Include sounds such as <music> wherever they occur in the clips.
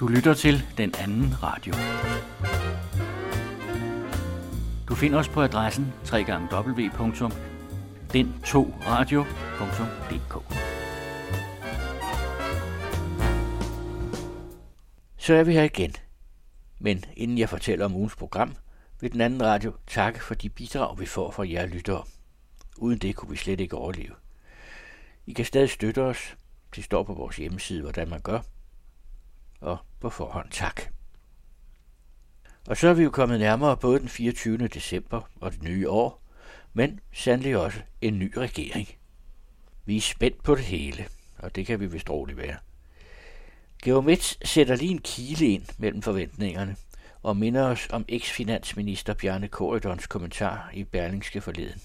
Du lytter til den anden radio. Du finder os på adressen www.den2radio.dk Så er vi her igen. Men inden jeg fortæller om ugens program, vil den anden radio takke for de bidrag, vi får fra jer lyttere. Uden det kunne vi slet ikke overleve. I kan stadig støtte os. Det står på vores hjemmeside, hvordan man gør. Og på forhånd tak. Og så er vi jo kommet nærmere både den 24. december og det nye år, men sandelig også en ny regering. Vi er spændt på det hele, og det kan vi vist roligt være. Geomets sætter lige en kile ind mellem forventningerne og minder os om eks-finansminister Bjarne Korydons kommentar i Berlingske forleden.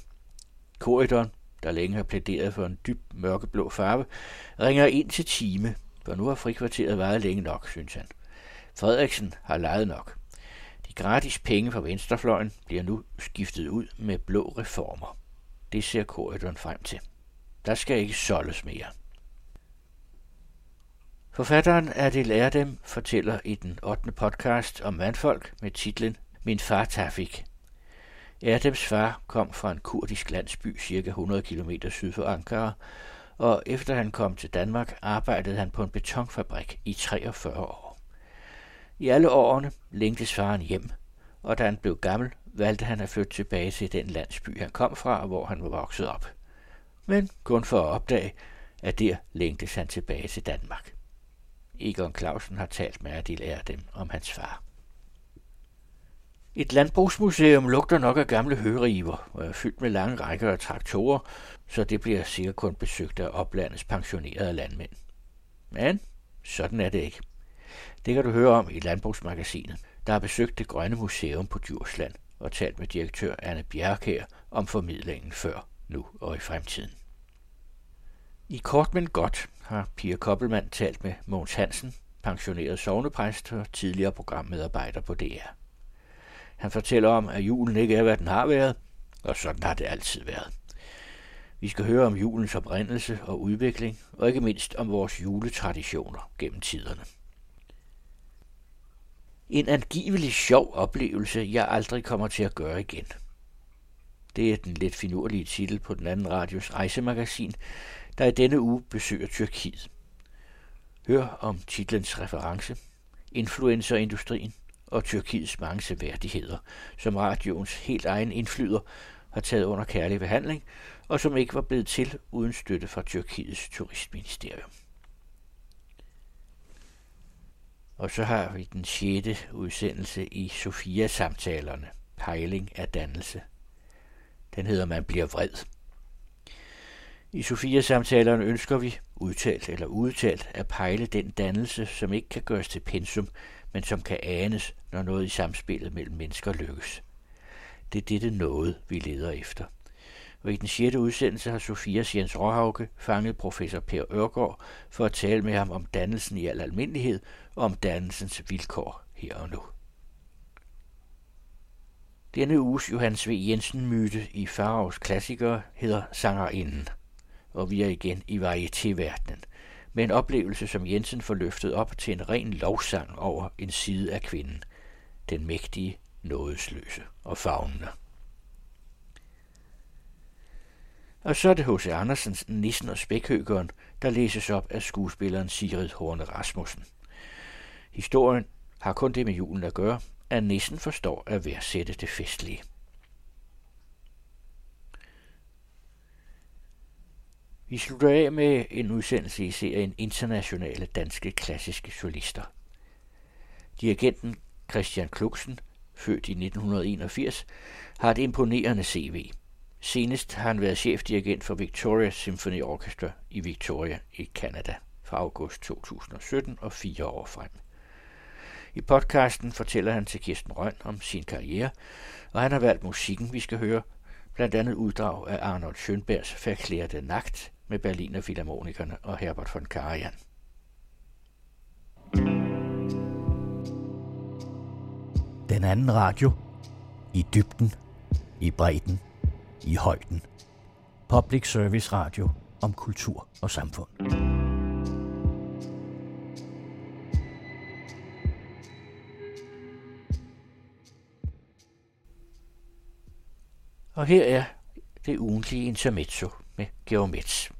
Korydon, der længe har plæderet for en dyb mørkeblå farve, ringer ind til time, for nu har frikvarteret været længe nok, synes han. Frederiksen har lejet nok. De gratis penge fra venstrefløjen bliver nu skiftet ud med blå reformer. Det ser korridoren frem til. Der skal ikke soldes mere. Forfatteren Adil dem fortæller i den 8. podcast om mandfolk med titlen Min far Tafik. Erdems far kom fra en kurdisk landsby cirka 100 km syd for Ankara, og efter han kom til Danmark, arbejdede han på en betonfabrik i 43 år. I alle årene længtes faren hjem, og da han blev gammel, valgte han at flytte tilbage til den landsby, han kom fra, hvor han var vokset op. Men kun for at opdage, at der længtes han tilbage til Danmark. Egon Clausen har talt med Adil dem om hans far. Et landbrugsmuseum lugter nok af gamle høriver og er fyldt med lange rækker af traktorer, så det bliver sikkert kun besøgt af oplandets pensionerede landmænd. Men sådan er det ikke. Det kan du høre om i Landbrugsmagasinet, der har besøgt det Grønne Museum på Djursland og talt med direktør Anne Bjerkær om formidlingen før, nu og i fremtiden. I kort men godt har Pia Koppelmann talt med Mogens Hansen, pensioneret sovnepræst og tidligere programmedarbejder på DR. Han fortæller om, at julen ikke er, hvad den har været, og sådan har det altid været. Vi skal høre om julens oprindelse og udvikling, og ikke mindst om vores juletraditioner gennem tiderne. En angivelig sjov oplevelse, jeg aldrig kommer til at gøre igen. Det er den lidt finurlige titel på den anden radios rejsemagasin, der i denne uge besøger Tyrkiet. Hør om titlens reference, influencerindustrien og Tyrkiets mange seværdigheder, som radioens helt egen indflyder har taget under kærlig behandling, og som ikke var blevet til uden støtte fra Tyrkiets turistministerium. Og så har vi den sjette udsendelse i Sofia-samtalerne, pejling af dannelse. Den hedder Man bliver vred. I Sofia-samtalerne ønsker vi, udtalt eller udtalt, at pejle den dannelse, som ikke kan gøres til pensum, men som kan anes, når noget i samspillet mellem mennesker lykkes. Det er dette noget, vi leder efter. Og i den sjette udsendelse har Sofias Jens Råhauke fanget professor Per Ørgaard for at tale med ham om dannelsen i al almindelighed og om dannelsens vilkår her og nu. Denne uges Johannes V. Jensen-myte i Faraos klassikere hedder Sangerinden og vi er igen i varietéverdenen, med en oplevelse, som Jensen får løftet op til en ren lovsang over en side af kvinden, den mægtige, nådesløse og fagnende. Og så er det H.C. Andersens Nissen og Spækhøgeren, der læses op af skuespilleren Sigrid Horne Rasmussen. Historien har kun det med julen at gøre, at nissen forstår at værdsætte det festlige. Vi slutter af med en udsendelse i serien Internationale Danske Klassiske Solister. Dirigenten Christian Kluksen, født i 1981, har et imponerende CV. Senest har han været chefdirigent for Victoria Symphony Orchestra i Victoria i Canada fra august 2017 og fire år frem. I podcasten fortæller han til Kirsten Røn om sin karriere, og han har valgt musikken, vi skal høre, blandt andet uddrag af Arnold Schönbergs Verklærte Nagt, med Berliner Philharmonikerne og Herbert von Karajan. Den anden radio. I dybden, i bredden, i højden. Public Service Radio om kultur og samfund. Og her er det ugentlige intermezzo med Georg Metz.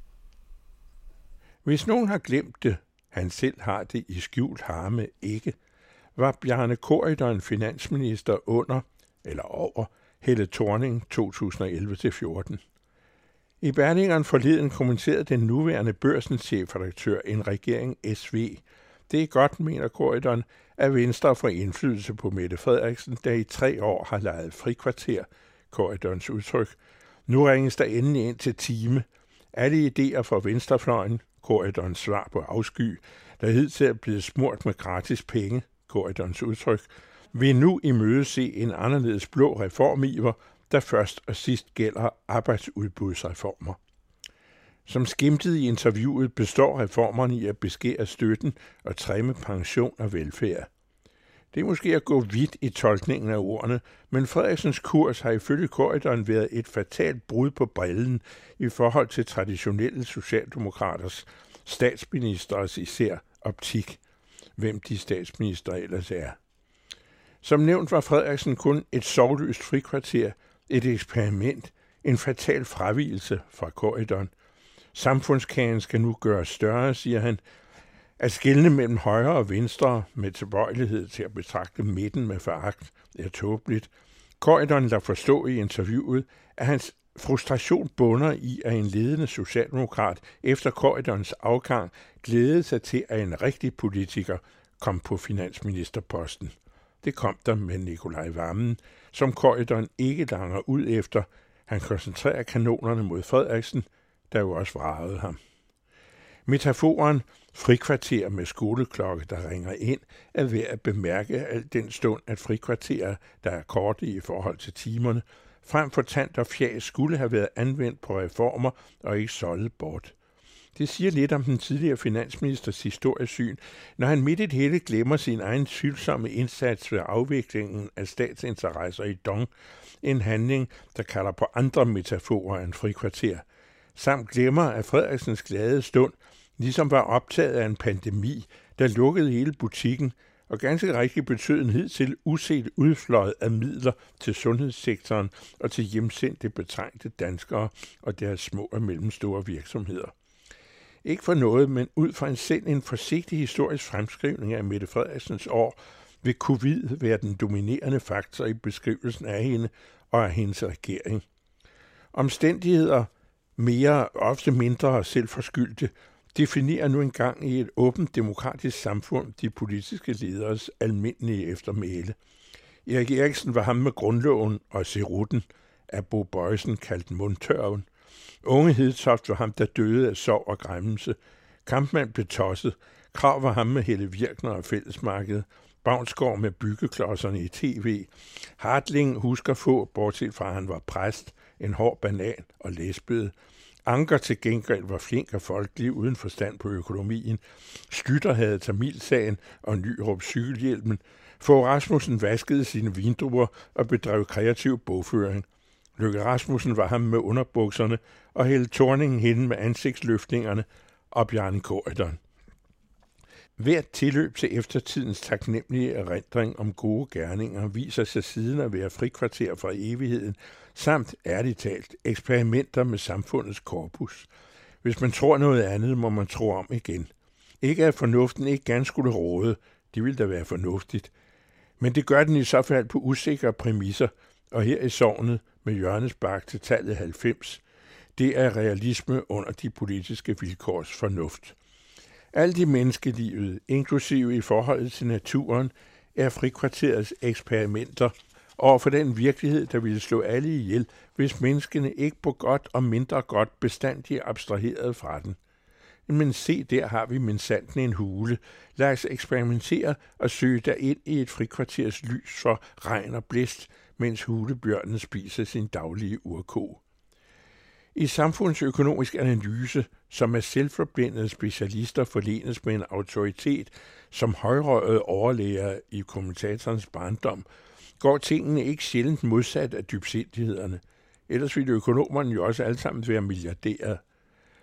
Hvis nogen har glemt det, han selv har det i skjult harme ikke, var Bjarne Korydon finansminister under, eller over, Helle Thorning 2011-14. I Berlingeren forleden kommenterede den nuværende børsens chefredaktør en regering SV. Det er godt, mener Korridoren, at Venstre får indflydelse på Mette Frederiksen, der i tre år har lejet frikvarter, Korydons udtryk. Nu ringes der endelig ind til time. Alle idéer fra venstrefløjen, Korydons svar på afsky, der hidtil er blevet smurt med gratis penge, Korydons udtryk, vil nu i møde se en anderledes blå reformiver, der først og sidst gælder arbejdsudbudsreformer. Som skimtet i interviewet består reformerne i at beskære støtten og træmme pension og velfærd. Det er måske at gå vidt i tolkningen af ordene, men Frederiksens kurs har ifølge korridoren været et fatalt brud på brillen i forhold til traditionelle socialdemokraters, statsministers især optik, hvem de statsminister ellers er. Som nævnt var Frederiksen kun et sovløst frikvarter, et eksperiment, en fatal fravielse fra korridoren. Samfundskagen skal nu gøres større, siger han. At skille mellem højre og venstre med tilbøjelighed til at betragte midten med foragt er tåbeligt. Korridoren lader forstå i interviewet, at hans frustration bunder i, at en ledende socialdemokrat efter korridorens afgang glædede sig til, at en rigtig politiker kom på finansministerposten. Det kom der med Nikolaj Vammen, som korridoren ikke langer ud efter. Han koncentrerer kanonerne mod Frederiksen, der jo også vragede ham. Metaforen frikvarter med skoleklokke, der ringer ind, er ved at bemærke al den stund, at frikvarterer, der er korte i forhold til timerne, frem for tant og fjæs skulle have været anvendt på reformer og ikke solgt bort. Det siger lidt om den tidligere finansministers historiesyn, når han midt i det hele glemmer sin egen tvivlsomme indsats ved afviklingen af statsinteresser i Dong, en handling, der kalder på andre metaforer end frikvarter, samt glemmer, at Frederiksens glade stund ligesom var optaget af en pandemi, der lukkede hele butikken, og ganske rigtigt betød en hidtil uset udfløjet af midler til sundhedssektoren og til hjemsendte betrængte danskere og deres små og mellemstore virksomheder. Ikke for noget, men ud fra en selv en forsigtig historisk fremskrivning af Mette Frederiksens år, vil covid være den dominerende faktor i beskrivelsen af hende og af hendes regering. Omstændigheder, mere ofte mindre selvforskyldte, definerer nu engang i et åbent demokratisk samfund de politiske lederes almindelige eftermæle. Erik Eriksen var ham med grundloven og Serutten, af Bo Bøjsen kaldt mundtørven. Unge Hedtoft var ham, der døde af sorg og græmmelse. Kampmand blev tosset. Krav var ham med Helle Virkner og fællesmarkedet. Bavnsgaard med byggeklodserne i tv. Hartling husker få, bortset fra at han var præst, en hård banan og lesbede. Anker til gengæld var flink og folkelig uden forstand på økonomien. Skytter havde Tamilsagen og Nyrup cykelhjelmen. For Rasmussen vaskede sine vindruer og bedrev kreativ bogføring. Løkke Rasmussen var ham med underbukserne, og hældte Torningen hende med ansigtsløftningerne op Bjarne Korridoren. Hvert tilløb til eftertidens taknemmelige erindring om gode gerninger viser sig siden at være frikvarter fra evigheden, samt ærligt talt eksperimenter med samfundets korpus. Hvis man tror noget andet, må man tro om igen. Ikke at fornuften ikke gerne skulle råde, det ville da være fornuftigt. Men det gør den i så fald på usikre præmisser, og her i sovnet med Jørgens til tallet 90, det er realisme under de politiske vilkårs fornuft. Alt i menneskelivet, inklusive i forhold til naturen, er frikvarterets eksperimenter over for den virkelighed, der ville slå alle ihjel, hvis menneskene ikke på godt og mindre godt bestandigt abstraheret fra den. Men se, der har vi min sanden en hule. Lad os eksperimentere og søge der ind i et frikvarters lys for regn og blæst, mens hulebjørnen spiser sin daglige urko. I samfundsøkonomisk analyse, som er selvforblindede specialister forlenes med en autoritet som højrøget overlæger i kommentatorens barndom, går tingene ikke sjældent modsat af dybsindighederne. Ellers ville økonomerne jo også alle sammen være milliardærer.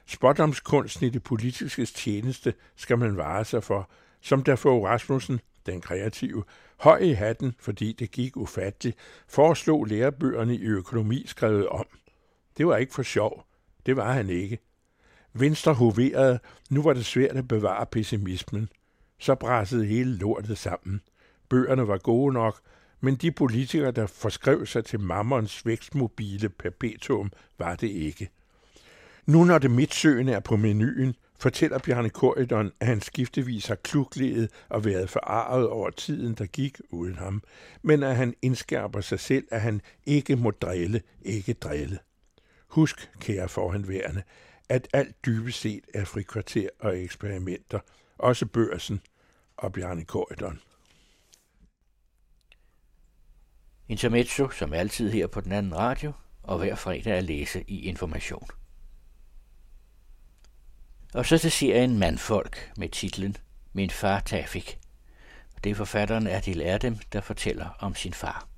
Spotdomskunsten i det politiske tjeneste skal man vare sig for, som der for Rasmussen den kreative, høj i hatten, fordi det gik ufatteligt, foreslog lærebøgerne i økonomi skrevet om. Det var ikke for sjov. Det var han ikke. Venstre hoverede, nu var det svært at bevare pessimismen. Så brassede hele lortet sammen. Bøgerne var gode nok, men de politikere, der forskrev sig til mammerens vækstmobile perpetuum, var det ikke. Nu når det midtsøgende er på menuen, fortæller Bjarne Korydon, at han skiftevis har klugledet og været forarvet over tiden, der gik uden ham, men at han indskærper sig selv, at han ikke må drille, ikke drille. Husk, kære forhenværende, at alt dybest set er frikvarter og eksperimenter, også børsen og Bjarne Korydon. Intermezzo, som altid her på den anden radio, og hver fredag at læse i Information. Og så til serien Mandfolk med titlen Min far Tafik. Det er forfatteren Adil Erdem, der fortæller om sin far.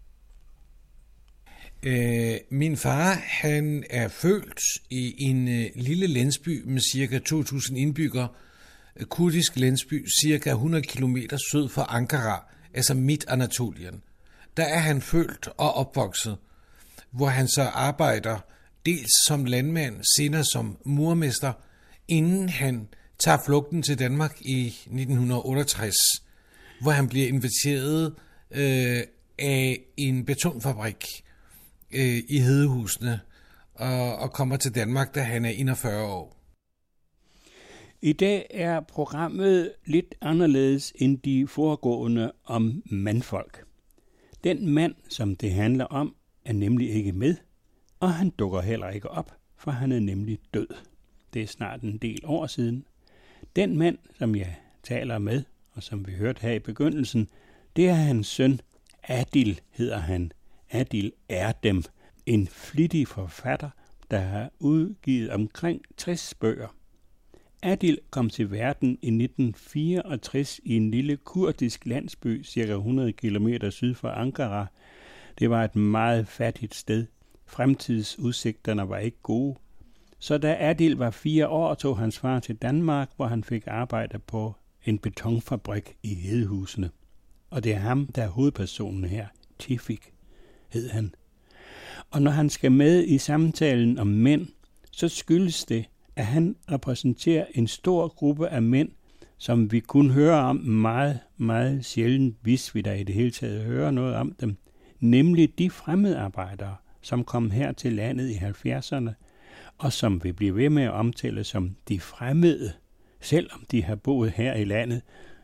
Øh, min far, han er født i en øh, lille landsby med cirka 2.000 indbyggere, kurdisk landsby, cirka 100 km syd for Ankara, altså midt Anatolien. Der er han født og opvokset, hvor han så arbejder dels som landmand, senere som murmester, inden han tager flugten til Danmark i 1968, hvor han bliver inviteret øh, af en betonfabrik øh, i Hedehusene og, og kommer til Danmark, da han er 41 år. I dag er programmet lidt anderledes end de foregående om mandfolk. Den mand, som det handler om, er nemlig ikke med, og han dukker heller ikke op, for han er nemlig død. Det er snart en del år siden. Den mand, som jeg taler med, og som vi hørte her i begyndelsen, det er hans søn. Adil hedder han. Adil er dem. En flittig forfatter, der har udgivet omkring 60 bøger. Adil kom til verden i 1964 i en lille kurdisk landsby, cirka 100 km syd for Ankara. Det var et meget fattigt sted. Fremtidsudsigterne var ikke gode. Så da Adil var fire år, tog hans far til Danmark, hvor han fik arbejde på en betonfabrik i Hedehusene. Og det er ham, der er hovedpersonen her. Tifik hed han. Og når han skal med i samtalen om mænd, så skyldes det, at han repræsenterer en stor gruppe af mænd, som vi kun hører om meget, meget sjældent, hvis vi da i det hele taget hører noget om dem, nemlig de fremmedarbejdere, som kom her til landet i 70'erne, og som vi bliver ved med at omtale som de fremmede, selvom de har boet her i landet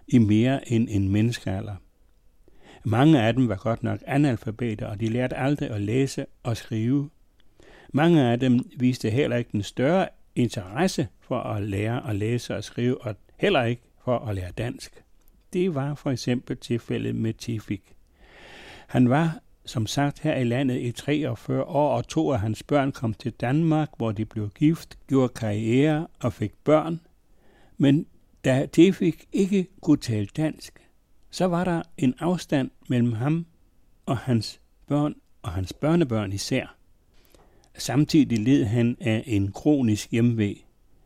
i mere end en menneskealder. Mange af dem var godt nok analfabeter, og de lærte aldrig at læse og skrive. Mange af dem viste heller ikke den større interesse for at lære at læse og skrive, og heller ikke for at lære dansk. Det var for eksempel tilfældet med Tifik. Han var som sagt her i landet i 43 år, og to af hans børn kom til Danmark, hvor de blev gift, gjorde karriere og fik børn. Men da Tifik ikke kunne tale dansk, så var der en afstand mellem ham og hans børn og hans børnebørn især. Samtidig led han af en kronisk hjemvej.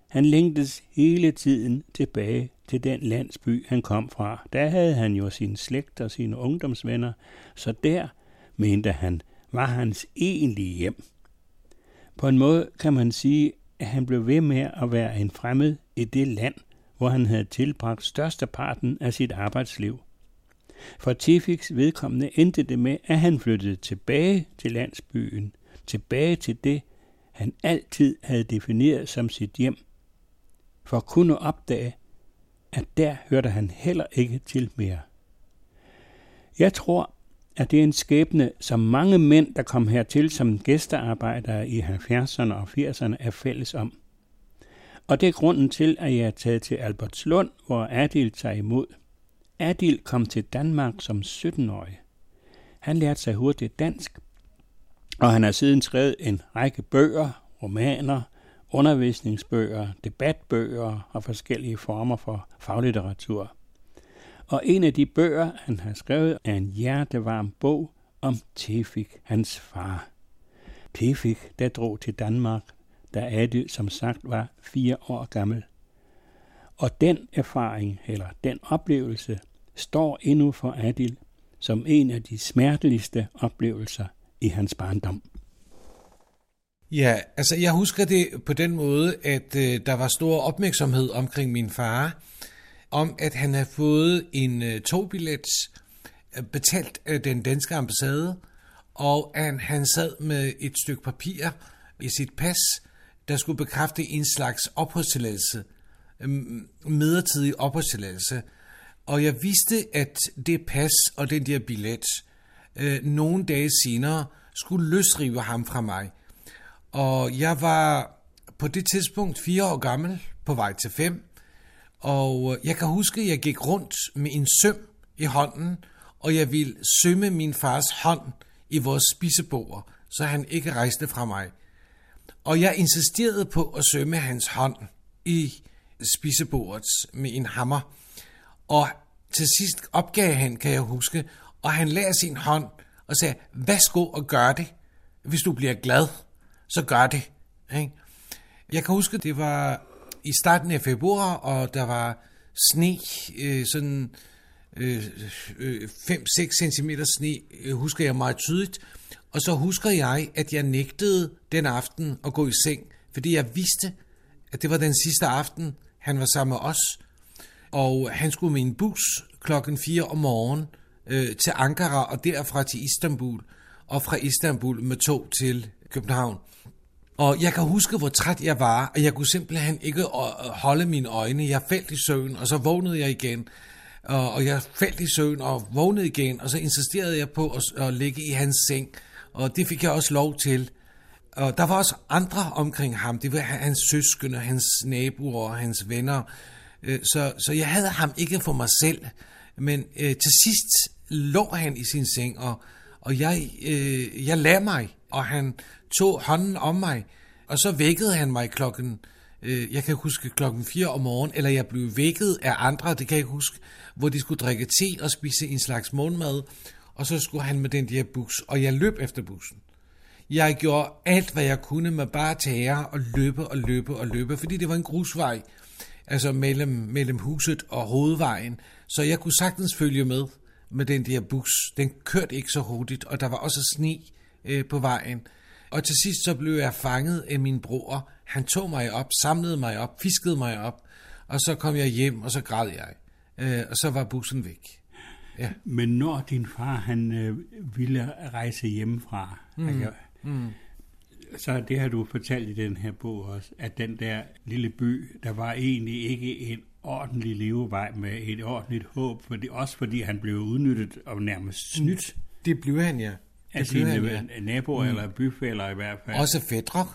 Han længtes hele tiden tilbage til den landsby, han kom fra. Der havde han jo sin slægt og sine ungdomsvenner, så der, mente han, var hans egentlige hjem. På en måde kan man sige, at han blev ved med at være en fremmed i det land, hvor han havde tilbragt størsteparten af sit arbejdsliv. For Tifiks vedkommende endte det med, at han flyttede tilbage til landsbyen – tilbage til det, han altid havde defineret som sit hjem, for at kunne opdage, at der hørte han heller ikke til mere. Jeg tror, at det er en skæbne, som mange mænd, der kom hertil som gæstearbejdere i 70'erne og 80'erne, er fælles om. Og det er grunden til, at jeg er taget til Albertslund, hvor Adil tager imod. Adil kom til Danmark som 17-årig. Han lærte sig hurtigt dansk, og han har siden skrevet en række bøger, romaner, undervisningsbøger, debatbøger og forskellige former for faglitteratur. Og en af de bøger, han har skrevet, er en hjertevarm bog om Tefik, hans far. Tefik, der drog til Danmark, da Adil som sagt var fire år gammel. Og den erfaring, eller den oplevelse, står endnu for Adil som en af de smerteligste oplevelser i hans barndom. Ja, altså jeg husker det på den måde, at øh, der var stor opmærksomhed omkring min far, om at han havde fået en øh, togbillet øh, betalt af den danske ambassade, og at han sad med et stykke papir i sit pas, der skulle bekræfte en slags opholdstilladelse, Øhm, midlertidig opholdstilladelse. Og jeg vidste, at det pas og den der billet øh, nogle dage senere skulle løsrive ham fra mig – og jeg var på det tidspunkt fire år gammel, på vej til fem. Og jeg kan huske, at jeg gik rundt med en søm i hånden, og jeg ville sømme min fars hånd i vores spisebord, så han ikke rejste fra mig. Og jeg insisterede på at sømme hans hånd i spisebordet med en hammer. Og til sidst opgav han, kan jeg huske, og han lagde sin hånd og sagde, værsgo og gør det, hvis du bliver glad så gør det. Ikke? Jeg kan huske, det var i starten af februar, og der var sne, øh, sådan øh, øh 5-6 cm sne, øh, husker jeg meget tydeligt. Og så husker jeg, at jeg nægtede den aften at gå i seng, fordi jeg vidste, at det var den sidste aften, han var sammen med os. Og han skulle med en bus klokken 4 om morgenen øh, til Ankara og derfra til Istanbul, og fra Istanbul med tog til København. Og jeg kan huske, hvor træt jeg var, og jeg kunne simpelthen ikke øh, holde mine øjne. Jeg faldt i søvn, og så vågnede jeg igen. Og jeg faldt i søvn og vågnede igen, og så insisterede jeg på at, ligge i hans seng. Og det fik jeg også lov til. Og der var også andre omkring ham. Det var hans søskende, hans naboer og hans venner. Øh, så, så jeg havde ham ikke for mig selv. Men øh, til sidst lå han i sin seng, og, og jeg, øh, jeg lagde mig, og han tog hånden om mig, og så vækkede han mig klokken, øh, jeg kan huske klokken 4 om morgenen, eller jeg blev vækket af andre, det kan jeg huske, hvor de skulle drikke te og spise en slags morgenmad, og så skulle han med den der bus, og jeg løb efter bussen. Jeg gjorde alt, hvad jeg kunne med bare tage og løbe og løbe og løbe, fordi det var en grusvej, altså mellem, mellem huset og hovedvejen, så jeg kunne sagtens følge med med den der bus. Den kørte ikke så hurtigt, og der var også sne øh, på vejen. Og til sidst så blev jeg fanget af min bror. Han tog mig op, samlede mig op, fiskede mig op, og så kom jeg hjem, og så græd jeg. Øh, og så var bussen væk. Ja. Men når din far han øh, ville rejse hjemmefra, mm. Altså, mm. så det har du fortalt i den her bog også, at den der lille by, der var egentlig ikke en ordentlig levevej med et ordentligt håb, fordi, også fordi han blev udnyttet og nærmest snydt. Det blev han, ja af sine han, ja. naboer mm. eller byfælder i hvert fald. Også fædre.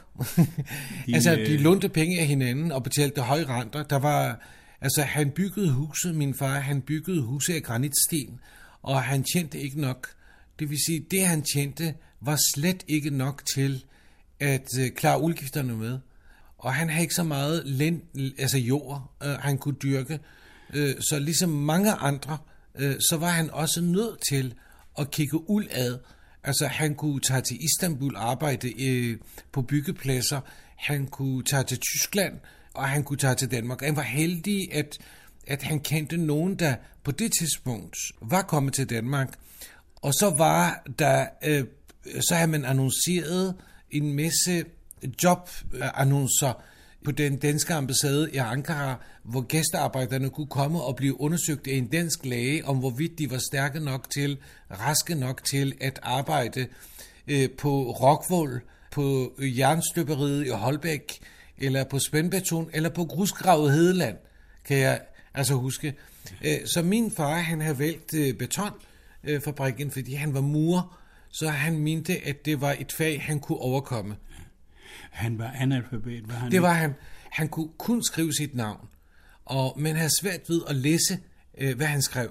<laughs> de, altså, de øh, lånte penge af hinanden og betalte høje renter. Der var, altså, han byggede huset, min far, han byggede huset af granitsten, og han tjente ikke nok. Det vil sige, det han tjente, var slet ikke nok til at uh, klare udgifterne med. Og han havde ikke så meget land, altså jord, øh, han kunne dyrke. Øh, så ligesom mange andre, så var han også nødt til at kigge uldad. Altså, han kunne tage til Istanbul arbejde øh, på byggepladser, han kunne tage til Tyskland, og han kunne tage til Danmark. Han var heldig, at, at han kendte nogen, der på det tidspunkt var kommet til Danmark. Og så var der, øh, så havde man annonceret en masse jobannoncer på den danske ambassade i Ankara, hvor gæstearbejderne kunne komme og blive undersøgt af en dansk læge om, hvorvidt de var stærke nok til, raske nok til at arbejde øh, på Rockwool, på jernstøberiet i Holbæk, eller på spændbeton, eller på grusgravet Hedeland, kan jeg altså huske. Øh, så min far, han havde valgt øh, betonfabrikken, fordi han var murer, så han mente, at det var et fag, han kunne overkomme. Han var analfabet, var han Det var han. Han kunne kun skrive sit navn, og, men havde svært ved at læse, øh, hvad han skrev.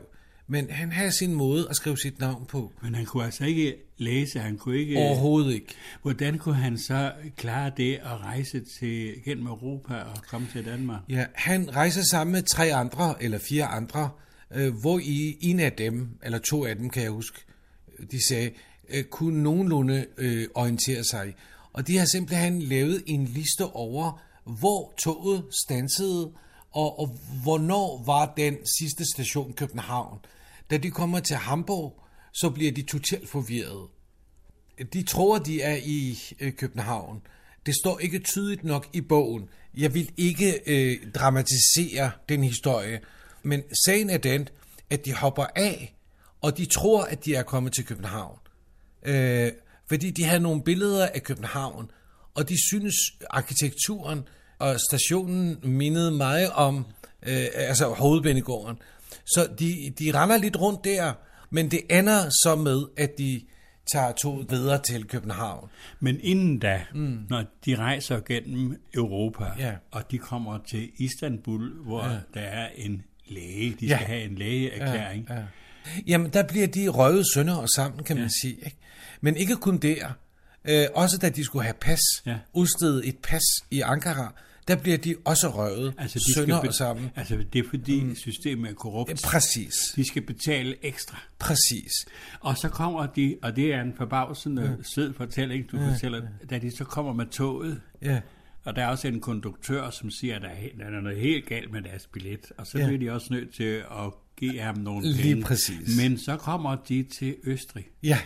Men han havde sin måde at skrive sit navn på. Men han kunne altså ikke læse, han kunne ikke... Overhovedet ikke. Hvordan kunne han så klare det at rejse til, gennem Europa og komme til Danmark? Ja, han rejser sammen med tre andre, eller fire andre, øh, hvor i en af dem, eller to af dem kan jeg huske, de sagde, øh, kunne nogenlunde øh, orientere sig. Og de har simpelthen lavet en liste over, hvor toget stansede, og, og hvornår var den sidste station København. Da de kommer til Hamburg, så bliver de totalt forvirret. De tror, de er i øh, København. Det står ikke tydeligt nok i bogen. Jeg vil ikke øh, dramatisere den historie, men sagen er den, at de hopper af, og de tror, at de er kommet til København. Øh, fordi de havde nogle billeder af København, og de synes, arkitekturen og stationen mindede meget om øh, altså hovedbanegården. Så de, de render lidt rundt der, men det ender så med, at de tager toget videre til København. Men inden da, mm. når de rejser gennem Europa, Ja. og de kommer til Istanbul, hvor Ja. der er en læge, de Ja. skal have en lægeerklæring. Ja, ja. Jamen, der bliver de røvet sønder og sammen, kan man ja. sige. Ikke? Men ikke kun der. Øh, også da de skulle have pas, ja. Udstedet et pas i Ankara, der bliver de også røvet Altså, de sønder skal og sammen. altså, det er fordi mm. systemet er korrupt. Ja, præcis, De skal betale ekstra. præcis. Og så kommer de, og det er en forbavsende ja. sød fortælling, du ja. fortæller, da de så kommer med toget, Ja, og der er også en konduktør, som siger, at der er, noget helt galt med deres billet, og så Ja. bliver de også nødt til at give ham nogle Lige penge. præcis. Men så kommer de til Østrig, ja,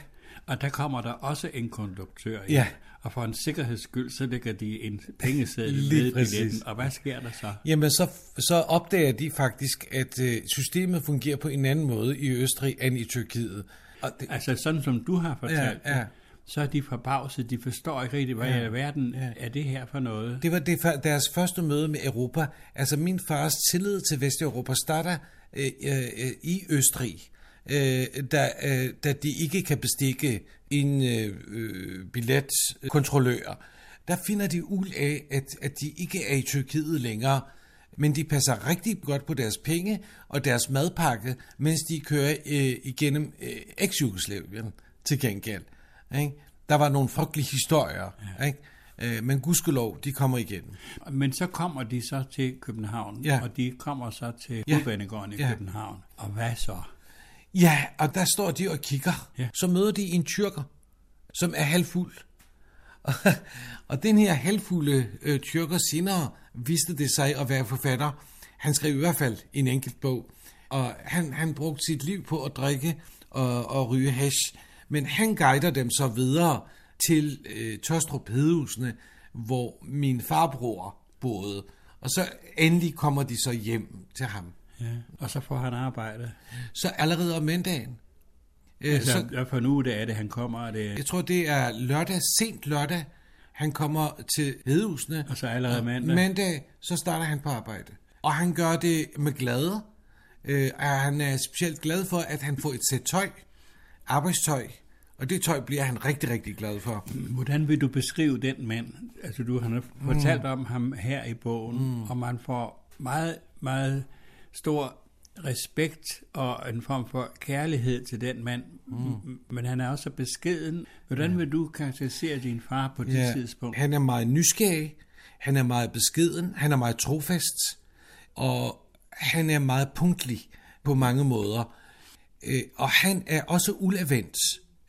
og der kommer der også en konduktør ind. Ja. Og for en sikkerheds skyld, så lægger de en pengeseddel ved billetten. Og hvad sker der så? Jamen, så, så opdager de faktisk, at øh, systemet fungerer på en anden måde i Østrig end i Tyrkiet. Og det, Altså sådan som du har fortalt Ja, ja. så er de forbavset. De forstår ikke rigtig, hvad Ja, i verden ja. er det her for noget. Det var det, deres første møde med Europa. Altså min fars tillid til Vesteuropa starter øh, øh, i Østrig, øh, da, øh, da de ikke kan bestikke en øh, øh, billetkontrollør. Der finder de ud af, at, at de ikke er i Tyrkiet længere, men de passer rigtig godt på deres penge og deres madpakke, mens de kører øh, igennem øh, eks-Jugoslavien til gengæld. Ikke? Der var nogle frygtelige historier, ja. ikke? Øh, men gudskelov, de kommer igennem. Men så kommer de så til København, Ja. og de kommer så til Ja. hovedbanegården i Ja. København. Og hvad så? Ja, og der står de og kigger. Ja. Så møder de en tyrker, som er halvfuld. Og, <laughs> og den her halvfulde øh, tyrker senere viste det sig at være forfatter. Han skrev i hvert fald en enkelt bog, og han, han brugte sit liv på at drikke og, og ryge hash. Men han guider dem så videre til øh, Tørstrup Hedehusene, hvor min farbror boede. Og så endelig kommer de så hjem til ham. Ja. Og så får han arbejde. Så allerede om mandagen, øh, Altså, så, for nu det er det, han kommer, og det, jeg tror, det er lørdag, sent lørdag, han kommer til Hedehusene. og så allerede mandag. Mandag, så starter han på arbejde. Og han gør det med glæde. Øh, og han er specielt glad for, at han får et sæt tøj, arbejdstøj. Og det tøj bliver han rigtig, rigtig glad for. Hvordan vil du beskrive den mand? Altså, du har fortalt om ham her i bogen, mm. og man får meget, meget stor respekt og en form for kærlighed til den mand. Mm. Men han er også beskeden. Hvordan vil du karakterisere din far på det tidspunkt? Han er meget nysgerrig, han er meget beskeden, han er meget trofast, og han er meget punktlig på mange måder. Øh, Og han er også ulavent.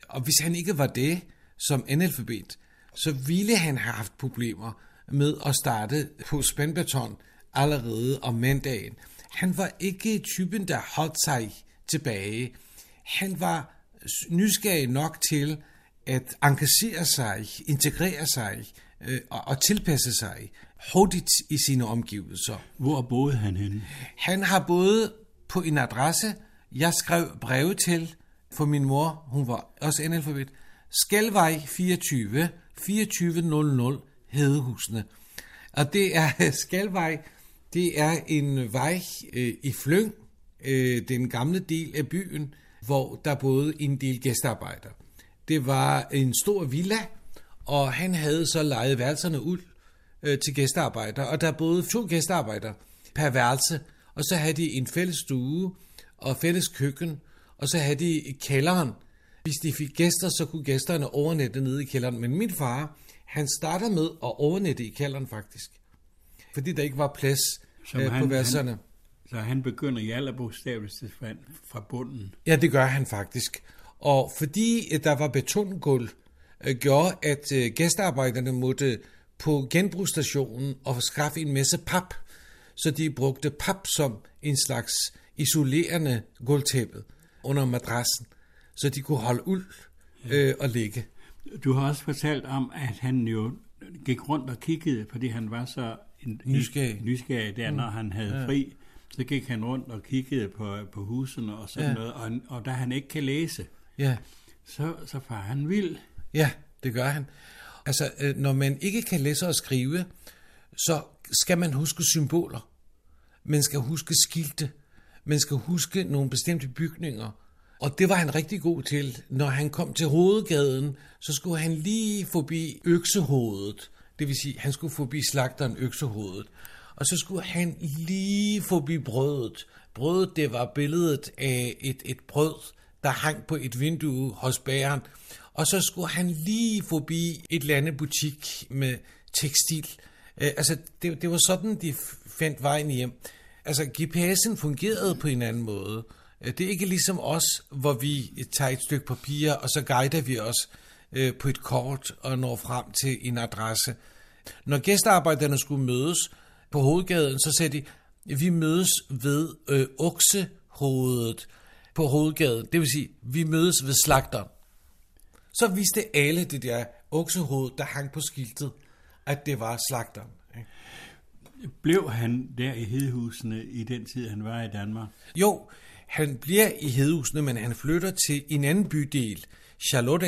Og hvis han ikke var det som analfabet, så ville han have haft problemer med at starte på spændbeton allerede om mandagen. Han var ikke typen, der holdt sig tilbage. Han var nysgerrig nok til at engagere sig, integrere sig øh, og, og tilpasse sig hurtigt i sine omgivelser. Hvor boede han henne? Han har boet på en adresse, jeg skrev breve til for min mor, hun var også analfabet, Skalvej 24, 2400 Hedehusene. Og det er <laughs> Skalvej, det er en vej øh, i Flyng, øh, den gamle del af byen, hvor der boede en del gæstearbejder. Det var en stor villa, og han havde så lejet værelserne ud øh, til gæstearbejder, og der boede to gæstearbejder per værelse, og så havde de en fælles stue og fælles køkken, og så havde de kælderen. Hvis de fik gæster, så kunne gæsterne overnatte nede i kælderen. Men min far, han starter med at overnatte i kælderen faktisk. Fordi der ikke var plads som øh, på han- værelserne. han- Så han begynder i allerbogstaveligste fald fra bunden. Ja, det gør han faktisk. Og fordi øh, der var betongulv, øh, gjorde, at øh, gæstearbejderne måtte på genbrugsstationen og skaffe en masse pap, så de brugte pap som en slags isolerende gulvtæppe. under madrassen, så de kunne holde uld øh, og ligge. Du har også fortalt om, at han jo gik rundt og kiggede, fordi han var så Nysgerrig. nysgerrig der, når han havde ja. fri. Så gik han rundt og kiggede på, på husene og sådan Ja. noget. Og, og da han ikke kan læse, Ja, så, så var han vild. ja, det gør han. Altså, øh, når man ikke kan læse og skrive, så skal man huske symboler. Man skal huske skilte. Man skal huske nogle bestemte bygninger. Og det var han rigtig god til. Når han kom til hovedgaden, så skulle han lige forbi øksehovedet. Det vil sige, han skulle forbi slagteren øksehovedet. Og så skulle han lige forbi brødet. Brødet, det var billedet af et, et brød, der hang på et vindue hos bæren. Og så skulle han lige forbi et eller andet butik med tekstil. Øh, altså, det, det var sådan, de fandt vejen hjem. Altså, GPS'en fungerede på en anden måde. Øh, det er ikke ligesom os, hvor vi tager et stykke papir, og så guider vi os øh, på et kort og når frem til en adresse. Når gæstearbejderne skulle mødes på hovedgaden, så sagde de, vi mødes ved øh, oksehovedet på hovedgaden. Det vil sige, vi mødes ved slagteren. Så vidste alle det der oksehoved, der hang på skiltet, at det var slagteren. ikke? Blev han der i hedehusene i den tid, han var i Danmark? Jo, han bliver i Hedehusene, men han flytter til en anden bydel, Charlotte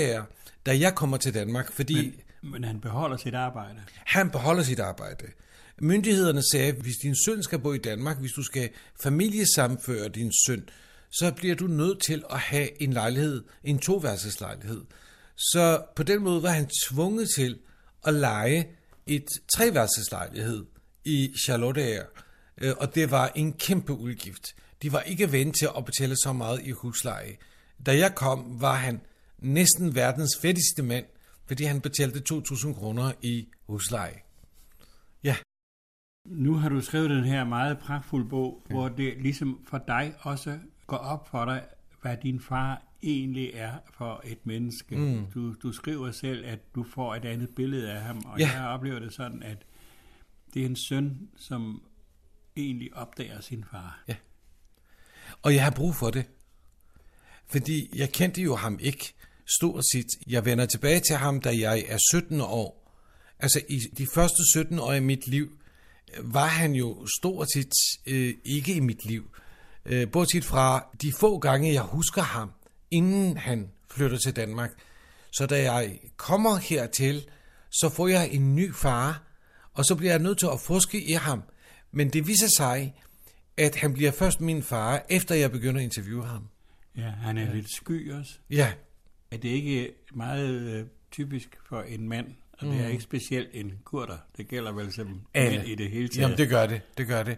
da jeg kommer til Danmark, fordi men... Men han beholder sit arbejde. han beholder sit arbejde. Myndighederne sagde, at hvis din søn skal bo i Danmark, hvis du skal familiesamføre din søn, så bliver du nødt til at have en lejlighed, en toværelseslejlighed. Så på den måde var han tvunget til at lege et treværelseslejlighed i Charlotte Øh, og det var en kæmpe udgift. De var ikke vant til at betale så meget i husleje. Da jeg kom, var han næsten verdens fattigste mand, fordi han betalte 2.000 kroner i husleje. Ja, Nu har du skrevet den her meget pragtfulde bog, ja. hvor det ligesom for dig også går op for dig, hvad din far egentlig er for et menneske. Mm. Du, du skriver selv, at du får et andet billede af ham, og ja. jeg oplever det sådan, at det er en søn, som egentlig opdager sin far. Ja. Og jeg har brug for det. Fordi jeg kendte jo ham ikke stort set. Jeg vender tilbage til ham, da jeg er 17 år. Altså i de første 17 år i mit liv, øh, var han jo stort set øh, ikke i mit liv. Øh, bortset fra de få gange, jeg husker ham, inden han flytter til Danmark. Så da jeg kommer hertil, så får jeg en ny far, og så bliver jeg nødt til at forske i ham. Men det viser sig, at han bliver først min far, efter jeg begynder at interviewe ham. Ja, han er lidt sky også. Ja, Er det ikke meget øh, typisk for en mand, og det er ikke specielt en kurder, det gælder vel som Alle. mænd i det hele taget. Jamen, det gør det. Det gør det.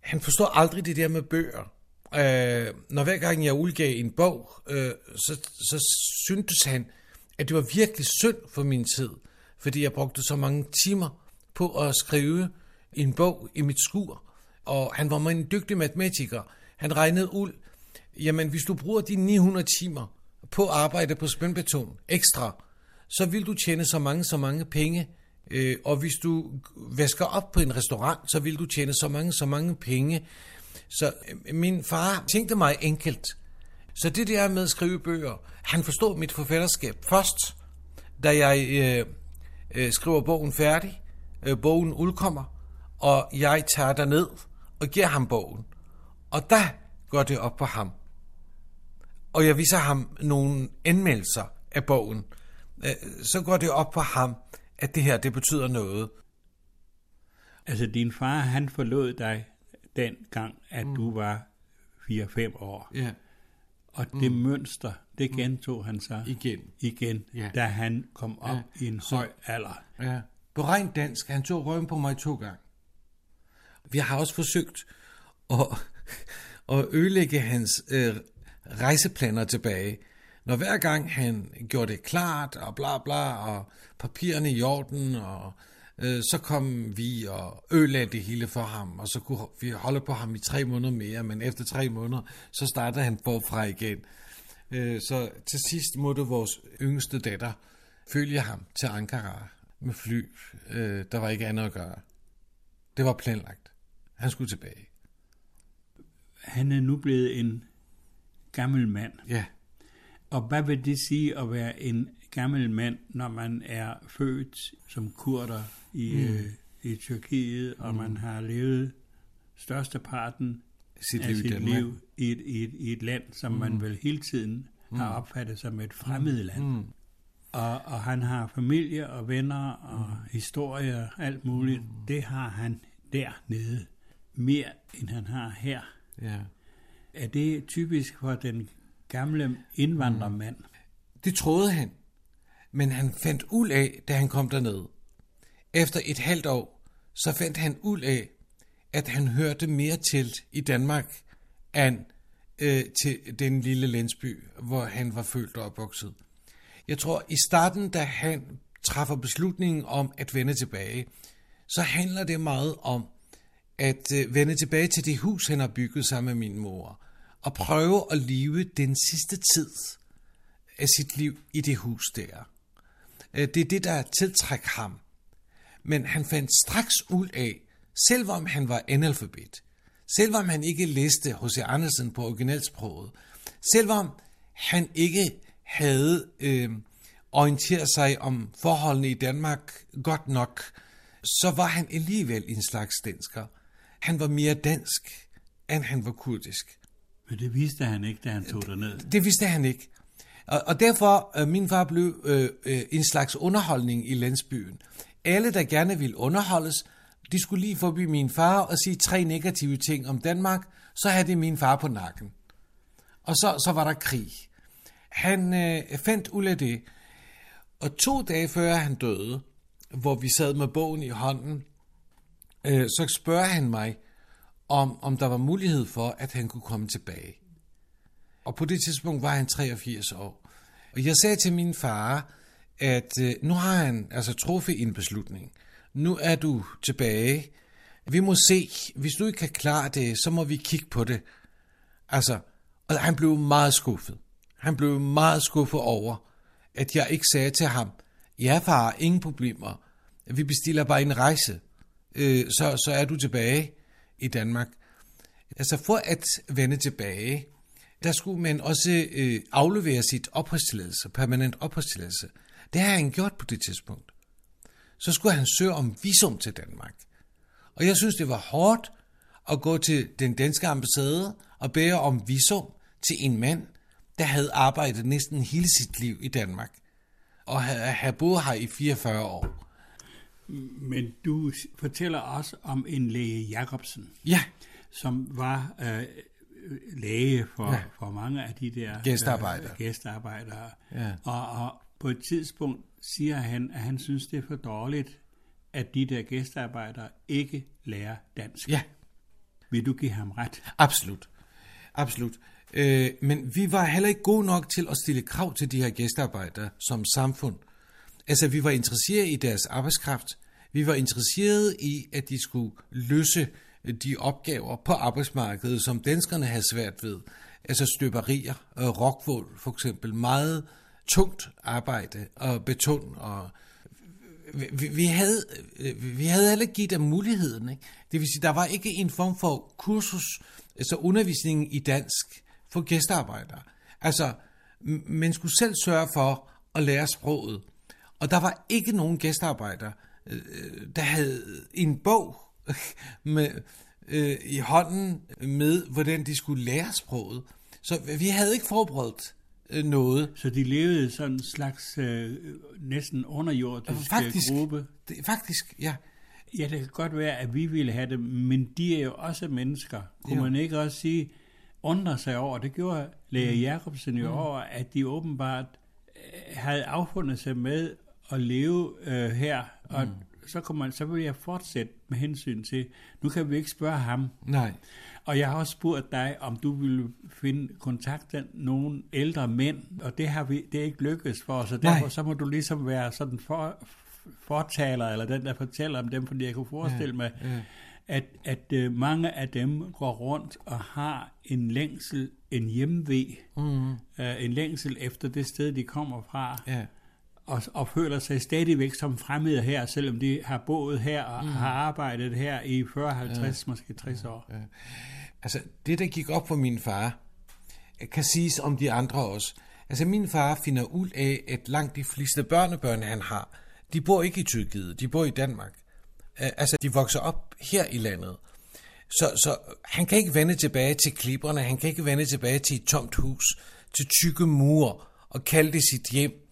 Han forstår aldrig det der med bøger. Øh, når hver gang jeg udgav en bog, øh, så, så syntes han, at det var virkelig synd for min tid, fordi jeg brugte så mange timer på at skrive en bog i mit skur. Og han var en dygtig matematiker. Han regnede ud, jamen hvis du bruger de 900 timer på at arbejde på spændbeton ekstra, så vil du tjene så mange, så mange penge. Øh, og hvis du vasker op på en restaurant, så vil du tjene så mange, så mange penge. Så øh, min far tænkte mig enkelt. Så det der med at skrive bøger, han forstod mit forfatterskab først, da jeg øh, øh, skriver bogen færdig, øh, bogen udkommer, og jeg tager ned og giver ham bogen. Og der går det op på ham. Og jeg viser ham nogle anmeldelser af bogen. Øh, så går det op på ham, at det her, det betyder noget. Altså, din far, han forlod dig den gang, at mm. du var 4-5 år. Ja, Og det mm. mønster, det gentog han så igen. igen, Ja. da han kom op Ja. i en høj alder. Ja. På rent dansk, han tog røven på mig to gange. Vi har også forsøgt at, <laughs> at ødelægge hans øh, rejseplaner tilbage. Når hver gang han gjorde det klart, og bla bla, og papirerne i orden, og øh, så kom vi og ødelagde det hele for ham, og så kunne vi holde på ham i tre måneder mere, men efter tre måneder, så startede han forfra igen. Øh, så til sidst måtte vores yngste datter følge ham til Ankara med fly. Øh, der var ikke andet at gøre. Det var planlagt. Han skulle tilbage. Han er nu blevet en gammel mand. Ja. Og hvad vil det sige at være en gammel mand, når man er født som kurder i, mm. øh, i Tyrkiet, og mm. man har levet størsteparten Sit af liv i sit Danmark. liv i et, i, et, i et land, som mm. man vel hele tiden har opfattet som et fremmed land. Mm. Og, og han har familie og venner og mm. historie og alt muligt. Mm. Det har han dernede mere, end han har her. Ja. Er det typisk for den gamle indvandrermand? Mm. Det troede han. Men han fandt ud af, da han kom derned. Efter et halvt år, så fandt han ud af, at han hørte mere til i Danmark, end øh, til den lille landsby, hvor han var født og opvokset. Jeg tror, i starten, da han træffer beslutningen om at vende tilbage, så handler det meget om at øh, vende tilbage til det hus, han har bygget sammen med min mor, og prøve at leve den sidste tid af sit liv i det hus der. Øh, Det er det, der tiltrækker ham. Men han fandt straks ud af, selvom han var analfabet, selvom han ikke læste H.C. Andersen på originalsproget, selvom han ikke havde øh, orienteret sig om forholdene i Danmark godt nok, så var han alligevel en slags dansker. Han var mere dansk, end han var kurdisk. Men det vidste han ikke, da han tog derned. Det vidste han ikke. Og, og derfor, øh, min far blev øh, øh, en slags underholdning i landsbyen. Alle, der gerne ville underholdes, de skulle lige forbi min far og sige tre negative ting om Danmark, så havde de min far på nakken. Og så, så var der krig. Han øh, fandt ud af det, og to dage før han døde, hvor vi sad med bogen i hånden, øh, så spørger han mig, om, om der var mulighed for, at han kunne komme tilbage. Og på det tidspunkt var han 83 år. Og jeg sagde til min far, at øh, nu har han altså truffet en beslutning. Nu er du tilbage. Vi må se. Hvis du ikke kan klare det, så må vi kigge på det. Altså, og han blev meget skuffet. Han blev meget skuffet over, at jeg ikke sagde til ham, ja far, ingen problemer. Vi bestiller bare en rejse. Øh, så, så er du tilbage i Danmark. Altså for at vende tilbage, der skulle man også øh, aflevere sit opholdstilladelse, permanent opholdstilladelse. Det har han gjort på det tidspunkt. Så skulle han søge om visum til Danmark. Og jeg synes, det var hårdt at gå til den danske ambassade og bære om visum til en mand, der havde arbejdet næsten hele sit liv i Danmark. Og havde, havde boet her i 44 år. Men du fortæller også om en læge Jacobsen, Ja, som var øh, læge for, Ja. for mange af de der Gæstearbejdere. Øh, gæstearbejdere. Ja. Og, og på et tidspunkt siger han, at han synes, det er for dårligt, at de der gæstearbejdere ikke lærer dansk. ja. Vil du give ham ret? Absolut. Absolut. Øh, men vi var heller ikke gode nok til at stille krav til de her gæstearbejdere som samfund. Altså, vi var interesseret i deres arbejdskraft. Vi var interesseret i, at de skulle løse de opgaver på arbejdsmarkedet, som danskerne havde svært ved. Altså støberier, rockvold rockwool for eksempel. Meget tungt arbejde, og beton og vi, vi, havde, øh, vi havde heller ikke givet dem muligheden. Ikke? Det vil sige, der var ikke en form for kursus, altså undervisning i dansk for gæstearbejdere. Altså, man skulle selv sørge for at lære sproget. Og der var ikke nogen gæstearbejdere, øh, der havde en bog <laughs> med, øh, i hånden med, hvordan de skulle lære sproget. Så vi havde ikke forberedt øh, noget. Så de levede sådan en slags øh, næsten underjordisk Faktisk, gruppe. det, faktisk, ja. Ja, det kan godt være, at vi ville have det, men de er jo også mennesker. Kunne Jo. man ikke også sige, undre sig over, det gjorde Læge mm. Jacobsen jo mm. over, at de åbenbart øh, havde affundet sig med at leve øh, her, og mm. så, kunne man, så ville jeg fortsætte med hensyn til, nu kan vi ikke spørge ham, Nej. og jeg har også spurgt dig, om du ville finde kontakte nogle ældre mænd, og det har vi det er ikke lykkedes for os, og derfor Nej. så må du ligesom være sådan for, fortaler, eller den, der fortæller om dem, fordi jeg kunne forestille mig, ja. at, at øh, mange af dem går rundt og har en længsel, en hjemvej, Mm. øh, en længsel efter det sted, de kommer fra, Ja. Og, og føler sig stadigvæk som fremmede her, selvom de har boet her og mm. har arbejdet her i 40, 50, ja. måske 60 år. Altså, det der gik op for min far, kan siges om de andre også. Altså min far finder ud af, at langt de fleste børnebørn, han har, de bor ikke i Tyrkiet, de bor i Danmark. Altså de vokser op her i landet. Så, så han kan ikke vende tilbage til klipperne, han kan ikke vende tilbage til et tomt hus, til tykke mure og kalde det sit hjem.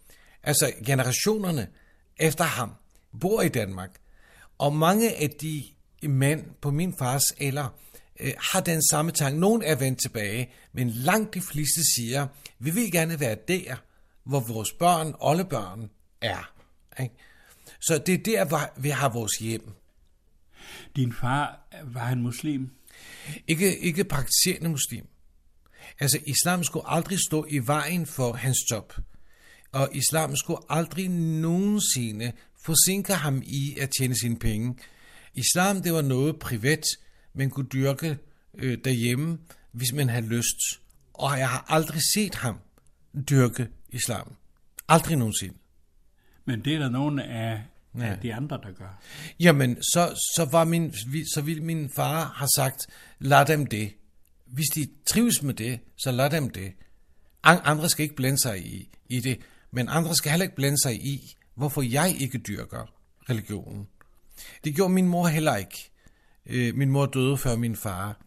Altså generationerne efter ham bor i Danmark. Og mange af de mænd på min fars alder øh, har den samme tanke. Nogle er vendt tilbage, men langt de fleste siger, vi vil gerne være der, hvor vores børn, oldebørn, er. Ikke? Så det er der, hvor vi har vores hjem. Din far, var han muslim? Ikke, ikke praktiserende muslim. Altså, islam skulle aldrig stå i vejen for hans job. Og islam skulle aldrig nogensinde forsinke ham i at tjene sine penge. Islam, det var noget privat, man kunne dyrke øh, derhjemme, hvis man havde lyst. Og jeg har aldrig set ham dyrke islam. Aldrig nogensinde. Men det er der nogen af, ja. af de andre, der gør. Jamen, så, så, var min, så ville min far have sagt, lad dem det. Hvis de trives med det, så lad dem det. Andre skal ikke blande sig i, i det, men andre skal heller ikke blande sig i, hvorfor jeg ikke dyrker religionen. Det gjorde min mor heller ikke. Øh, min mor døde før min far.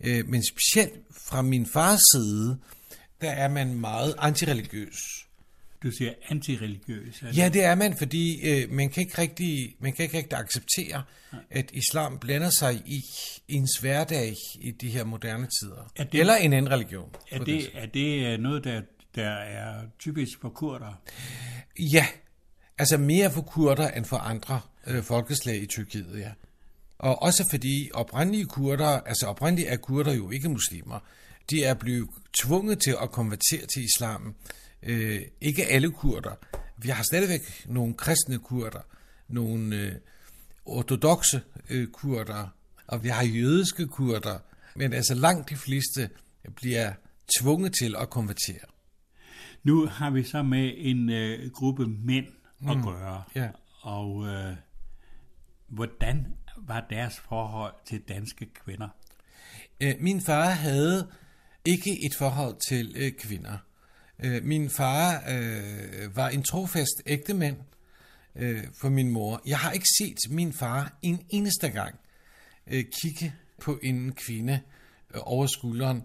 Øh, men specielt fra min fars side, der er man meget antireligiøs. Du siger antireligiøs? Altså. Ja, det er man, fordi øh, man, kan ikke rigtig, man kan ikke rigtig acceptere, ja. at islam blander sig i ens hverdag i de her moderne tider. Er det, Eller en anden religion. Er det, det, er det øh, noget, der, der er typisk for kurder? Ja, altså mere for kurder end for andre øh, folkeslag i Tyrkiet, ja. Og også fordi oprindelige kurder, altså oprindeligt er kurder jo ikke muslimer, de er blevet tvunget til at konvertere til islam. Øh, ikke alle kurder. Vi har stadigvæk nogle kristne kurder, nogle øh, ortodoxe øh, kurder, og vi har jødiske kurder, men altså langt de fleste bliver tvunget til at konvertere. Nu har vi så med en øh, gruppe mænd at mm. gøre, ja. og øh, hvordan var deres forhold til danske kvinder? Øh, min far havde ikke et forhold til øh, kvinder. Øh, min far øh, var en trofast ægtemand øh, for min mor. Jeg har ikke set min far en eneste gang øh, kigge på en kvinde øh, over skulderen.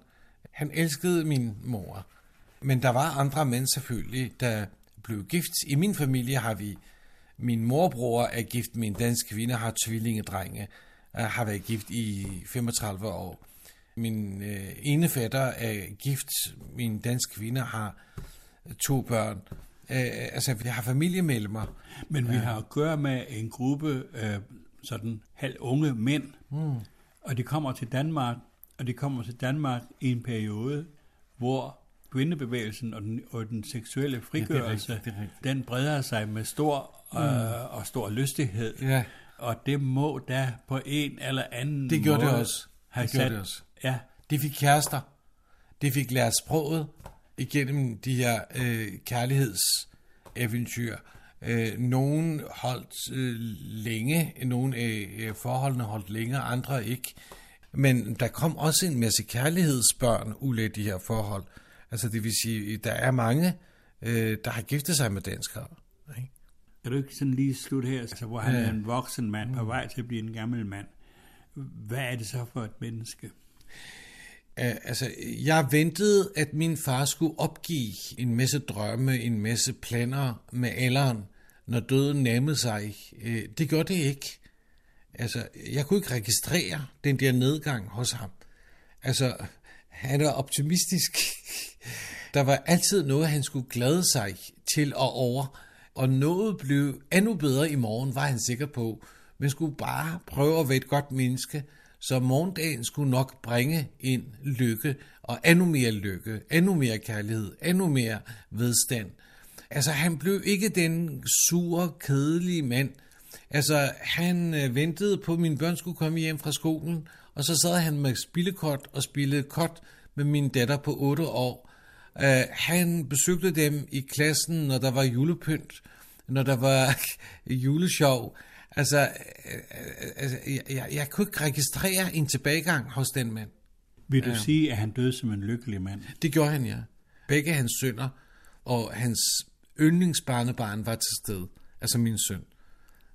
Han elskede min mor. Men der var andre mænd selvfølgelig, der blev gift. I min familie har vi min morbror er gift med en dansk kvinde, har tvillingedrenge, har været gift i 35 år. Min øh, ene fætter er gift, min dansk kvinde har to børn. Øh, altså, vi har familiemedlemmer. Men vi har at gøre med en gruppe øh, sådan halv unge mænd, mm. og de kommer til Danmark, og de kommer til Danmark i en periode, hvor kvindebevægelsen og den, og den seksuelle frigørelse, ja, det er rigtigt, det er rigtigt. den breder sig med stor mm. øh, og stor lystighed. Ja. Og det må da på en eller anden det gjorde måde det også. have det sat... Det også. Ja. De fik kærester. De fik lært sproget igennem de her øh, kærlighedseventyr. Øh, nogen holdt øh, længe, nogle af øh, forholdene holdt længere, andre ikke. Men der kom også en masse kærlighedsbørn ud af de her forhold. Altså det vil sige, der er mange, øh, der har giftet sig med danskere. Ikke? Kan du ikke sådan lige slutte her, altså, hvor han ja. er en voksen mand på vej til at blive en gammel mand? Hvad er det så for et menneske? Altså, jeg ventede, at min far skulle opgive en masse drømme, en masse planer med alderen, når døden nærmede sig. Det gjorde det ikke. Altså, jeg kunne ikke registrere den der nedgang hos ham. Altså, han var optimistisk. <laughs> Der var altid noget, han skulle glæde sig til og over, og noget blev endnu bedre i morgen, var han sikker på. Men skulle bare prøve at være et godt menneske, så morgendagen skulle nok bringe en lykke, og endnu mere lykke, endnu mere kærlighed, endnu mere vedstand. Altså, han blev ikke den sure, kedelige mand. Altså, han øh, ventede på, at mine børn skulle komme hjem fra skolen, og så sad han med spillekort og spillede kort med min datter på 8 år. Uh, han besøgte dem i klassen, når der var julepynt, når der var <laughs> juleshow. Altså, uh, altså jeg, jeg, jeg kunne ikke registrere en tilbagegang hos den mand. Vil du Ja. sige, at han døde som en lykkelig mand? Det gjorde han, ja. Begge hans sønner og hans yndlingsbarnebarn var til stede. Altså min søn.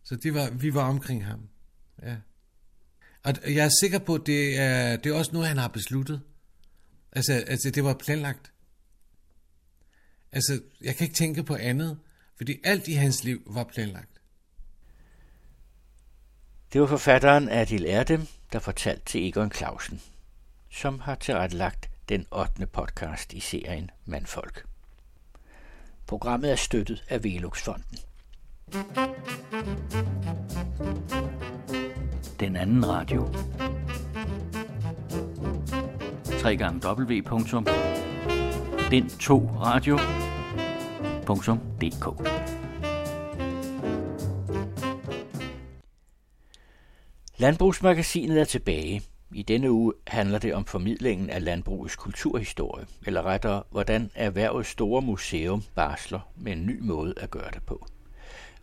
Så det var, vi var omkring ham. Ja. Og jeg er sikker på, at det er, det er også noget, han har besluttet. Altså, altså, det var planlagt. Altså, jeg kan ikke tænke på andet, fordi alt i hans liv var planlagt. Det var forfatteren Adil Erdem, der fortalte til Egon Clausen, som har tilrettelagt den 8. podcast i serien Mandfolk. Programmet er støttet af Velux-fonden. Den anden radio. www.den2radio.dk Landbrugsmagasinet er tilbage. I denne uge handler det om formidlingen af landbrugets kulturhistorie, eller rettere, hvordan erhvervets store museum barsler med en ny måde at gøre det på.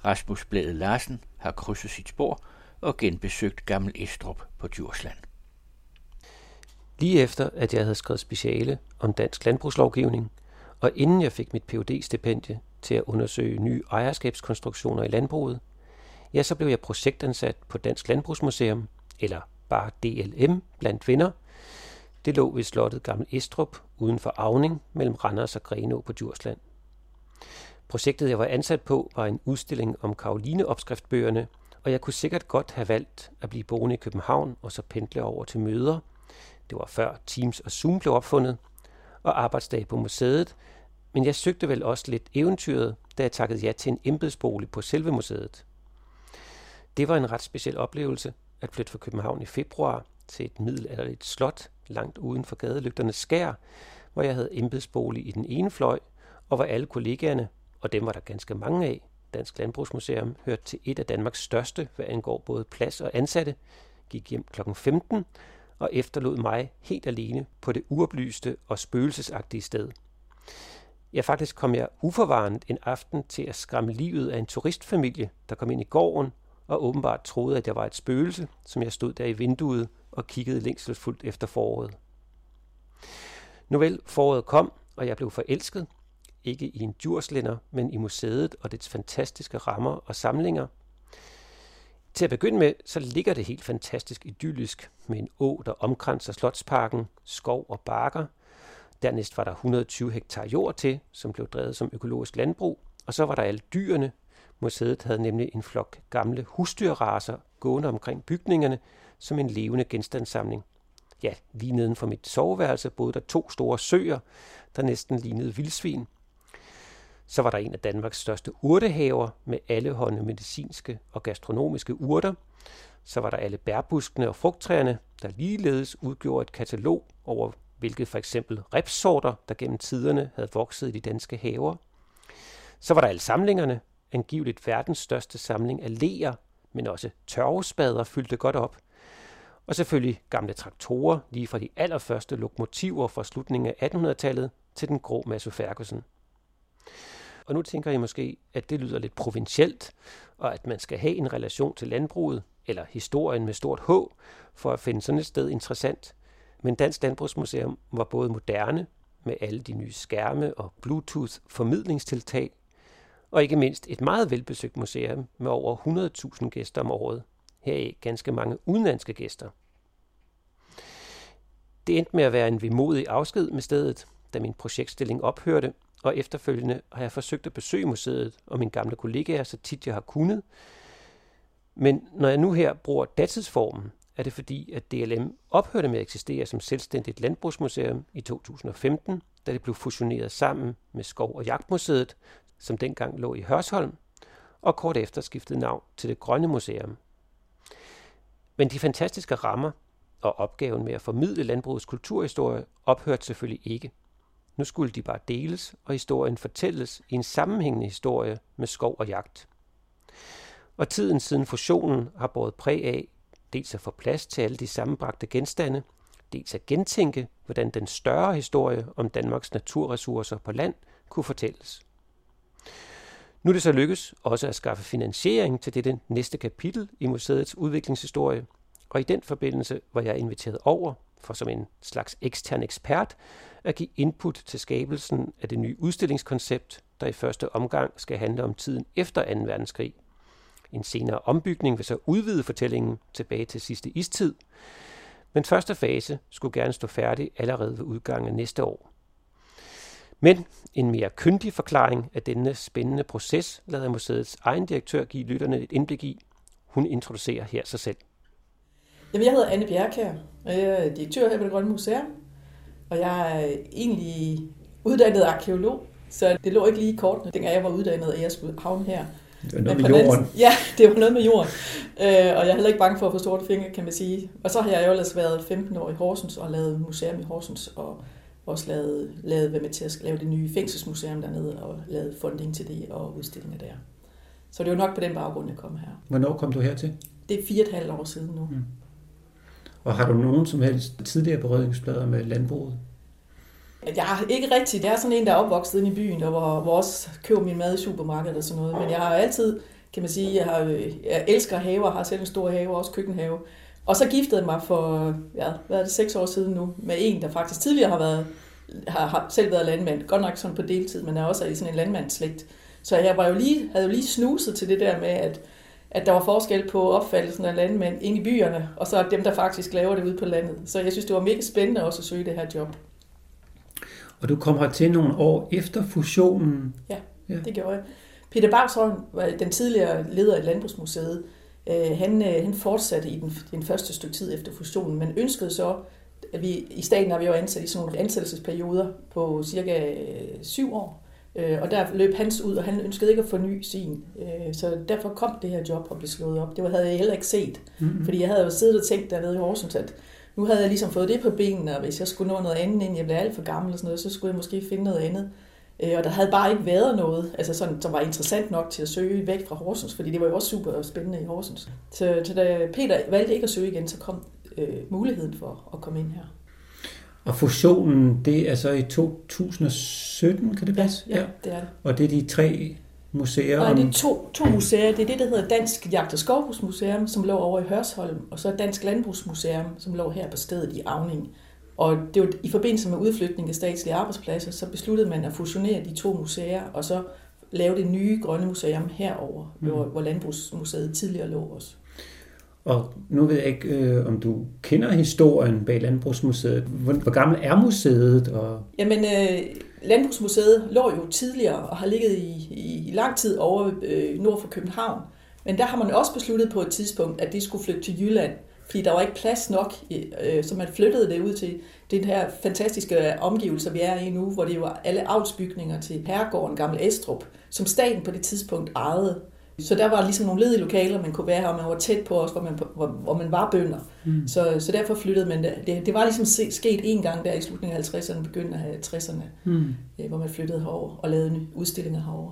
Rasmus Blæde Larsen har krydset sit spor og genbesøgt Gammel Estrup på Djursland. Lige efter, at jeg havde skrevet speciale om dansk landbrugslovgivning, og inden jeg fik mit phd stipendie til at undersøge nye ejerskabskonstruktioner i landbruget, ja, så blev jeg projektansat på Dansk Landbrugsmuseum, eller bare DLM blandt venner. Det lå ved slottet Gammel Estrup uden for Avning mellem Randers og Grenå på Djursland. Projektet, jeg var ansat på, var en udstilling om Karoline-opskriftbøgerne, og jeg kunne sikkert godt have valgt at blive boende i København og så pendle over til møder. Det var før Teams og Zoom blev opfundet, og arbejdsdag på museet, men jeg søgte vel også lidt eventyret, da jeg takkede ja til en embedsbolig på selve museet. Det var en ret speciel oplevelse at flytte fra København i februar til et middelalderligt slot langt uden for gadelygternes skær, hvor jeg havde embedsbolig i den ene fløj, og hvor alle kollegaerne, og dem var der ganske mange af, Dansk Landbrugsmuseum hørte til et af Danmarks største, hvad angår både plads og ansatte, gik hjem kl. 15 og efterlod mig helt alene på det uoplyste og spøgelsesagtige sted. Ja, faktisk kom jeg uforvarende en aften til at skræmme livet af en turistfamilie, der kom ind i gården og åbenbart troede, at jeg var et spøgelse, som jeg stod der i vinduet og kiggede længselsfuldt efter foråret. Nu vel, foråret kom, og jeg blev forelsket, ikke i en djurslænder, men i museet og dets fantastiske rammer og samlinger. Til at begynde med, så ligger det helt fantastisk idyllisk med en å, der omkranser Slotsparken, skov og bakker. Dernæst var der 120 hektar jord til, som blev drevet som økologisk landbrug, og så var der alle dyrene. Museet havde nemlig en flok gamle husdyrraser gående omkring bygningerne som en levende genstandssamling. Ja, lige neden for mit soveværelse boede der to store søer, der næsten lignede vildsvin. Så var der en af Danmarks største urtehaver med alle hånde medicinske og gastronomiske urter. Så var der alle bærbuskene og frugttræerne, der ligeledes udgjorde et katalog over hvilke for eksempel repsorter, der gennem tiderne havde vokset i de danske haver. Så var der alle samlingerne, angiveligt verdens største samling af leer, men også tørvespader fyldte godt op. Og selvfølgelig gamle traktorer, lige fra de allerførste lokomotiver fra slutningen af 1800-tallet til den grå Massey Ferguson. Og nu tænker I måske, at det lyder lidt provincielt, og at man skal have en relation til landbruget, eller historien med stort H, for at finde sådan et sted interessant. Men Dansk Landbrugsmuseum var både moderne, med alle de nye skærme og Bluetooth-formidlingstiltag, og ikke mindst et meget velbesøgt museum med over 100.000 gæster om året. Heraf ganske mange udenlandske gæster. Det endte med at være en vemodig afsked med stedet, da min projektstilling ophørte, og efterfølgende har jeg forsøgt at besøge museet og mine gamle kollegaer så tit jeg har kunnet. Men når jeg nu her bruger datidsformen, er det fordi, at DLM ophørte med at eksistere som selvstændigt landbrugsmuseum i 2015, da det blev fusioneret sammen med Skov- og Jagtmuseet, som dengang lå i Hørsholm, og kort efter skiftede navn til det Grønne Museum. Men de fantastiske rammer og opgaven med at formidle landbrugets kulturhistorie ophørte selvfølgelig ikke. Nu skulle de bare deles, og historien fortælles i en sammenhængende historie med skov og jagt. Og tiden siden fusionen har båret præg af dels at få plads til alle de sammenbragte genstande, dels at gentænke, hvordan den større historie om Danmarks naturressourcer på land kunne fortælles. Nu er det så lykkes også at skaffe finansiering til dette næste kapitel i museets udviklingshistorie, og i den forbindelse var jeg inviteret over for som en slags ekstern ekspert at give input til skabelsen af det nye udstillingskoncept, der i første omgang skal handle om tiden efter 2. verdenskrig. En senere ombygning vil så udvide fortællingen tilbage til sidste istid, men første fase skulle gerne stå færdig allerede ved udgangen af næste år. Men en mere kyndig forklaring af denne spændende proces lader museets egen direktør give lytterne et indblik i. Hun introducerer her sig selv. Jamen, jeg hedder Anne Bjerkær, og jeg er direktør her på det Grønne Museum. Og jeg er egentlig uddannet arkeolog, så det lå ikke lige i kortene, dengang jeg var uddannet, at jeg skulle havne her. Det var noget med jorden. Ja, <laughs> det var noget med jorden. Øh, og jeg er heller ikke bange for at få sorte fingre, kan man sige. Og så har jeg jo ellers været 15 år i Horsens og lavet museum i Horsens, og også lavet, lavet været med til at lave det nye fængselsmuseum dernede, og lavet funding til det og udstillinger der. Så det jo nok på den baggrund, jeg kom her. Hvornår kom du hertil? Det er fire og et halvt år siden nu. Mm. Og har du nogen som helst tidligere berøringsplader med landbruget? Jeg har ikke rigtigt. Jeg er sådan en, der er opvokset inde i byen, og hvor, hvor også køber min mad i supermarkedet og sådan noget. Men jeg har altid, kan man sige, jeg, har, jeg elsker haver, har selv en stor have, også køkkenhave. Og så giftede jeg mig for, ja, hvad er det, seks år siden nu, med en, der faktisk tidligere har været, har, har selv været landmand. Godt nok sådan på deltid, men er også i sådan en landmandsslægt. Så jeg var jo lige, havde jo lige snuset til det der med, at, at der var forskel på opfattelsen af landmænd inde i byerne, og så dem, der faktisk laver det ude på landet. Så jeg synes, det var mega spændende også at søge det her job. Og du kom til nogle år efter fusionen. Ja, ja. det gjorde jeg. Peter Bagsholm var den tidligere leder af Landbrugsmuseet. Øh, han, øh, han fortsatte i den, den første stykke tid efter fusionen, men ønskede så, at vi i staten har vi jo ansat i sådan nogle ansættelsesperioder på cirka øh, syv år. Og der løb hans ud, og han ønskede ikke at forny sin. Så derfor kom det her job og blev slået op. Det havde jeg heller ikke set. Mm-hmm. Fordi jeg havde jo siddet og tænkt dernede i Horsens, at nu havde jeg ligesom fået det på benene, og hvis jeg skulle nå noget andet, inden jeg blev alt for gammel og sådan noget, så skulle jeg måske finde noget andet. Øh, og der havde bare ikke været noget, altså sådan, som var interessant nok til at søge væk fra Horsens, fordi det var jo også super spændende i Horsens. Så, så da Peter valgte ikke at søge igen, så kom øh, muligheden for at komme ind her. Og fusionen, det er så i 2017, kan det passe? Ja, ja, det er det. Og det er de tre museer? Nej, det er to, to museer. Det er det, der hedder Dansk Jagt- og Skovbrugsmuseum, som lå over i Hørsholm, og så Dansk Landbrugsmuseum, som lå her på stedet i Avning. Og det var i forbindelse med udflytning af statslige arbejdspladser, så besluttede man at fusionere de to museer, og så lave det nye grønne museum herover, mm. hvor, hvor Landbrugsmuseet tidligere lå også. Og nu ved jeg ikke, øh, om du kender historien bag Landbrugsmuseet. Hvor, hvor gammel er museet? Og... Jamen, øh, Landbrugsmuseet lå jo tidligere og har ligget i, i lang tid over øh, nord for København. Men der har man også besluttet på et tidspunkt, at det skulle flytte til Jylland, fordi der var ikke plads nok, øh, så man flyttede det ud til den her fantastiske omgivelser, vi er i nu, hvor det var alle avlsbygninger til herregården Gammel Estrup, som staten på det tidspunkt ejede. Så der var ligesom nogle ledige lokaler, man kunne være her, og man var tæt på os, hvor man, hvor, hvor man var bønder. Mm. Så, så derfor flyttede man det. det. Var ligesom sket en gang der i slutningen af 50'erne, begyndelsen af 60'erne, mm. Øh, hvor man flyttede herover og lavede udstillinger herover.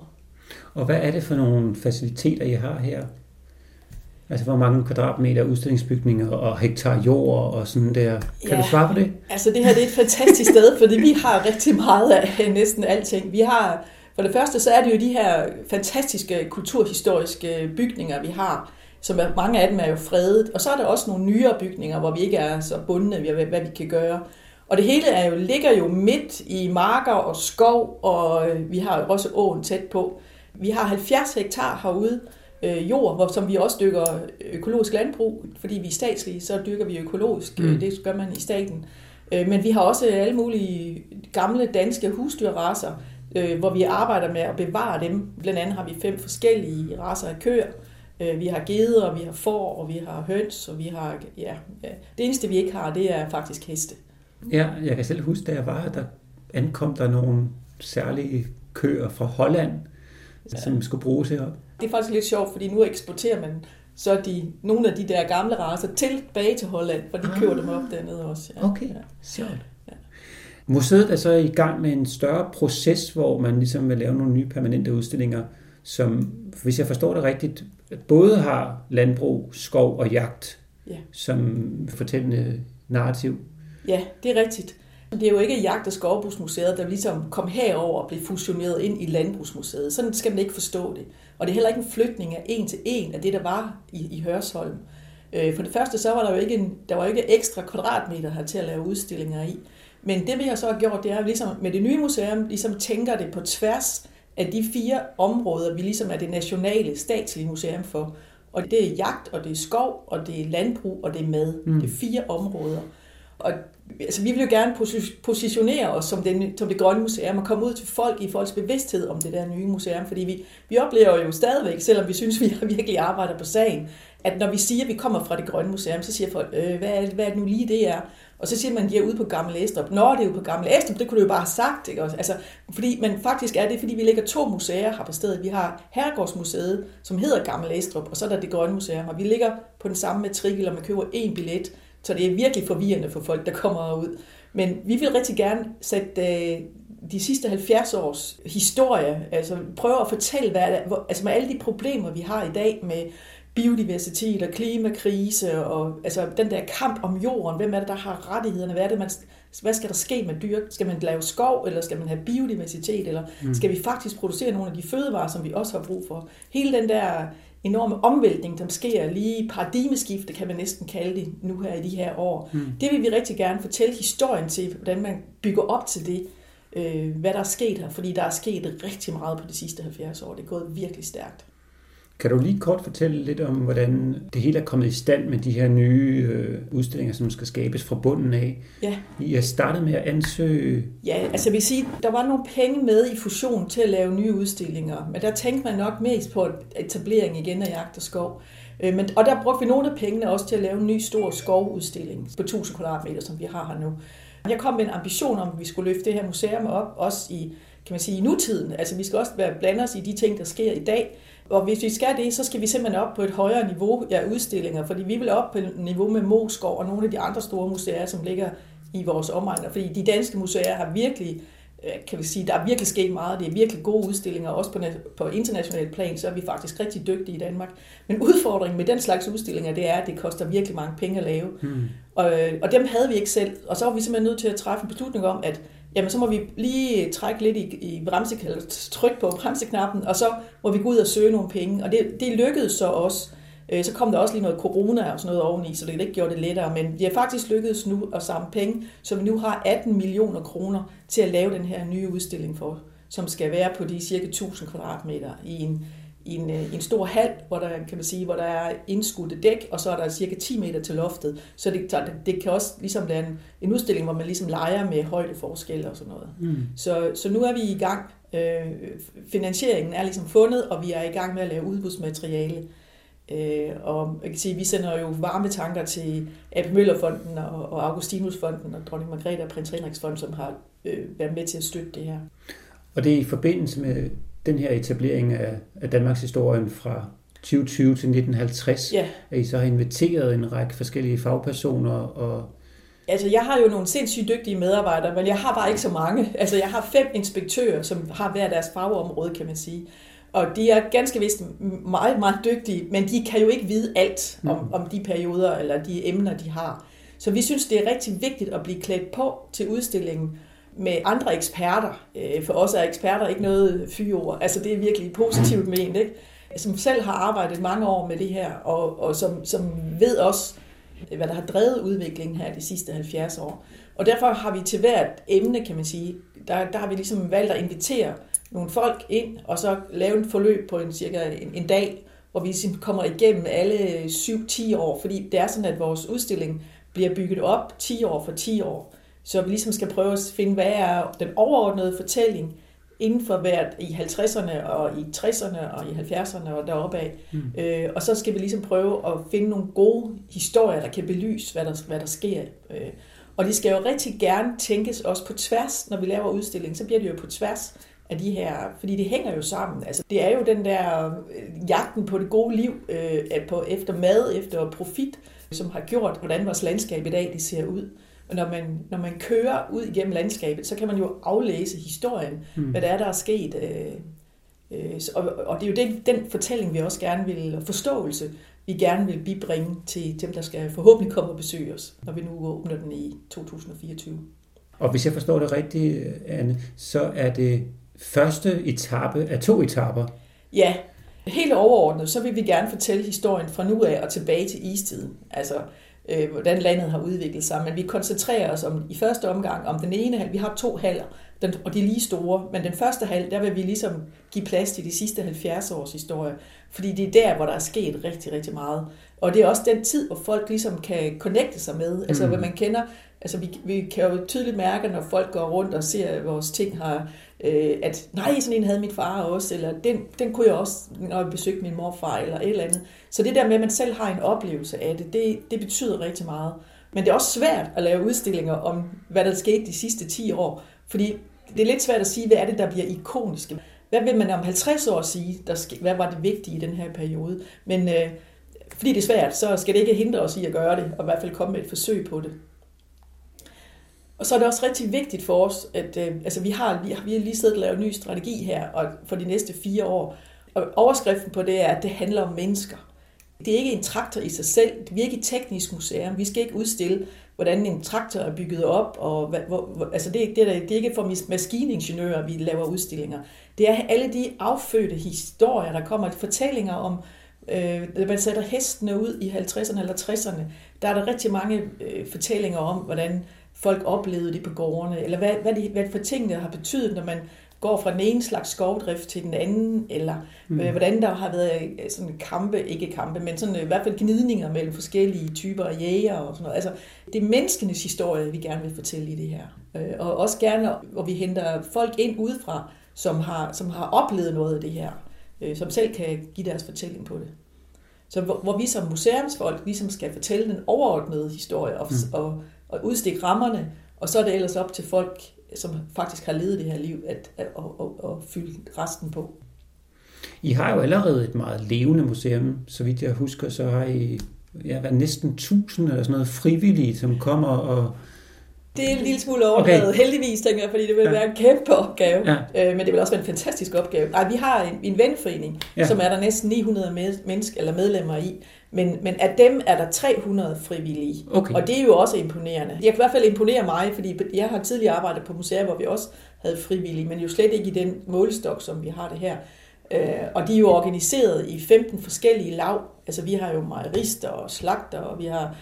Og hvad er det for nogle faciliteter, I har her? Altså hvor mange kvadratmeter udstillingsbygninger og hektar jord og sådan der. Kan ja, du svare på det? Altså det her det er et fantastisk sted, fordi vi har rigtig meget af næsten alting. Vi har for det første så er det jo de her fantastiske kulturhistoriske bygninger, vi har, som er, mange af dem er jo fredet. Og så er der også nogle nyere bygninger, hvor vi ikke er så bundne ved, hvad vi kan gøre. Og det hele er jo, ligger jo midt i marker og skov, og vi har også åen tæt på. Vi har 70 hektar herude øh, jord, hvor, som vi også dykker økologisk landbrug, fordi vi er statslige, så dyrker vi økologisk. Mm. Det gør man i staten. Øh, men vi har også alle mulige gamle danske husdyrraser, øh, hvor vi arbejder med at bevare dem. Blandt andet har vi fem forskellige raser af køer. Øh, vi har geder, vi har får, og vi har høns, og vi har... Ja, ja. Det eneste, vi ikke har, det er faktisk heste. Ja, jeg kan selv huske, da jeg var der ankom der nogle særlige køer fra Holland, ja. som skulle bruges heroppe. Det er faktisk lidt sjovt, fordi nu eksporterer man så de, nogle af de der gamle raser tilbage til Holland, for de ah, køber dem op dernede også. Ja. Okay, ja. Museet er så i gang med en større proces, hvor man ligesom vil lave nogle nye permanente udstillinger, som, hvis jeg forstår det rigtigt, både har landbrug, skov og jagt ja. som fortællende narrativ. Ja, det er rigtigt. Det er jo ikke Jagt- og Skovbrugsmuseet, der ligesom kom herover og blev fusioneret ind i Landbrugsmuseet. Sådan skal man ikke forstå det. Og det er heller ikke en flytning af en til en af det, der var i, i Hørsholm. Øh, for det første, så var der jo ikke, en, der var ikke ekstra kvadratmeter her til at lave udstillinger i. Men det vi har så gjort, det er, ligesom med det nye museum ligesom tænker det på tværs af de fire områder, vi ligesom er det nationale statslige museum for. Og det er jagt, og det er skov, og det er landbrug, og det er mad. Mm. Det er fire områder. Og altså, vi vil jo gerne positionere os som, den, som det grønne museum og komme ud til folk i folks bevidsthed om det der nye museum, fordi vi, vi oplever jo stadigvæk, selvom vi synes, <laughs> vi har virkelig arbejder på sagen, at når vi siger, at vi kommer fra det grønne museum, så siger folk, øh, hvad, er, hvad er det nu lige det er? Og så siger man, at de er ude på Gamle Æstrup. Nå, det er jo på Gamle Æstrup, det kunne du jo bare have sagt. Ikke? Altså, fordi, men faktisk er det, fordi vi ligger to museer her på stedet. Vi har Herregårdsmuseet, som hedder Gamle Æstrup, og så er der det grønne museum. Og vi ligger på den samme matrikel, og man køber én billet. Så det er virkelig forvirrende for folk, der kommer ud. Men vi vil rigtig gerne sætte øh, de sidste 70 års historie, altså prøve at fortælle, hvad altså med alle de problemer, vi har i dag med biodiversitet og klimakrise og altså den der kamp om jorden, hvem er det, der har rettighederne, hvad, er det, man, hvad skal der ske med dyr? Skal man lave skov, eller skal man have biodiversitet, eller mm. skal vi faktisk producere nogle af de fødevarer, som vi også har brug for? Hele den der enorme omvæltning, der sker lige paradigmeskifte, kan man næsten kalde det nu her i de her år. Mm. Det vil vi rigtig gerne fortælle historien til, hvordan man bygger op til det, øh, hvad der er sket her, fordi der er sket rigtig meget på de sidste 70 år. Det er gået virkelig stærkt. Kan du lige kort fortælle lidt om, hvordan det hele er kommet i stand med de her nye øh, udstillinger, som skal skabes fra bunden af? Ja. I er startet med at ansøge... Ja, altså jeg vil sige, der var nogle penge med i fusion til at lave nye udstillinger, men der tænkte man nok mest på etablering igen af jagt og skov. Øh, men, og der brugte vi nogle af pengene også til at lave en ny stor skovudstilling på 1000 kvadratmeter, som vi har her nu. Jeg kom med en ambition om, at vi skulle løfte det her museum op, også i, kan man sige, i nutiden. Altså vi skal også være blande os i de ting, der sker i dag, og hvis vi skal det, så skal vi simpelthen op på et højere niveau af udstillinger, fordi vi vil op på et niveau med Moskov og nogle af de andre store museer, som ligger i vores omegn. Fordi de danske museer har virkelig, øh, kan vi sige, der er virkelig sket meget. Det er virkelig gode udstillinger, også på, på international plan, så er vi faktisk rigtig dygtige i Danmark. Men udfordringen med den slags udstillinger, det er, at det koster virkelig mange penge at lave. Hmm. Og, øh, og dem havde vi ikke selv. Og så var vi simpelthen nødt til at træffe en beslutning om, at jamen så må vi lige trække lidt i, i bremse, tryk på bremseknappen, og så må vi gå ud og søge nogle penge. Og det, det lykkedes så også. Øh, så kom der også lige noget corona og sådan noget oveni, så det ikke gjorde det lettere. Men det har faktisk lykkedes nu at samle penge, så vi nu har 18 millioner kroner til at lave den her nye udstilling for, som skal være på de cirka 1000 kvadratmeter i en i en, øh, en stor hal, hvor der, kan man sige, hvor der er indskudte dæk, og så er der cirka 10 meter til loftet. Så det, det, kan også ligesom være en, en udstilling, hvor man ligesom leger med højdeforskelle og sådan noget. Mm. Så, så nu er vi i gang. Øh, finansieringen er ligesom fundet, og vi er i gang med at lave udbudsmateriale. Øh, og jeg kan sige, vi sender jo varme tanker til AP Møllerfonden og, og Augustinusfonden og Dronning Margrethe og Prins Henriks Fond, som har øh, været med til at støtte det her. Og det er i forbindelse med den her etablering af, af Danmarks historien fra 2020 til 1950, ja. at I så har inviteret en række forskellige fagpersoner og Altså, jeg har jo nogle sindssygt dygtige medarbejdere, men jeg har bare ikke så mange. Altså, jeg har fem inspektører, som har hver deres fagområde, kan man sige. Og de er ganske vist meget, meget dygtige, men de kan jo ikke vide alt om, mm. om de perioder eller de emner, de har. Så vi synes, det er rigtig vigtigt at blive klædt på til udstillingen, med andre eksperter. Øh, for os er eksperter ikke noget fyord. Altså det er virkelig positivt ment, ikke? Som selv har arbejdet mange år med det her, og, og som, som ved også, øh, hvad der har drevet udviklingen her de sidste 70 år. Og derfor har vi til hvert emne, kan man sige, der, der har vi ligesom valgt at invitere nogle folk ind, og så lave et forløb på en cirka en, en dag, hvor vi kommer igennem alle 7-10 år, fordi det er sådan, at vores udstilling bliver bygget op 10 år for 10 år. Så vi ligesom skal prøve at finde, hvad er den overordnede fortælling inden for hvert i 50'erne og i 60'erne og i 70'erne og deroppe af. Mm. Øh, og så skal vi ligesom prøve at finde nogle gode historier, der kan belyse, hvad der, hvad der sker. Øh, og de skal jo rigtig gerne tænkes også på tværs, når vi laver udstilling, så bliver det jo på tværs af de her, fordi det hænger jo sammen. Altså, det er jo den der øh, jagten på det gode liv, øh, på, efter mad, efter profit, som har gjort, hvordan vores landskab i dag det ser ud. Og når man, når man kører ud igennem landskabet, så kan man jo aflæse historien, mm. hvad der er, der er sket. Øh, øh, og, og det er jo den, den fortælling, vi også gerne vil, forståelse, vi gerne vil bibringe til dem, der skal forhåbentlig komme og besøge os, når vi nu åbner den i 2024. Og hvis jeg forstår det rigtigt, Anne, så er det første etape af to etapper. Ja, Helt overordnet, så vil vi gerne fortælle historien fra nu af og tilbage til istiden. Altså, øh, hvordan landet har udviklet sig. Men vi koncentrerer os om, i første omgang om den ene hal. Vi har to haller, den, og de er lige store. Men den første hal, der vil vi ligesom give plads til de sidste 70 års historie. Fordi det er der, hvor der er sket rigtig, rigtig meget. Og det er også den tid, hvor folk ligesom kan connecte sig med. Altså, mm. hvad man kender Altså, vi, vi kan jo tydeligt mærke, når folk går rundt og ser, vores ting har, øh, at nej, sådan en havde min far også, eller den, den kunne jeg også, når jeg besøgte min morfar, eller et eller andet. Så det der med, at man selv har en oplevelse af det, det, det betyder rigtig meget. Men det er også svært at lave udstillinger om, hvad der skete de sidste 10 år, fordi det er lidt svært at sige, hvad er det, der bliver ikonisk. Hvad vil man om 50 år sige, der ske, hvad var det vigtige i den her periode? Men øh, fordi det er svært, så skal det ikke hindre os i at gøre det, og i hvert fald komme med et forsøg på det. Og så er det også rigtig vigtigt for os, at øh, altså vi, har, vi, har, vi har lige siddet og lavet en ny strategi her og for de næste fire år. Og overskriften på det er, at det handler om mennesker. Det er ikke en traktor i sig selv. Vi er ikke et teknisk museum. Vi skal ikke udstille, hvordan en traktor er bygget op. Og hvad, hvor, altså det, det, er, det er ikke for maskiningeniører, vi laver udstillinger. Det er alle de affødte historier, der kommer. Fortællinger om, øh, man sætter hestene ud i 50'erne eller 60'erne. Der er der rigtig mange øh, fortællinger om, hvordan folk oplevede det på gårdene, eller hvad, hvad, de, hvad for tingene har betydet, når man går fra den ene slags skovdrift til den anden, eller mm. øh, hvordan der har været øh, sådan kampe, ikke kampe, men sådan, øh, i hvert fald gnidninger mellem forskellige typer af jæger og sådan noget. Altså, det er menneskenes historie, vi gerne vil fortælle i det her. Øh, og også gerne, hvor vi henter folk ind udefra, som har, som har oplevet noget af det her, øh, som selv kan give deres fortælling på det. Så hvor, hvor vi som museumsfolk ligesom skal fortælle den overordnede historie og, mm. og og udstikke rammerne, og så er det ellers op til folk, som faktisk har levet det her liv, at, at, at, at, at fylde resten på. I har jo allerede et meget levende museum. Så vidt jeg husker, så har I ja, været næsten 1000 eller sådan noget frivillige, som kommer og det er en lille smule overdrevet, okay. heldigvis, tænker jeg, fordi det vil ja. være en kæmpe opgave. Ja. Øh, men det vil også være en fantastisk opgave. Nej, vi har en, en venforening, ja. som er der næsten 900 med, mennesker, eller medlemmer i. Men, men af dem er der 300 frivillige. Okay. Og det er jo også imponerende. Jeg kan i hvert fald imponere mig, fordi jeg har tidligere arbejdet på museer, hvor vi også havde frivillige, men jo slet ikke i den målestok, som vi har det her. Øh, og de er jo organiseret i 15 forskellige lav. Altså vi har jo mejerister og slagter, og vi har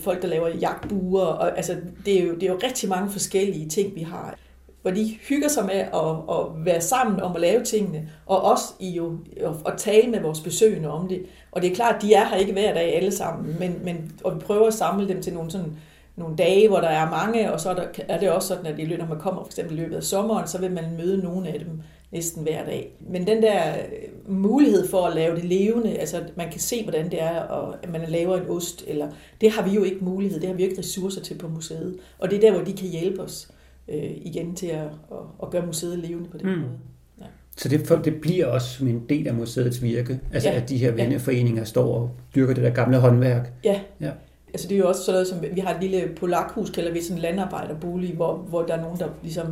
folk, der laver jagtbuer. Og, altså, det, er jo, det er jo rigtig mange forskellige ting, vi har hvor de hygger sig med at, at være sammen om at lave tingene, og også i jo at, tale med vores besøgende om det. Og det er klart, at de er her ikke hver dag alle sammen, men, men og vi prøver at samle dem til nogle sådan nogle dage, hvor der er mange, og så er, der, er det også sådan, at i når man kommer for eksempel i løbet af sommeren, så vil man møde nogle af dem næsten hver dag. Men den der øh, mulighed for at lave det levende, altså at man kan se, hvordan det er, og at man laver en ost, eller det har vi jo ikke mulighed, det har vi ikke ressourcer til på museet. Og det er der, hvor de kan hjælpe os øh, igen til at, at, at gøre museet levende på den mm. måde. Ja. Så det, det bliver også som en del af museets virke, altså ja. at de her venneforeninger står og dyrker det der gamle håndværk. Ja. ja. Altså det er jo også sådan noget, som vi har et lille polakhus, kalder vi sådan en landarbejderbolig, hvor, hvor der er nogen, der ligesom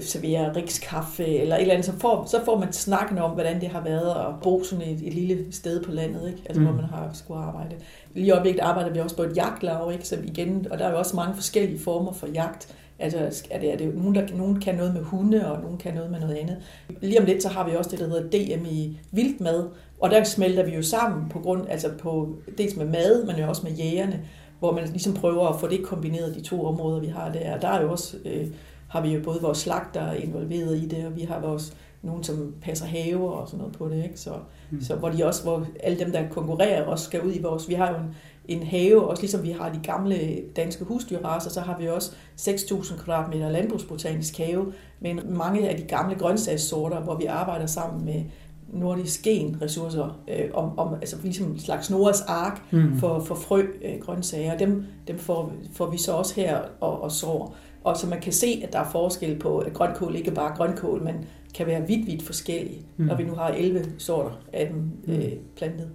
serverer rikskaffe eller et eller andet, så får, så får man snakken om, hvordan det har været at bo sådan et, et lille sted på landet, ikke? Altså, mm. hvor man har skulle arbejde. Lige i øjeblikket arbejder vi også på et jagtlav, ikke? Så igen, og der er jo også mange forskellige former for jagt. Altså, er det, er det nogen, der, nogen kan noget med hunde, og nogen kan noget med noget andet. Lige om lidt, så har vi også det, der hedder DM i vildmad, og der smelter vi jo sammen på grund, altså på, dels med mad, men jo også med jægerne, hvor man ligesom prøver at få det kombineret, de to områder, vi har der. Der er jo også, øh, har vi jo både vores slagter involveret i det, og vi har vores nogen, som passer haver og sådan noget på det, ikke? Så, mm. så hvor de også, hvor alle dem, der konkurrerer, også skal ud i vores, vi har jo en, en have, også ligesom vi har de gamle danske husdyrraser, så har vi også 6.000 kvadratmeter landbrugsbotanisk have, men mange af de gamle grøntsagssorter, hvor vi arbejder sammen med nordisk gen-ressourcer, øh, om, om, altså ligesom slags Noras ark mm. for, for frø øh, grøntsager. Dem, dem får, får vi så også her og, og sår. Og så man kan se, at der er forskel på, at grønkål ikke bare grønkål, men kan være vidt, vidt forskellige, mm. når vi nu har 11 sorter af dem mm. øh, plantet.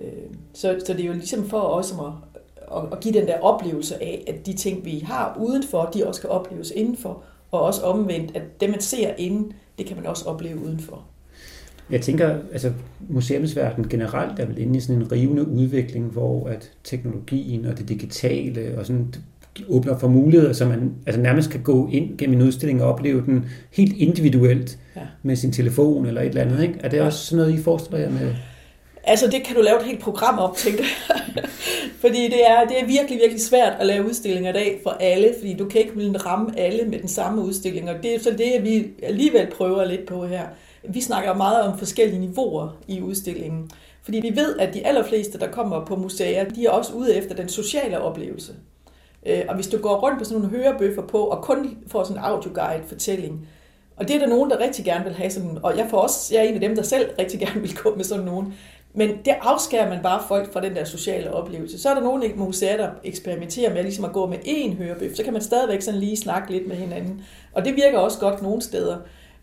Øh, så, så det er jo ligesom for os at, at, at give den der oplevelse af, at de ting, vi har udenfor, de også kan opleves indenfor, og også omvendt, at det, man ser inden, det kan man også opleve udenfor. Jeg tænker, altså museumsverdenen generelt er vel inde i sådan en rivende udvikling, hvor at teknologien og det digitale og sådan åbner for muligheder, så man altså nærmest kan gå ind gennem en udstilling og opleve den helt individuelt ja. med sin telefon eller et eller andet. Ikke? Er det også sådan noget, I forestiller jer med? Altså, det kan du lave et helt program op, tænker jeg. <laughs> fordi det er, det er virkelig, virkelig svært at lave udstillinger i dag for alle, fordi du kan ikke ramme alle med den samme udstilling, og det er så det, vi alligevel prøver lidt på her. Vi snakker meget om forskellige niveauer i udstillingen, fordi vi ved, at de allerfleste, der kommer på museer, de er også ude efter den sociale oplevelse. Øh, og hvis du går rundt på sådan nogle hørebøffer på, og kun får sådan en audioguide fortælling, og det er der nogen, der rigtig gerne vil have sådan, og jeg, får også, jeg er en af dem, der selv rigtig <laughs> gerne vil gå med sådan nogen, men det afskærer man bare folk fra den der sociale oplevelse. Så er der nogle museer, der eksperimenterer med ligesom at gå med én hørebøf. Så kan man stadigvæk sådan lige snakke lidt med hinanden. Og det virker også godt nogle steder.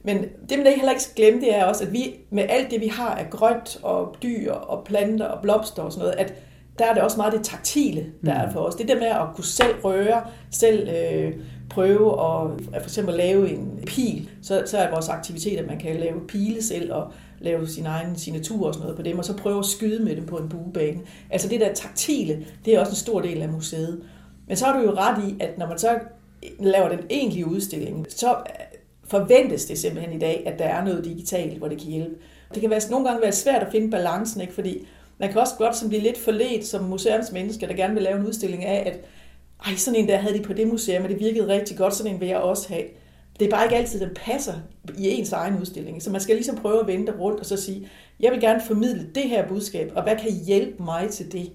Men det, man heller ikke skal glemme, det er også, at vi med alt det, vi har af grønt og dyr og planter og blomster og sådan noget, at der er det også meget det taktile, der er mm. for os. Det der med at kunne selv røre, selv øh, prøve at, at for eksempel lave en pil, så, så er vores aktivitet, at man kan lave pile selv og lave sin egen signatur og sådan noget på dem, og så prøve at skyde med dem på en buebane. Altså det der taktile, det er også en stor del af museet. Men så har du jo ret i, at når man så laver den egentlige udstilling, så forventes det simpelthen i dag, at der er noget digitalt, hvor det kan hjælpe. Det kan være, nogle gange være svært at finde balancen, ikke? fordi man kan også godt som blive lidt forledt som museumsmenneske, der gerne vil lave en udstilling af, at ej, sådan en der havde de på det museum, og det virkede rigtig godt, sådan en vil jeg også have. Det er bare ikke altid, den passer i ens egen udstilling. Så man skal ligesom prøve at vente rundt og så sige, jeg vil gerne formidle det her budskab, og hvad kan hjælpe mig til det?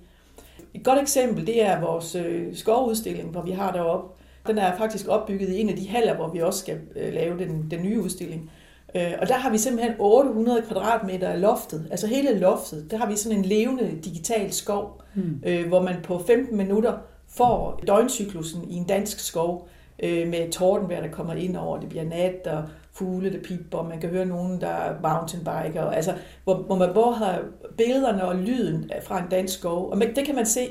Et godt eksempel, det er vores øh, skovudstilling, hvor vi har deroppe. Den er faktisk opbygget i en af de haller, hvor vi også skal øh, lave den, den nye udstilling. Øh, og der har vi simpelthen 800 kvadratmeter af loftet, altså hele loftet, der har vi sådan en levende digital skov, mm. hvor man på 15 minutter får døgncyklusen i en dansk skov øh, med tordenvejr, der kommer ind over, det bliver nat, og fugle, der piper, og man kan høre nogen, der er mountainbiker, altså, hvor, hvor man hvor har billederne og lyden fra en dansk skov. Og det kan man se,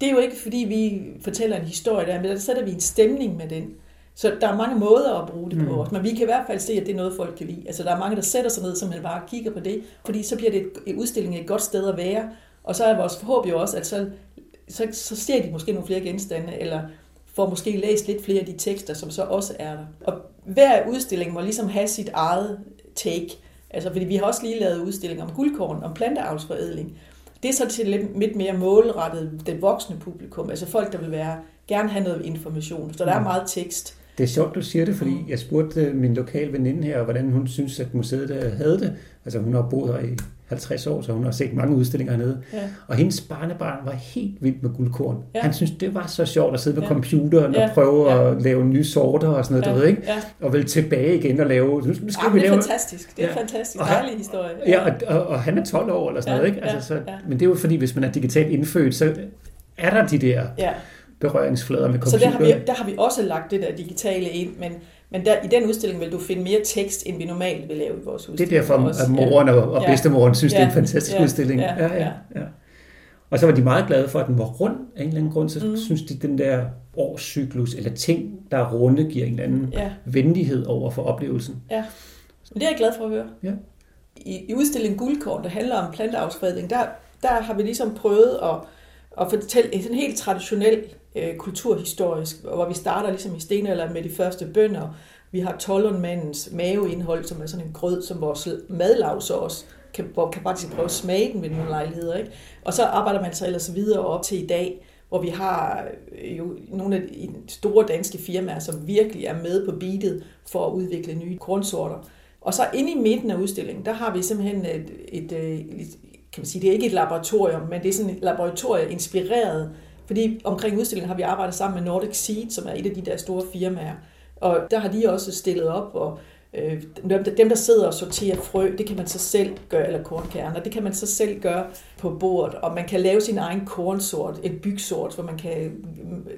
det er jo ikke, fordi vi fortæller en historie der, men der sætter vi en stemning med den. Så der er mange måder at bruge det på, mm. men vi kan i hvert fald se, at det er noget, folk kan lide. Altså der er mange, der sætter sig ned, som man bare kigger på det, fordi så bliver det et, udstilling et godt sted at være, og så er vores forhåb jo også, at så, så, så ser de måske nogle flere genstande, eller får måske læst lidt flere af de tekster, som så også er der. Og hver udstilling må ligesom have sit eget take. Altså, fordi vi har også lige lavet udstillinger om guldkorn, om planteavlsforædling. Det er så til lidt, lidt mere målrettet den voksne publikum, altså folk, der vil være, gerne have noget information. Så der er mm. meget tekst. Det er sjovt, du siger det, fordi mm. jeg spurgte min lokale veninde her, hvordan hun synes, at museet havde det. Altså hun har boet her i 50 år, så hun har set mange udstillinger hernede. Ja. Og hendes barnebarn var helt vild med guldkorn. Ja. Han synes det var så sjovt at sidde med ja. computeren ja. og prøve ja. at lave nye sorter og sådan noget, ja. du ved ikke? Ja. Og vel tilbage igen og lave... Nu skal ja, vi det er lave... fantastisk. Det er ja. fantastisk. Dejlig historie. Ja, ja og, og, og, han er 12 år eller sådan ja. noget, ikke? Altså, så, ja. Men det er jo fordi, hvis man er digitalt indfødt, så er der de der... Ja berøringsflader med computer. Så der har, vi, der har vi også lagt det der digitale ind, men men der, i den udstilling vil du finde mere tekst, end vi normalt vil lave i vores udstilling. Det er derfor, at moren ja. og bedstemoren synes, ja. det er en fantastisk ja. udstilling. Ja. Ja, ja, ja. Og så var de meget glade for, at den var rund af en eller anden grund. Så mm. synes de, den der årscyklus, eller ting, der er runde, giver en eller anden ja. venlighed over for oplevelsen. Ja, Men det er jeg glad for at høre. Ja. I, i udstillingen Guldkorn, der handler om planteafspredning, der, der har vi ligesom prøvet at, at fortælle en helt traditionel øh, kulturhistorisk, hvor vi starter ligesom i stenalderen med de første bønder. Vi har tollundmandens maveindhold, som er sådan en grød, som vores madlav så også kan, hvor kan faktisk prøve at smage den ved nogle lejligheder. Ikke? Og så arbejder man sig ellers videre op til i dag, hvor vi har øh, jo nogle af de store danske firmaer, som virkelig er med på beatet for at udvikle nye kornsorter. Og så inde i midten af udstillingen, der har vi simpelthen et, et, et, et kan man sige, det er ikke et laboratorium, men det er sådan et laboratorium inspireret fordi omkring udstillingen har vi arbejdet sammen med Nordic Seed, som er et af de der store firmaer. Og der har de også stillet op, og øh, dem, der sidder og sorterer frø, det kan man så selv gøre, eller kornkerner, det kan man så selv gøre på bordet, og man kan lave sin egen kornsort, et bygsort, hvor man kan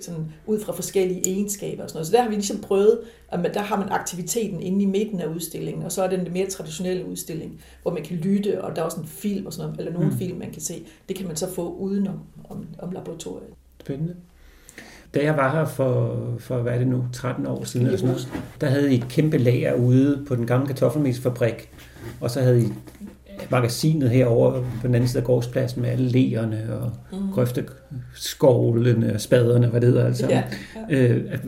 sådan, ud fra forskellige egenskaber og sådan noget. Så der har vi ligesom prøvet, at der har man aktiviteten inde i midten af udstillingen, og så er den det mere traditionelle udstilling, hvor man kan lytte, og der er også en film og sådan noget, eller nogle mm. film, man kan se. Det kan man så få udenom om, om laboratoriet. Spændende. Da jeg var her for, for hvad er det nu, 13 år siden, eller sådan noget, der havde I et kæmpe lager ude på den gamle kartoffelmesfabrik, og så havde I magasinet herover på den anden side af gårdspladsen med alle læerne og mm. grøfteskovlene og spaderne, hvad det hedder altså. Ja, ja. Øh,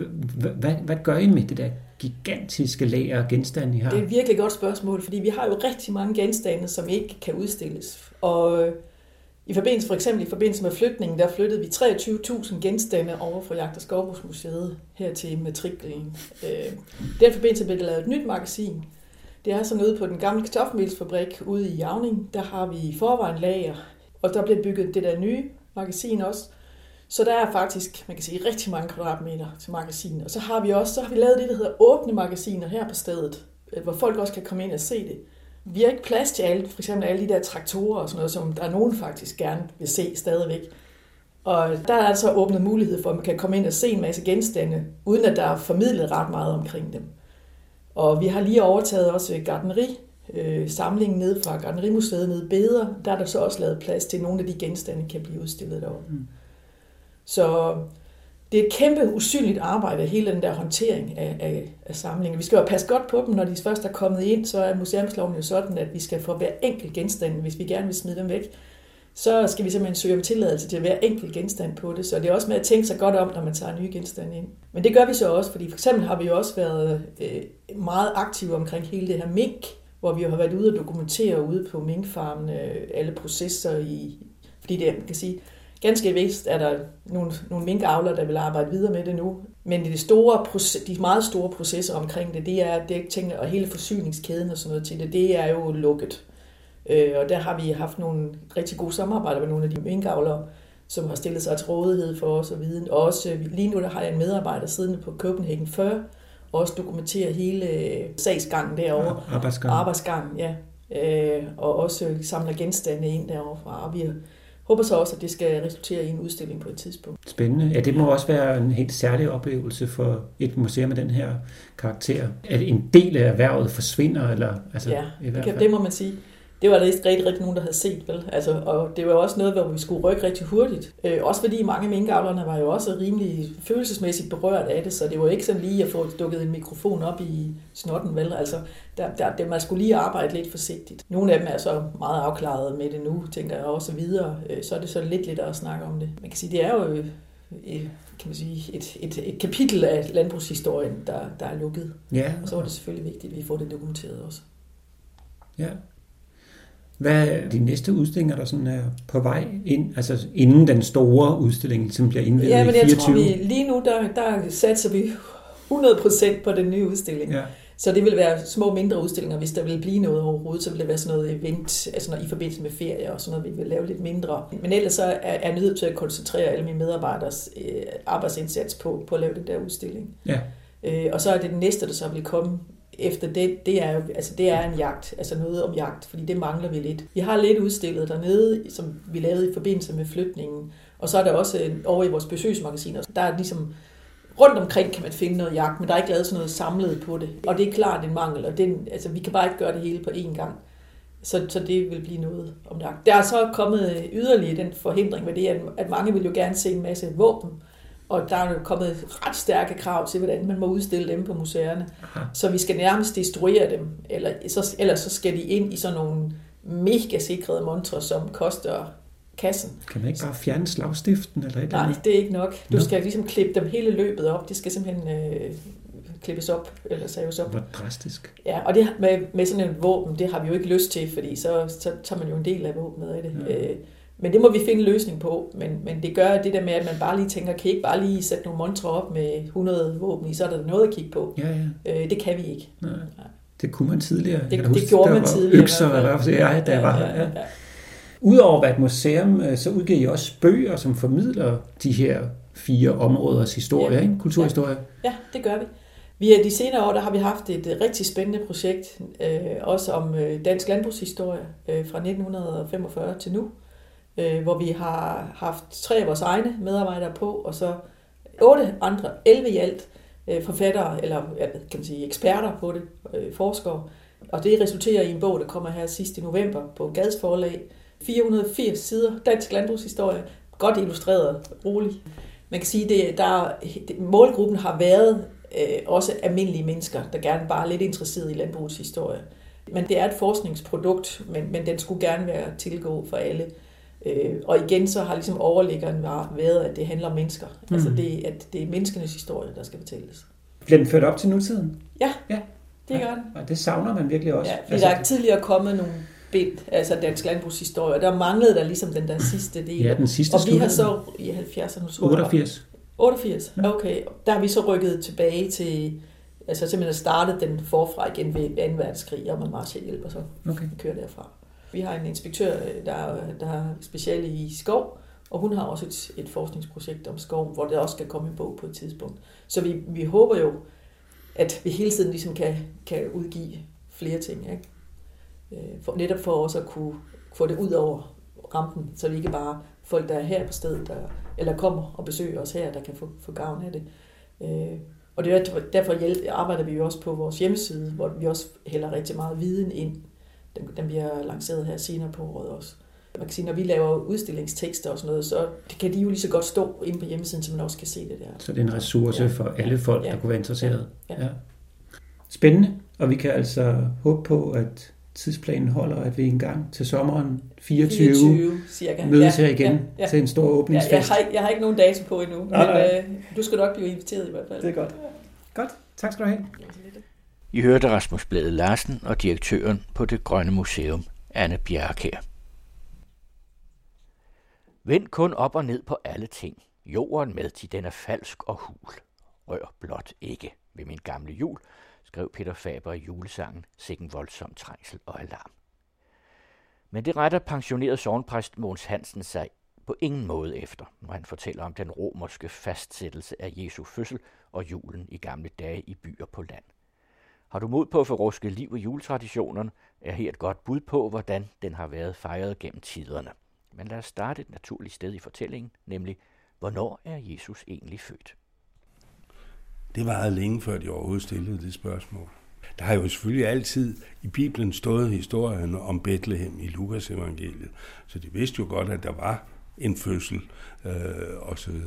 hvad, hvad gør I med det der gigantiske lager og genstande, I har? Det er et virkelig godt spørgsmål, fordi vi har jo rigtig mange genstande, som ikke kan udstilles. Og i forbindelse, for eksempel i forbindelse med flytningen, der flyttede vi 23.000 genstande over fra Jagt- og Skovbrugsmuseet her til matriklen. Øh, den forbindelse blev der lavet et nyt magasin. Det er sådan ude på den gamle kartoffelmelsfabrik ude i Javning. Der har vi i forvejen lager, og der blev bygget det der nye magasin også. Så der er faktisk, man kan sige, rigtig mange kvadratmeter til magasin. Og så har vi også så har vi lavet det, der hedder åbne magasiner her på stedet, øh, hvor folk også kan komme ind og se det vi har ikke plads til alle, for eksempel alle de der traktorer og sådan noget, som der er nogen faktisk gerne vil se stadigvæk. Og der er altså åbnet mulighed for, at man kan komme ind og se en masse genstande, uden at der er formidlet ret meget omkring dem. Og vi har lige overtaget også gardneri, øh, samlingen ned fra Gardnerimuseet nede Beder. Der er der så også lavet plads til, at nogle af de genstande kan blive udstillet derovre. Mm. Så det er et kæmpe usynligt arbejde, hele den der håndtering af, af, af samlinger. Vi skal jo passe godt på dem, når de først er kommet ind, så er museumsloven jo sådan, at vi skal få hver enkelt genstand, hvis vi gerne vil smide dem væk, så skal vi simpelthen søge om tilladelse til hver enkelt genstand på det. Så det er også med at tænke sig godt om, når man tager nye genstande ind. Men det gør vi så også, fordi for eksempel har vi jo også været øh, meget aktive omkring hele det her mink, hvor vi har været ude og dokumentere ude på minkfarmen øh, alle processer i, fordi det, man kan sige, Ganske vist er der nogle, nogle minkavler, der vil arbejde videre med det nu. Men de, store, de meget store processer omkring det, det er det tingene, og hele forsyningskæden og sådan noget til det, det er jo lukket. Øh, og der har vi haft nogle rigtig gode samarbejder med nogle af de minkavlere, som har stillet sig til rådighed for os og viden. Og også øh, lige nu der har jeg en medarbejder siddende på Copenhagen 40, og også dokumenterer hele øh, sagsgangen derovre. Ja, arbejdsgangen. Arbejdsgangen, ja. Øh, og også samler genstande ind derovre fra. Og vi håber så også, at det skal resultere i en udstilling på et tidspunkt. Spændende. Ja, det må også være en helt særlig oplevelse for et museum med den her karakter. At en del af erhvervet forsvinder, eller altså, ja, i hvert fald. det må man sige det var der ikke rigtig, rigtig nogen, der havde set. Vel? Altså, og det var også noget, hvor vi skulle rykke rigtig hurtigt. Øh, også fordi mange minkavlerne var jo også rimelig følelsesmæssigt berørt af det, så det var ikke sådan lige at få dukket en mikrofon op i snotten. Vel? Altså, der, der, der, man skulle lige arbejde lidt forsigtigt. Nogle af dem er så meget afklaret med det nu, tænker jeg også videre. Øh, så er det så lidt lidt at snakke om det. Man kan sige, det er jo et, øh, kan man sige, et, et, et kapitel af landbrugshistorien, der, der er lukket. Ja. Og så er det selvfølgelig vigtigt, at vi får det dokumenteret også. Ja. Hvad er de næste udstillinger, der sådan er på vej ind, altså inden den store udstilling, som bliver indvidet ja, men jeg i 24? tror, vi, lige nu der, der satser vi 100% på den nye udstilling. Ja. Så det vil være små mindre udstillinger, hvis der vil blive noget overhovedet, så vil det være sådan noget event, altså når, i forbindelse med ferie og sådan noget, vi vil lave lidt mindre. Men ellers så er, er jeg nødt til at koncentrere alle mine medarbejders øh, arbejdsindsats på, på at lave den der udstilling. Ja. Øh, og så er det den næste, der så vil komme efter det, det er, altså det er en jagt, altså noget om jagt, fordi det mangler vi lidt. Vi har lidt udstillet dernede, som vi lavede i forbindelse med flytningen, og så er der også over i vores besøgsmagasiner, der er ligesom rundt omkring kan man finde noget jagt, men der er ikke lavet sådan noget samlet på det. Og det er klart en mangel, og det, altså, vi kan bare ikke gøre det hele på én gang. Så, så det vil blive noget om jagt. Der er så kommet yderligere den forhindring med det, at, at mange vil jo gerne se en masse våben, og der er kommet ret stærke krav til, hvordan man må udstille dem på museerne. Aha. Så vi skal nærmest destruere dem, eller så, ellers så skal de ind i sådan nogle mega sikrede montre, som koster kassen. Kan man ikke bare fjerne slagstiften eller et Nej, det er ikke nok. Du skal ligesom klippe dem hele løbet op. Det skal simpelthen øh, klippes op, eller saves op. Hvor drastisk. Ja, og det med, med sådan en våben, det har vi jo ikke lyst til, fordi så, så tager man jo en del af våbnet af det. Ja. Øh, men det må vi finde en løsning på. Men, men det gør det der med, at man bare lige tænker, kan I ikke bare lige sætte nogle montre op med 100 våben i, så er der noget at kigge på. Ja, ja. Øh, det kan vi ikke. Nej. Det kunne man tidligere. Det, det huske, gjorde man tidligere. Økser, eller hvad jeg, da jeg var her. Ja. ja. Udover at være et museum, øh, så udgiver I også bøger, som formidler de her fire områders historie, ja. ikke? kulturhistorie. Ja. ja, det gør vi. Vi er de senere år, der har vi haft et rigtig spændende projekt, øh, også om øh, dansk landbrugshistorie øh, fra 1945 til nu øh, hvor vi har haft tre af vores egne medarbejdere på, og så otte andre, 11 i alt, øh, forfattere, eller kan man sige eksperter på det, øh, forskere. Og det resulterer i en bog, der kommer her sidst i november på Gads forlag. 480 sider, dansk landbrugshistorie, godt illustreret, rolig. Man kan sige, at der, målgruppen har været øh, også almindelige mennesker, der gerne bare er lidt interesseret i landbrugets historie. men det er et forskningsprodukt, men, men den skulle gerne være tilgå for alle. Øh, og igen så har ligesom overliggeren været, at det handler om mennesker. Mm. Altså det, at det er menneskenes historie, der skal fortælles. Bliver den ført op til nutiden? Ja, ja. det gør den. Og det savner man virkelig også. Ja, fordi altså, der er tidligere kommet nogle bind, altså dansk landbrugshistorie, og der manglede der ligesom den der sidste del. Ja, den sidste Og vi har så i 70'erne... 88. 88, okay. Der har vi så rykket tilbage til, altså simpelthen startet den forfra igen ved 2. verdenskrig, og med Marshallhjælp, og så okay. kører derfra. Vi har en inspektør, øh, der, der er speciale i skov, og hun har også et, et forskningsprojekt om skov, hvor der også skal komme en bog på et tidspunkt. Så vi, vi håber jo, at vi hele tiden ligesom kan, kan udgive flere ting. Ikke? Øh, for, netop for også at kunne få det ud over rampen, så vi ikke bare folk, der er her på stedet, der, eller kommer og besøger os her, der kan få, få gavn af det. Øh, og det er derfor arbejder vi jo også på vores hjemmeside, hvor vi også hælder rigtig meget viden ind. Den, den bliver lanceret her senere på året også. Man kan sige, når vi laver udstillingstekster og sådan noget, så kan de jo lige så godt stå inde på hjemmesiden, så man også kan se det der. Så det er en ressource ja. for alle folk, ja. der kunne være interesseret. Ja. Ja. Spændende, og vi kan altså håbe på, at tidsplanen holder, at vi engang til sommeren 24, 24 cirka. mødes ja, her igen ja, ja. til en stor åbningsfest. Ja, jeg, har ikke, jeg har ikke nogen dato på endnu, nej, men nej. Øh, du skal nok blive inviteret i hvert fald. Det er godt. Godt, tak skal du have. I hørte Rasmus Blæde Larsen og direktøren på det Grønne Museum, Anne Bjerkær. Vend kun op og ned på alle ting. Jorden med, til den er falsk og hul. Rør blot ikke ved min gamle jul, skrev Peter Faber i julesangen Sikken voldsom trængsel og alarm. Men det retter pensioneret sovnpræst Måns Hansen sig på ingen måde efter, når han fortæller om den romerske fastsættelse af Jesu fødsel og julen i gamle dage i byer på land. Har du mod på at forruske liv i juletraditionerne, er her et godt bud på, hvordan den har været fejret gennem tiderne. Men lad os starte et naturligt sted i fortællingen, nemlig, hvornår er Jesus egentlig født? Det var længe før de overhovedet stillede det spørgsmål. Der har jo selvfølgelig altid i Bibelen stået historien om Bethlehem i Lukas evangeliet, så de vidste jo godt, at der var en fødsel øh, osv.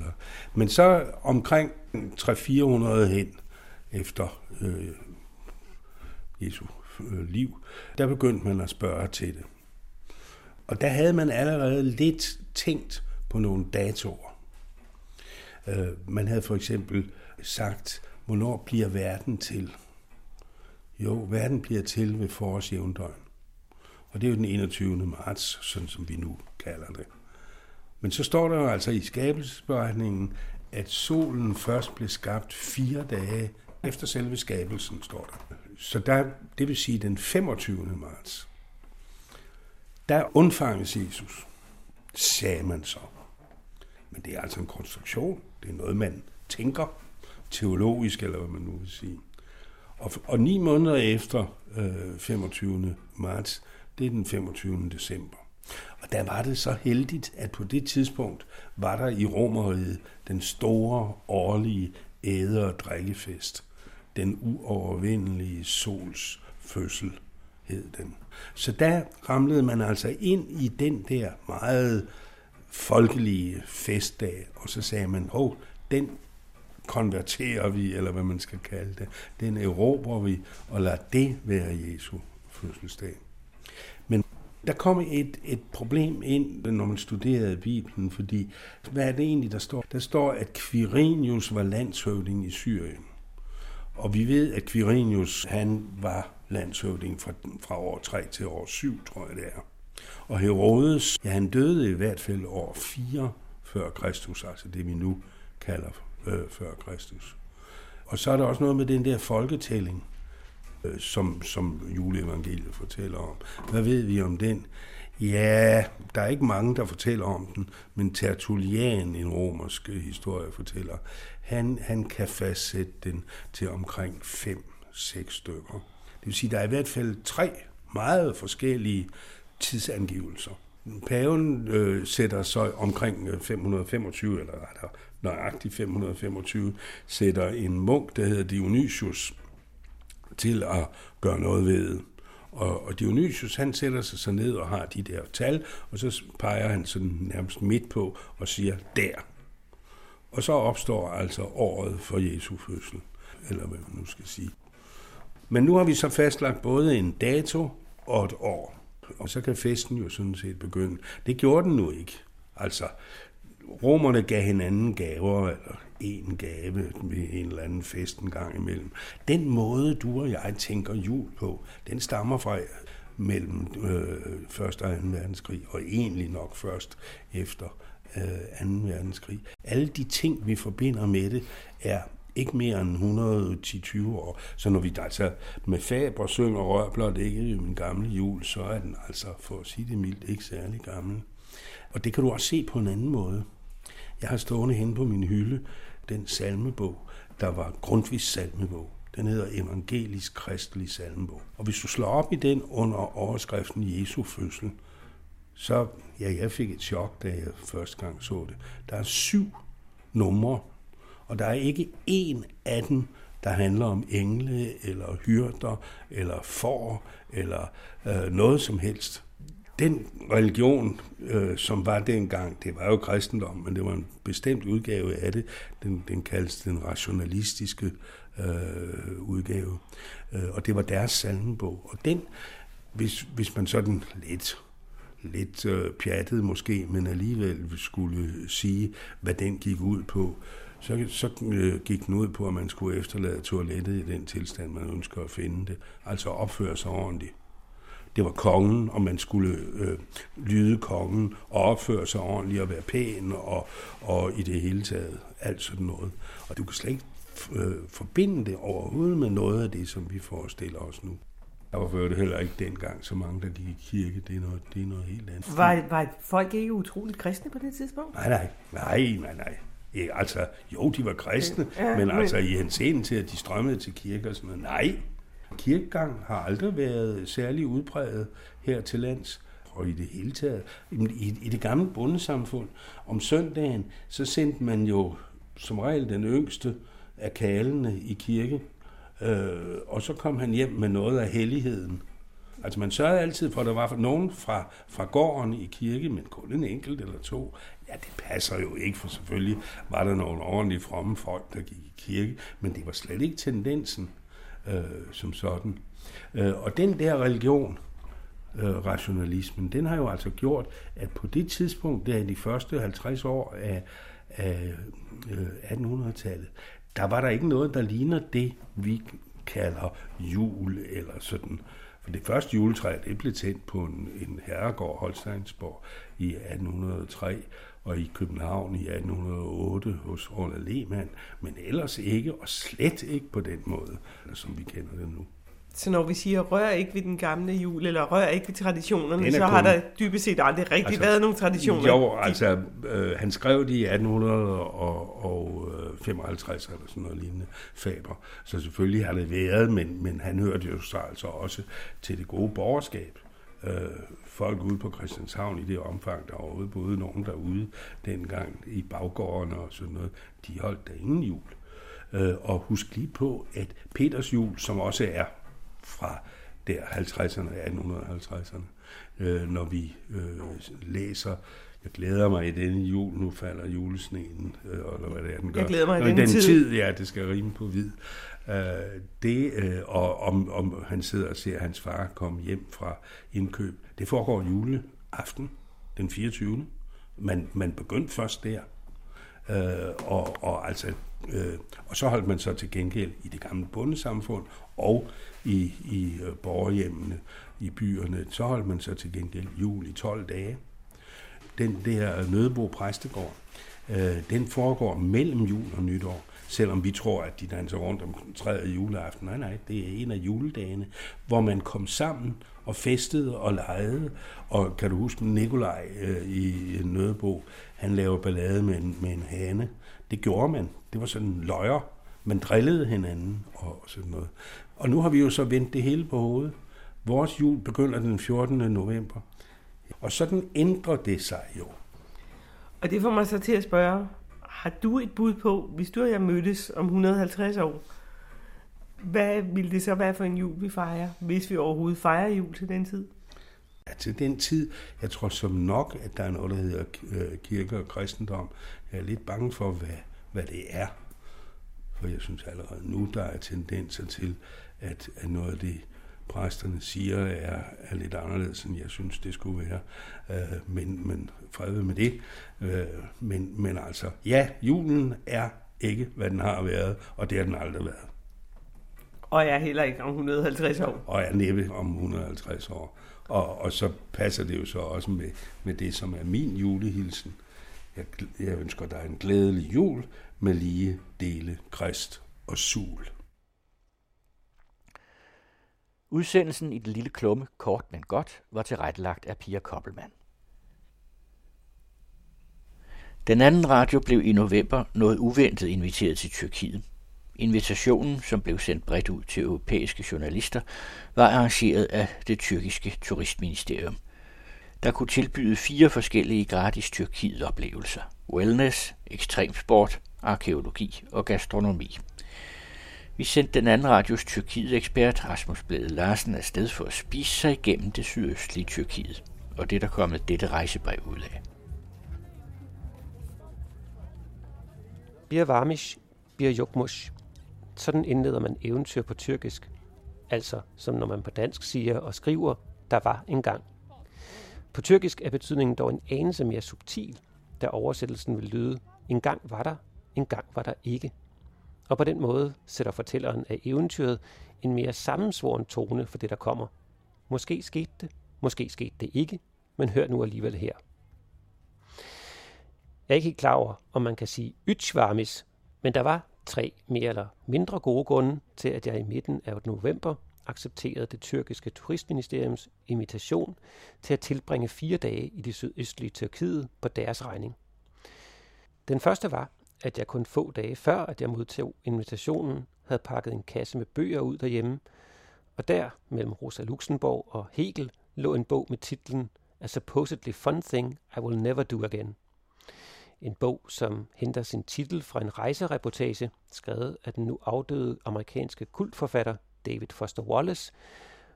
Men så omkring 300-400 hen efter øh, Jesu øh, liv, der begyndte man at spørge til det. Og der havde man allerede lidt tænkt på nogle datoer. Øh, man havde for eksempel sagt, hvornår bliver verden til? Jo, verden bliver til ved forårsjævndøgn. Og det er jo den 21. marts, sådan som vi nu kalder det. Men så står der jo altså i skabelsesberetningen, at solen først blev skabt fire dage efter selve skabelsen, står der. Så der, det vil sige den 25. marts, der undfanges Jesus, sagde man så. Men det er altså en konstruktion. Det er noget, man tænker teologisk, eller hvad man nu vil sige. Og, og ni måneder efter øh, 25. marts, det er den 25. december. Og der var det så heldigt, at på det tidspunkt var der i Romeriet den store årlige æder- og drikkefest. Den uovervindelige sols fødsel hed den. Så der ramlede man altså ind i den der meget folkelige festdag, og så sagde man, hov, den konverterer vi, eller hvad man skal kalde det. Den erobrer vi, og lader det være Jesu fødselsdag. Men der kom et, et problem ind, når man studerede Bibelen, fordi hvad er det egentlig, der står? Der står, at Quirinius var landshøvding i Syrien. Og vi ved, at Quirinius, han var landshøvding fra, fra år 3 til år 7, tror jeg det er. Og Herodes, ja, han døde i hvert fald år 4 før Kristus, altså det vi nu kalder øh, før Kristus. Og så er der også noget med den der folketælling, øh, som, som juleevangeliet fortæller om. Hvad ved vi om den? Ja, der er ikke mange, der fortæller om den, men Tertullian, en romersk øh, historie, fortæller, han, han kan fastsætte den til omkring 5-6 stykker. Det vil sige, der er i hvert fald tre meget forskellige tidsangivelser. Paven øh, sætter så omkring øh, 525, eller der nøjagtigt 525, sætter en munk, der hedder Dionysius, til at gøre noget ved. Og, og Dionysius, han sætter sig så ned og har de der tal, og så peger han sådan nærmest midt på og siger, der. Og så opstår altså året for Jesu fødsel, eller hvad man nu skal sige. Men nu har vi så fastlagt både en dato og et år. Og så kan festen jo sådan set begynde. Det gjorde den nu ikke. Altså, romerne gav hinanden gaver, eller en gave ved en eller anden fest en gang imellem. Den måde, du og jeg tænker jul på, den stammer fra mellem øh, 1. og 2. verdenskrig, og egentlig nok først efter øh, 2. verdenskrig. Alle de ting, vi forbinder med det, er ikke mere end 110-20 år. Så når vi altså med Faber synger rørblot ikke i min gamle jul, så er den altså, for at sige det mildt, ikke særlig gammel. Og det kan du også se på en anden måde. Jeg har stående hen på min hylde den salmebog, der var Grundtvigs salmebog. Den hedder Evangelisk Kristelig Salmebog. Og hvis du slår op i den under overskriften Jesu fødsel, så, ja, jeg fik et chok, da jeg første gang så det. Der er syv numre, og der er ikke én af dem, der handler om engle, eller hyrder, eller får, eller øh, noget som helst. Den religion, øh, som var dengang, det var jo kristendom, men det var en bestemt udgave af det. Den, den kaldes den rationalistiske øh, udgave. Øh, og det var deres salmebog. Og den, hvis, hvis man sådan lidt lidt øh, pjattet måske, men alligevel skulle sige, hvad den gik ud på, så, så øh, gik den ud på, at man skulle efterlade toilettet i den tilstand, man ønsker at finde det. Altså opføre sig ordentligt. Det var kongen, og man skulle øh, lyde kongen og opføre sig ordentligt og være pæn og, og i det hele taget alt sådan noget. Og du kan slet ikke øh, forbinde det overhovedet med noget af det, som vi forestiller os nu. Der var det heller ikke dengang så mange, der gik i kirke. Det er noget, det er noget helt andet. Var, var folk ikke utroligt kristne på det tidspunkt? Nej, nej, nej, nej, nej. Ja, altså, jo, de var kristne, ja, men, men altså i hensenen til, at de strømmede til kirke og sådan noget. Nej, kirkegang har aldrig været særlig udbredt her til lands og i det hele taget. I, i det gamle bondesamfund, om søndagen, så sendte man jo som regel den yngste af kalene i kirke, øh, og så kom han hjem med noget af helligheden. Altså man sørgede altid for, at der var nogen fra, fra gården i kirke, men kun en enkelt eller to. Ja, det passer jo ikke, for selvfølgelig var der nogle ordentlige fromme folk, der gik i kirke, men det var slet ikke tendensen øh, som sådan. Øh, og den der religion, øh, rationalismen, den har jo altså gjort, at på det tidspunkt, der i de første 50 år af, af øh, 1800-tallet, der var der ikke noget, der ligner det, vi kalder jul eller sådan. For det første juletræ, det blev tændt på en, en herregård, Holsteinsborg, i 1803, og i København i 1808 hos Roland Lehmann, men ellers ikke, og slet ikke på den måde, som vi kender det nu. Så når vi siger, rør ikke ved den gamle jul, eller rør ikke ved traditionerne, så kun... har der dybest set aldrig rigtig altså, været nogle traditioner. Jo, altså, øh, han skrev det i 1855 eller sådan noget lignende, Faber. Så selvfølgelig har det været, men, men han hørte jo så altså også til det gode borgerskab. Øh, folk ude på Christianshavn i det omfang, der overhovedet boede nogen derude dengang i baggårdene og sådan noget, de holdt der ingen jul. Øh, og husk lige på, at Peters jul, som også er fra der 50'erne, 1850'erne, øh, når vi øh, læser jeg glæder mig i denne jul, nu falder julesneen, øh, eller hvad det er, den gør. Jeg glæder mig i denne den tid. tid. Ja, det skal rime på hvid. Øh, det, øh, og om, om han sidder og ser hans far komme hjem fra indkøb, det foregår juleaften, den 24. Man, man begyndte først der. Øh, og, og, altså, øh, og så holdt man så til gengæld i det gamle bondesamfund og i, i øh, borgerhjemmene i byerne, så holdt man så til gengæld jul i 12 dage. Den der Nødebo Præstegård, øh, den foregår mellem jul og nytår, selvom vi tror, at de danser rundt om træet juleaften. Nej, nej, det er en af juledagene, hvor man kom sammen og festede og legede. Og kan du huske Nikolaj øh, i Nødebo, han lavede ballade med en, med en hane. Det gjorde man. Det var sådan løjer. Man drillede hinanden og sådan noget. Og nu har vi jo så vendt det hele på hovedet. Vores jul begynder den 14. november. Og sådan ændrer det sig jo. Og det får mig så til at spørge, har du et bud på, hvis du og jeg mødtes om 150 år, hvad ville det så være for en jul, vi fejrer, hvis vi overhovedet fejrer jul til den tid? Ja, til den tid, jeg tror som nok, at der er noget, der hedder øh, kirke og kristendom. Jeg er lidt bange for, hvad, hvad det er. For jeg synes allerede nu, der er tendenser til, at, at noget af det, præsterne siger, er, er lidt anderledes, end jeg synes, det skulle være. Øh, men, men fred med det. Øh, men, men altså, ja, julen er ikke, hvad den har været, og det har den aldrig været. Og er heller ikke om 150 år. Og er næppe om 150 år. Og, og så passer det jo så også med, med det, som er min julehilsen. Jeg, jeg ønsker dig en glædelig jul med lige dele krist og sul. Udsendelsen i den lille klumme Kort men godt var tilrettelagt af Pia Koppelmann. Den anden radio blev i november noget uventet inviteret til Tyrkiet. Invitationen, som blev sendt bredt ud til europæiske journalister, var arrangeret af det tyrkiske turistministerium. Der kunne tilbyde fire forskellige gratis Tyrkiet-oplevelser. Wellness, ekstremsport, arkeologi og gastronomi. Vi sendte den anden radios Tyrkiet-ekspert Rasmus Blæde Larsen afsted for at spise sig igennem det sydøstlige Tyrkiet, og det der kommet dette rejsebrev ud af. Bir varmış, bir yokmuş. Sådan indleder man eventyr på tyrkisk. Altså, som når man på dansk siger og skriver, der var engang. På tyrkisk er betydningen dog en anelse mere subtil, da oversættelsen vil lyde, en gang var der, en gang var der ikke. Og på den måde sætter fortælleren af eventyret en mere sammensvoren tone for det, der kommer. Måske skete det, måske skete det ikke, men hør nu alligevel her. Jeg er ikke helt klar over, om man kan sige ytsvarmis, men der var tre mere eller mindre gode grunde til, at jeg i midten af november accepterede det tyrkiske turistministeriums invitation til at tilbringe fire dage i det sydøstlige Tyrkiet på deres regning. Den første var, at jeg kun få dage før, at jeg modtog invitationen, havde pakket en kasse med bøger ud derhjemme, og der, mellem Rosa Luxemburg og Hegel, lå en bog med titlen A Supposedly Fun Thing I Will Never Do Again. En bog, som henter sin titel fra en rejsereportage, skrevet af den nu afdøde amerikanske kultforfatter David Foster Wallace,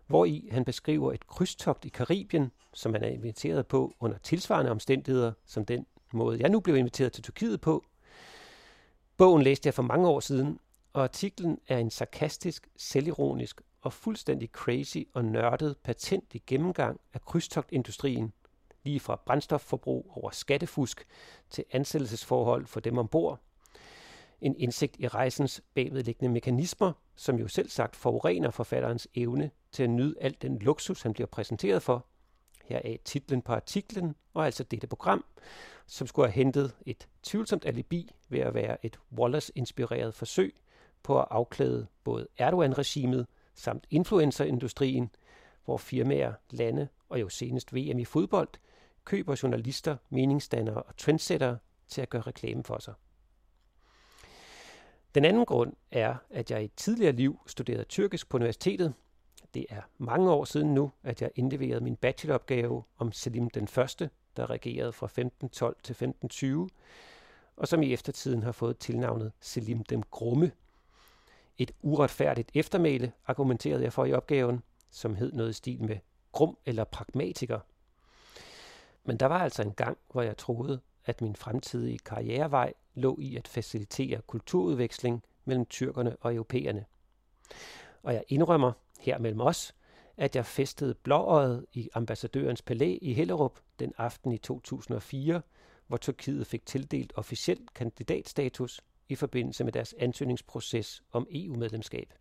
hvor i han beskriver et krydstogt i Karibien, som han er inviteret på under tilsvarende omstændigheder, som den måde, jeg nu blev inviteret til Tyrkiet på. Bogen læste jeg for mange år siden, og artiklen er en sarkastisk, selvironisk og fuldstændig crazy og nørdet patent i gennemgang af krydstogtindustrien, lige fra brændstofforbrug over skattefusk til ansættelsesforhold for dem ombord. En indsigt i rejsens bagvedliggende mekanismer, som jo selv sagt forurener forfatterens evne til at nyde al den luksus, han bliver præsenteret for. Her er titlen på artiklen, og altså dette program, som skulle have hentet et tvivlsomt alibi ved at være et Wallace-inspireret forsøg på at afklæde både Erdogan-regimet samt influencerindustrien, hvor firmaer, lande og jo senest VM i fodbold køber journalister, meningsdannere og trendsættere til at gøre reklame for sig. Den anden grund er, at jeg i et tidligere liv studerede tyrkisk på universitetet. Det er mange år siden nu, at jeg indleverede min bacheloropgave om Selim den Første, der regerede fra 1512 til 1520, og som i eftertiden har fået tilnavnet Selim den Grumme. Et uretfærdigt eftermæle argumenterede jeg for i opgaven, som hed noget i stil med grum eller pragmatiker. Men der var altså en gang, hvor jeg troede, at min fremtidige karrierevej lå i at facilitere kulturudveksling mellem tyrkerne og europæerne. Og jeg indrømmer her mellem os, at jeg festede blåøjet i ambassadørens palæ i Hellerup den aften i 2004, hvor Tyrkiet fik tildelt officiel kandidatstatus i forbindelse med deres ansøgningsproces om EU-medlemskab.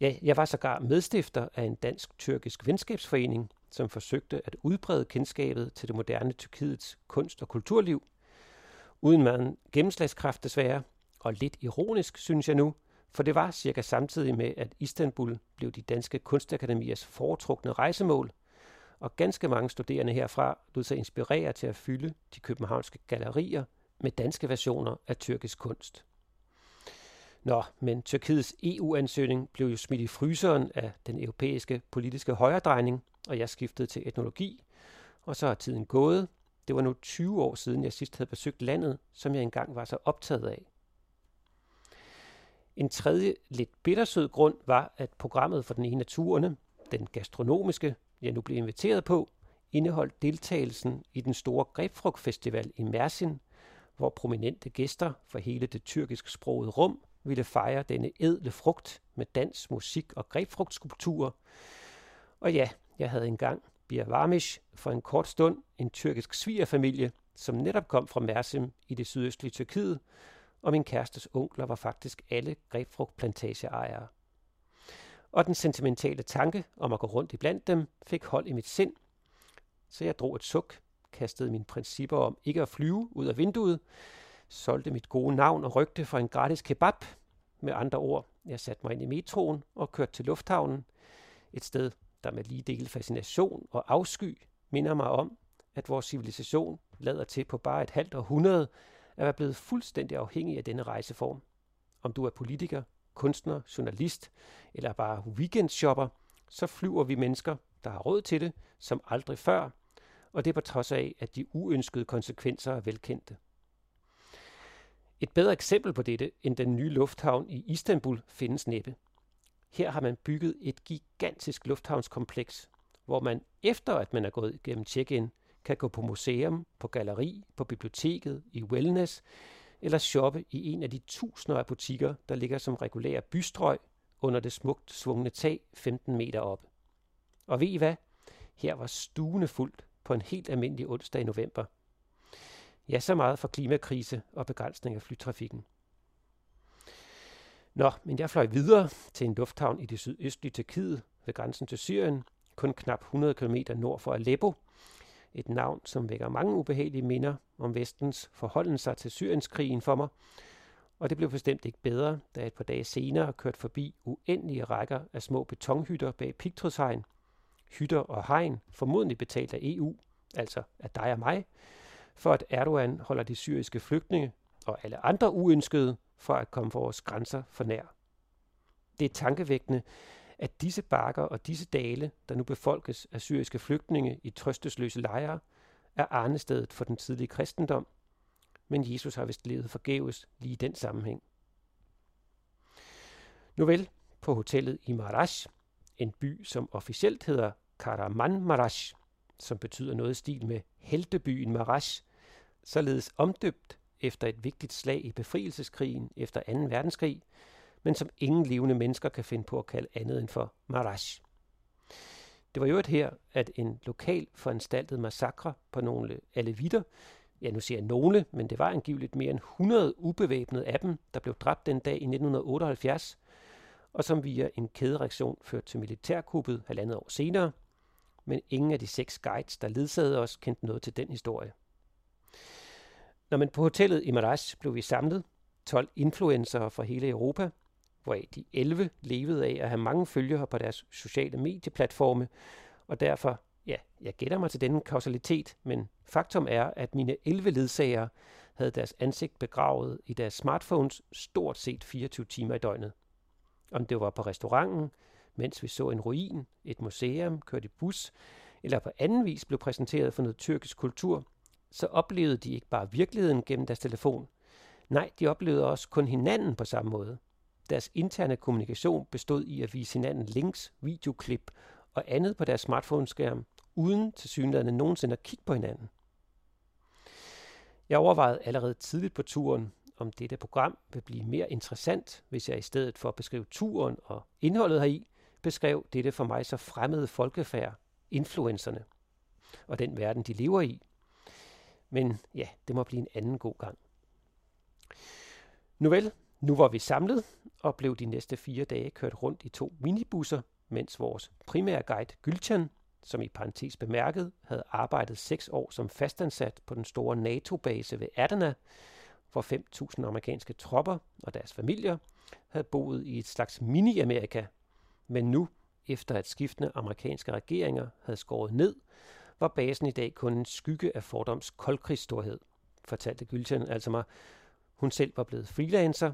Ja, jeg var sågar medstifter af en dansk-tyrkisk venskabsforening, som forsøgte at udbrede kendskabet til det moderne Tyrkiets kunst- og kulturliv, uden meget gennemslagskraft desværre, og lidt ironisk, synes jeg nu, for det var cirka samtidig med, at Istanbul blev de danske kunstakademiers foretrukne rejsemål, og ganske mange studerende herfra lod sig inspirere til at fylde de københavnske gallerier med danske versioner af tyrkisk kunst. Nå, men Tyrkiets EU-ansøgning blev jo smidt i fryseren af den europæiske politiske højredrejning, og jeg skiftede til etnologi, og så er tiden gået. Det var nu 20 år siden, jeg sidst havde besøgt landet, som jeg engang var så optaget af. En tredje, lidt bittersød grund var, at programmet for den ene af turene, den gastronomiske, jeg nu blev inviteret på, indeholdt deltagelsen i den store Grebfrugtfestival i Mersin, hvor prominente gæster fra hele det tyrkisk sprogede rum ville fejre denne edle frugt med dans, musik og grebfrugtskulpturer. Og ja, jeg havde engang Bir Varmish for en kort stund en tyrkisk svigerfamilie, som netop kom fra Mersim i det sydøstlige Tyrkiet, og min kærestes onkler var faktisk alle grebfrugtplantageejere. Og den sentimentale tanke om at gå rundt i blandt dem fik hold i mit sind, så jeg drog et suk, kastede mine principper om ikke at flyve ud af vinduet, solgte mit gode navn og rygte for en gratis kebab. Med andre ord, jeg satte mig ind i metroen og kørte til lufthavnen, et sted, der med lige dele fascination og afsky minder mig om, at vores civilisation lader til på bare et halvt århundrede at være blevet fuldstændig afhængig af denne rejseform. Om du er politiker, kunstner, journalist eller bare weekendshopper, så flyver vi mennesker, der har råd til det, som aldrig før, og det er på trods af, at de uønskede konsekvenser er velkendte. Et bedre eksempel på dette end den nye lufthavn i Istanbul findes næppe. Her har man bygget et gigantisk lufthavnskompleks, hvor man efter at man er gået igennem check-in, kan gå på museum, på galleri, på biblioteket, i wellness, eller shoppe i en af de tusinder af butikker, der ligger som regulære bystrøg under det smukt svungne tag 15 meter op. Og ved I hvad? Her var stuene fuldt på en helt almindelig onsdag i november. Ja, så meget for klimakrise og begrænsning af flytrafikken. Nå, men jeg fløj videre til en lufthavn i det sydøstlige Tyrkiet ved grænsen til Syrien, kun knap 100 km nord for Aleppo. Et navn, som vækker mange ubehagelige minder om vestens forholden sig til Syrienskrigen for mig. Og det blev bestemt ikke bedre, da et par dage senere kørte forbi uendelige rækker af små betonhytter bag pigtrådshegn. Hytter og hegn, formodentlig betalt af EU, altså af dig og mig, for at Erdogan holder de syriske flygtninge og alle andre uønskede for at komme vores grænser for nær. Det er tankevækkende, at disse bakker og disse dale, der nu befolkes af syriske flygtninge i trøstesløse lejre, er arnestedet for den tidlige kristendom, men Jesus har vist levet forgæves lige i den sammenhæng. Nu vel, på hotellet i Marash, en by, som officielt hedder Karaman Marash, som betyder noget i stil med heltebyen Marash, således omdøbt efter et vigtigt slag i befrielseskrigen efter 2. verdenskrig, men som ingen levende mennesker kan finde på at kalde andet end for Marash. Det var jo et her, at en lokal foranstaltet massakre på nogle alevitter, ja nu siger jeg nogle, men det var angiveligt mere end 100 ubevæbnede af dem, der blev dræbt den dag i 1978, og som via en kædereaktion førte til militærkuppet halvandet år senere, men ingen af de seks guides, der ledsagede os, kendte noget til den historie. Når man på hotellet i Marash blev vi samlet, 12 influencer fra hele Europa, hvoraf de 11 levede af at have mange følgere på deres sociale medieplatforme, og derfor, ja, jeg gætter mig til denne kausalitet, men faktum er, at mine 11 ledsager havde deres ansigt begravet i deres smartphones stort set 24 timer i døgnet. Om det var på restauranten, mens vi så en ruin, et museum, kørte i bus, eller på anden vis blev præsenteret for noget tyrkisk kultur, så oplevede de ikke bare virkeligheden gennem deres telefon. Nej, de oplevede også kun hinanden på samme måde. Deres interne kommunikation bestod i at vise hinanden links, videoklip og andet på deres smartphone-skærm, uden til synligheden nogensinde at kigge på hinanden. Jeg overvejede allerede tidligt på turen, om dette program vil blive mere interessant, hvis jeg i stedet for at beskrive turen og indholdet heri, beskrev dette for mig så fremmede folkefærd, influencerne, og den verden, de lever i. Men ja, det må blive en anden god gang. Nu vel, nu var vi samlet og blev de næste fire dage kørt rundt i to minibusser, mens vores primære guide Gylchan, som i parentes bemærket havde arbejdet seks år som fastansat på den store NATO-base ved Adana, hvor 5.000 amerikanske tropper og deres familier havde boet i et slags mini-Amerika, men nu, efter at skiftende amerikanske regeringer havde skåret ned, var basen i dag kun en skygge af fordoms koldkrigsstorhed, fortalte Gülcan altså mig. Hun selv var blevet freelancer,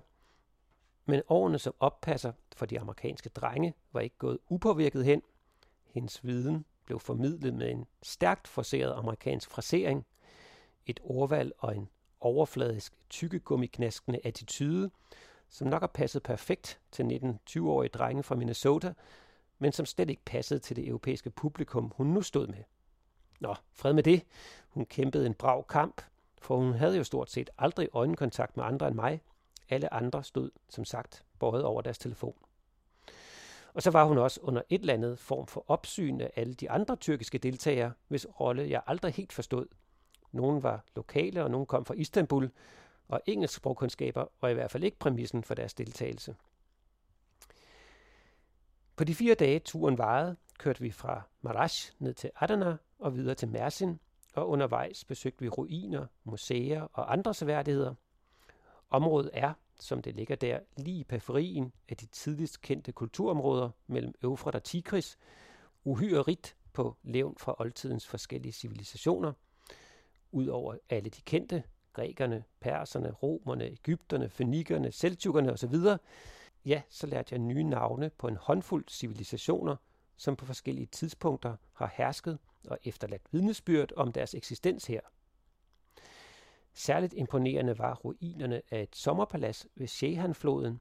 men årene som oppasser for de amerikanske drenge var ikke gået upåvirket hen. Hendes viden blev formidlet med en stærkt forseret amerikansk frasering, et ordvalg og en overfladisk tykkegummiknaskende attitude, som nok har passet perfekt til 19-20-årige drenge fra Minnesota, men som slet ikke passede til det europæiske publikum, hun nu stod med. Nå, fred med det. Hun kæmpede en brav kamp, for hun havde jo stort set aldrig øjenkontakt med andre end mig, Alle andre stod, som sagt, bøjet over deres telefon. Og så var hun også under et eller andet form for opsyn af alle de andre tyrkiske deltagere, hvis rolle jeg aldrig helt forstod. Nogle var lokale, og nogle kom fra Istanbul, og engelsk sprogkundskaber var i hvert fald ikke præmissen for deres deltagelse. På de fire dage turen varede, kørte vi fra Marash ned til Adana og videre til Mersin, og undervejs besøgte vi ruiner, museer og andre seværdigheder. Området er, som det ligger der, lige i periferien af de tidligst kendte kulturområder mellem Eufrat og Tigris, uhyre rigt på levn fra oldtidens forskellige civilisationer. Udover alle de kendte, grækerne, perserne, romerne, egypterne, fenikerne, seltjukkerne osv., ja, så lærte jeg nye navne på en håndfuld civilisationer, som på forskellige tidspunkter har hersket og efterladt vidnesbyrd om deres eksistens her. Særligt imponerende var ruinerne af et sommerpalads ved Shehan-floden,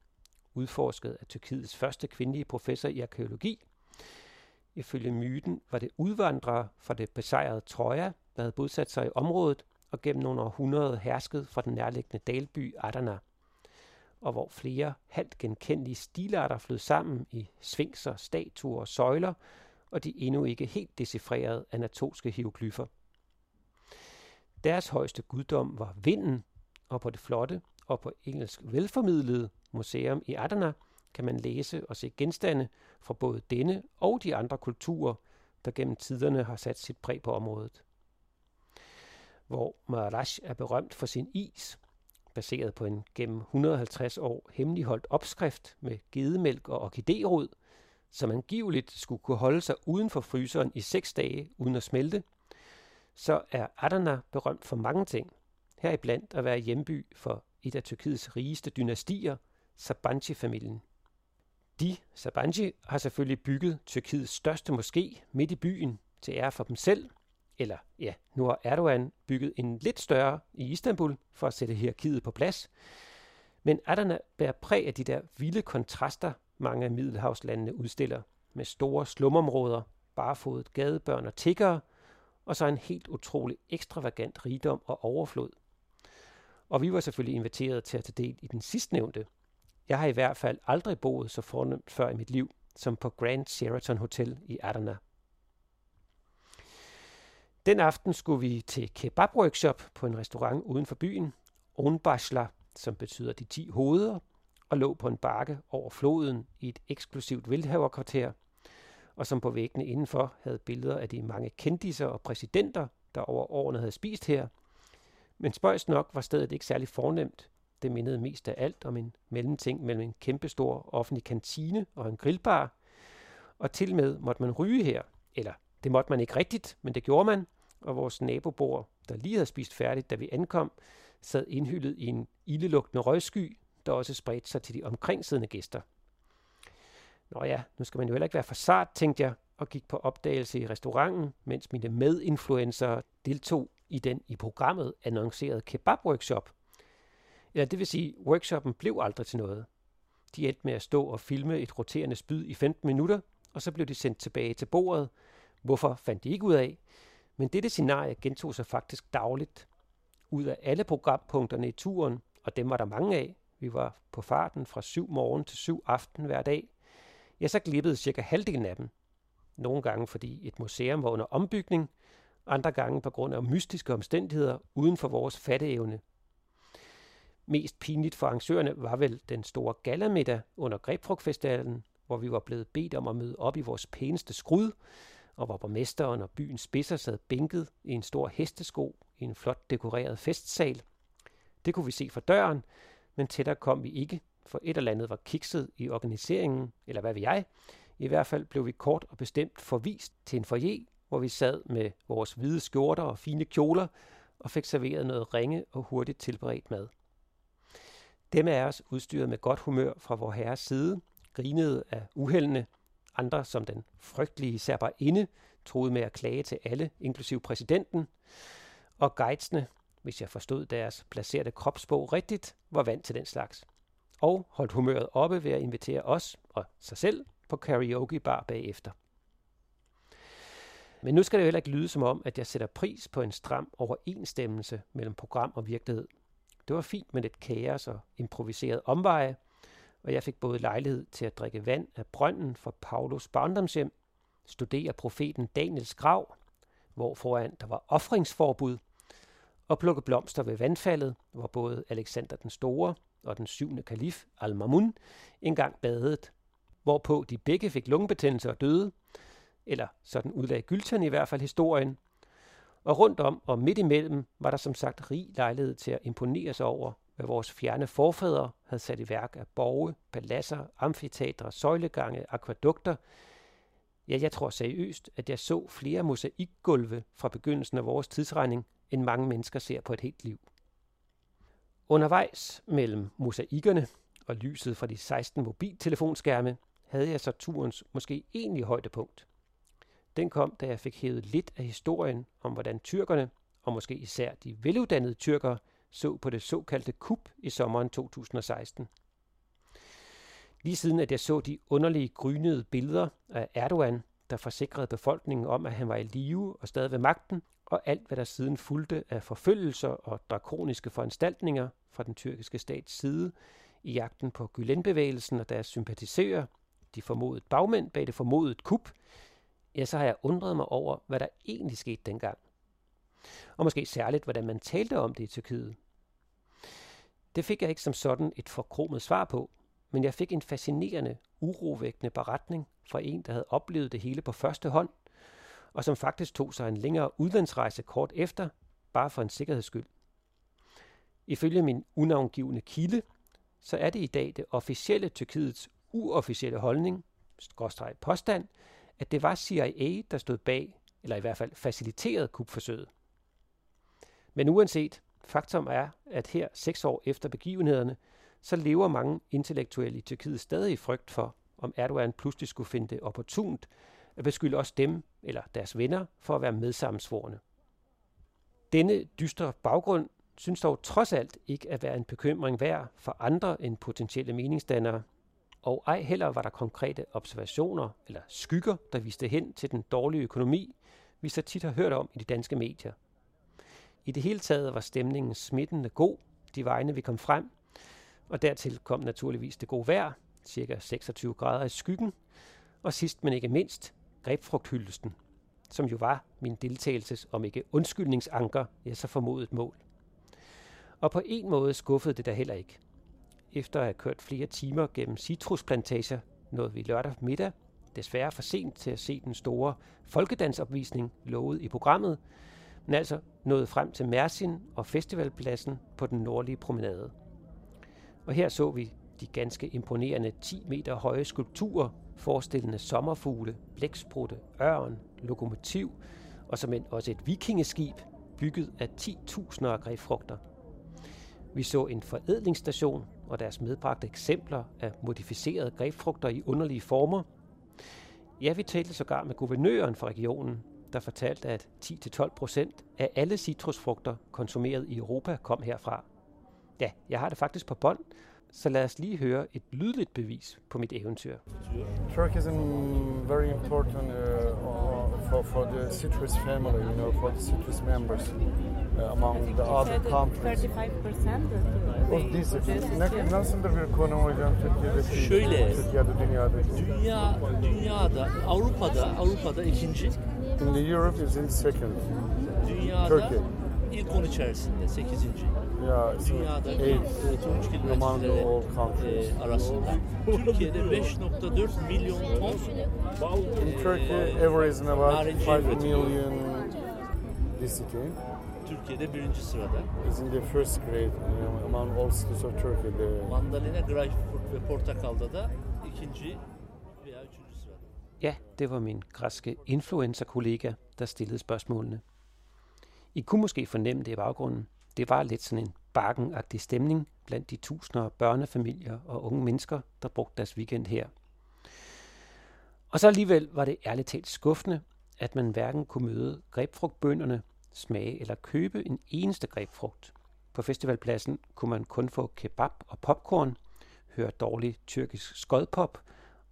udforsket af Tyrkiets første kvindelige professor i arkeologi. Ifølge myten var det udvandrere fra det besejrede Troja, der havde bosat sig i området og gennem nogle århundreder hersket fra den nærliggende dalby Adana, og hvor flere halvt genkendelige stilarter flød sammen i sfinkser, statuer og søjler, og de endnu ikke helt decifrerede anatolske hieroglyffer. Deres højeste guddom var vinden, og på det flotte og på engelsk velformidlede museum i Adana kan man læse og se genstande fra både denne og de andre kulturer, der gennem tiderne har sat sit præg på området. Hvor Marash er berømt for sin is, baseret på en gennem 150 år hemmeligholdt opskrift med gedemælk og orkiderod, som angiveligt skulle kunne holde sig uden for fryseren i seks dage uden at smelte, så er Adana berømt for mange ting. Heriblandt at være hjemby for et af Tyrkiets rigeste dynastier, Sabanci-familien. De, Sabanci, har selvfølgelig bygget Tyrkiets største moské midt i byen til ære for dem selv, eller ja, nu har Erdogan bygget en lidt større i Istanbul for at sætte hierarkiet på plads. Men Adana bærer præg af de der vilde kontraster, mange af middelhavslandene udstiller, med store slumområder, barefodet gadebørn og tiggere, og så en helt utrolig ekstravagant rigdom og overflod. Og vi var selvfølgelig inviteret til at tage del i den sidstnævnte. Jeg har i hvert fald aldrig boet så fornemt før i mit liv, som på Grand Sheraton Hotel i Adana. Den aften skulle vi til kebab-workshop på en restaurant uden for byen, Onbashla, som betyder de 10 hoveder, og lå på en bakke over floden i et eksklusivt vildhaverkvarter, og som på væggene indenfor havde billeder af de mange kendiser og præsidenter, der over årene havde spist her. Men spøjst nok var stedet ikke særlig fornemt. Det mindede mest af alt om en mellemting mellem en kæmpestor offentlig kantine og en grillbar. Og til med måtte man ryge her. Eller det måtte man ikke rigtigt, men det gjorde man. Og vores nabobor, der lige havde spist færdigt, da vi ankom, sad indhyllet i en ildelugtende røgsky, der også spredte sig til de omkringsiddende gæster. Nå ja, nu skal man jo heller ikke være for sart, tænkte jeg, og gik på opdagelse i restauranten, mens mine medinfluencer deltog i den i programmet annoncerede kebab-workshop. Eller det vil sige, workshoppen blev aldrig til noget. De endte med at stå og filme et roterende spyd i 15 minutter, og så blev de sendt tilbage til bordet. Hvorfor fandt de ikke ud af? Men dette scenarie gentog sig faktisk dagligt. Ud af alle programpunkterne i turen, og dem var der mange af, vi var på farten fra 7 morgen til 7 aften hver dag, ja, så glippede cirka halvdelen af dem. Nogle gange fordi et museum var under ombygning, andre gange på grund af mystiske omstændigheder uden for vores fatteevne. Mest pinligt for arrangørerne var vel den store gallamiddag under Grebfrugtfestivalen, hvor vi var blevet bedt om at møde op i vores pæneste skrud, og hvor borgmesteren og byens spidser sad bænket i en stor hestesko i en flot dekoreret festsal. Det kunne vi se fra døren, men tættere kom vi ikke, for et eller andet var kikset i organiseringen, eller hvad ved jeg. I hvert fald blev vi kort og bestemt forvist til en foyer, hvor vi sad med vores hvide skjorter og fine kjoler og fik serveret noget ringe og hurtigt tilberedt mad. Dem af os udstyret med godt humør fra vor herres side, grinede af uheldene, andre som den frygtelige serberinde troede med at klage til alle, inklusiv præsidenten, og guidesne, hvis jeg forstod deres placerede kropsbog rigtigt, var vant til den slags og holdt humøret oppe ved at invitere os og sig selv på karaoke bar bagefter. Men nu skal det jo heller ikke lyde som om, at jeg sætter pris på en stram overensstemmelse mellem program og virkelighed. Det var fint med lidt kaos og improviseret omveje, og jeg fik både lejlighed til at drikke vand af brønden fra Paulus barndomshjem, studere profeten Daniels grav, hvor foran der var offringsforbud, og plukke blomster ved vandfaldet, hvor både Alexander den Store og den syvende kalif, Al-Mamun, engang badede, hvorpå de begge fik lungebetændelse og døde, eller sådan udlagde Gylten i hvert fald historien. Og rundt om og midt imellem var der som sagt rig lejlighed til at imponere sig over, hvad vores fjerne forfædre havde sat i værk af borge, paladser, amfiteatre, søjlegange, akvadukter. Ja, jeg tror seriøst, at jeg så flere mosaikgulve fra begyndelsen af vores tidsregning, end mange mennesker ser på et helt liv. Undervejs mellem mosaikkerne og lyset fra de 16 mobiltelefonskærme havde jeg så turens måske egentlige højdepunkt. Den kom, da jeg fik hævet lidt af historien om, hvordan tyrkerne, og måske især de veluddannede tyrkere, så på det såkaldte kup i sommeren 2016. Lige siden at jeg så de underlige grynede billeder af Erdogan, der forsikrede befolkningen om, at han var i live og stadig ved magten, og alt hvad der siden fulgte af forfølgelser og drakoniske foranstaltninger fra den tyrkiske stats side i jagten på Gülen-bevægelsen og deres sympatisører, de formodede bagmænd bag det formodede kup, ja, så har jeg undret mig over, hvad der egentlig skete dengang. Og måske særligt, hvordan man talte om det i Tyrkiet. Det fik jeg ikke som sådan et forkromet svar på, men jeg fik en fascinerende, urovækkende beretning fra en, der havde oplevet det hele på første hånd, og som faktisk tog sig en længere udlandsrejse kort efter, bare for en sikkerheds skyld. Ifølge min unavngivende kilde, så er det i dag det officielle Tyrkiets uofficielle holdning, skråstreg påstand, at det var CIA, der stod bag, eller i hvert fald faciliterede kupforsøget. Men uanset, faktum er, at her seks år efter begivenhederne, så lever mange intellektuelle i Tyrkiet stadig i frygt for, om Erdogan pludselig skulle finde det opportunt at beskylde også dem eller deres venner for at være medsammensvorene. Denne dystre baggrund synes dog trods alt ikke at være en bekymring værd for andre end potentielle meningsdannere, og ej heller var der konkrete observationer eller skygger, der viste hen til den dårlige økonomi, vi så tit har hørt om i de danske medier. I det hele taget var stemningen smittende god, de vegne vi kom frem, og dertil kom naturligvis det gode vejr, cirka 26 grader i skyggen, og sidst men ikke mindst, grebfrugthyldesten, som jo var min deltagelses, om ikke undskyldningsanker, jeg så formodet mål. Og på en måde skuffede det da heller ikke. Efter at have kørt flere timer gennem citrusplantager, nåede vi lørdag middag, desværre for sent til at se den store folkedansopvisning lovet i programmet, men altså nåede frem til Mersin og festivalpladsen på den nordlige promenade. Og her så vi de ganske imponerende 10 meter høje skulpturer, forestillende sommerfugle, blæksprutte, ørn, lokomotiv og som end også et vikingeskib, bygget af 10.000 af grebfrugter. Vi så en forædlingsstation og deres medbragte eksempler af modificerede grebfrugter i underlige former. Ja, vi talte sågar med guvernøren for regionen, der fortalte, at 10-12 procent af alle citrusfrugter konsumeret i Europa kom herfra. Ja, jeg har det faktisk på bånd, så lad os lige høre et lydligt bevis på mit eventyr. Turkey is very important uh, for, for the citrus family, you know, for the citrus members uh, among the other countries. 35% of this. Ne, nasıldır bir konu hocam Türkiye'de? Şöyle, Türkiye'de, dünyada. Dünya, dünyada, Avrupa'da, Avrupa'da ikinci. In the Europe is in second. Dünyada Turkey. ilk 10 içerisinde 8. Yeah, it's Dünyada eight e, turunç among kilometreleri all countries. e, arasında. Türkiye'de 5.4 milyon ton In Turkey, every is about narinci 5 üretiliyor. million discipline. Türkiye'de birinci sırada. is in the first grade among all cities of Turkey. The Mandalina, greyfurt ve portakalda da ikinci. Ja, det var min græske influencer-kollega, der stillede spørgsmålene. I kunne måske fornemme det i baggrunden. Det var lidt sådan en bakkenagtig stemning blandt de tusinder af børnefamilier og unge mennesker, der brugte deres weekend her. Og så alligevel var det ærligt talt skuffende, at man hverken kunne møde grebfrugtbønderne, smage eller købe en eneste grebfrugt. På festivalpladsen kunne man kun få kebab og popcorn, høre dårlig tyrkisk skodpop,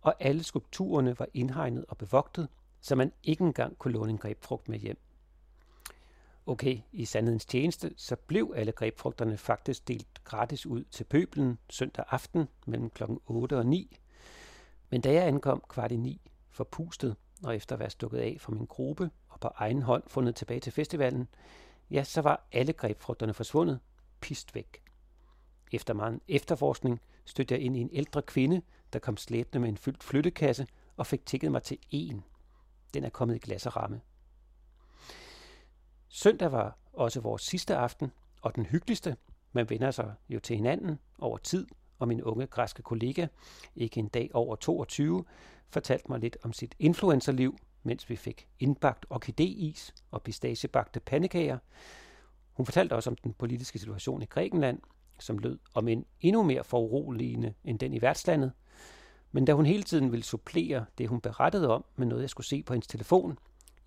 og alle skulpturerne var indhegnet og bevogtet, så man ikke engang kunne låne en grebfrugt med hjem. Okay, i sandhedens tjeneste, så blev alle grebfrugterne faktisk delt gratis ud til pøblen søndag aften mellem kl. 8 og 9. Men da jeg ankom kvart i 9, forpustet og efter at være stukket af fra min gruppe og på egen hånd fundet tilbage til festivalen, ja, så var alle grebfrugterne forsvundet, pist væk. Efter meget efterforskning stødte jeg ind i en ældre kvinde, der kom slæbende med en fyldt flyttekasse og fik tikket mig til en. Den er kommet i glas og ramme. Søndag var også vores sidste aften, og den hyggeligste. Man vender sig jo til hinanden over tid, og min unge græske kollega, ikke en dag over 22, fortalte mig lidt om sit influencerliv, mens vi fik indbagt orkidéis og pistagebagte pandekager. Hun fortalte også om den politiske situation i Grækenland, som lød om en endnu mere foruroligende end den i værtslandet. Men da hun hele tiden ville supplere det, hun berettede om, med noget, jeg skulle se på hendes telefon,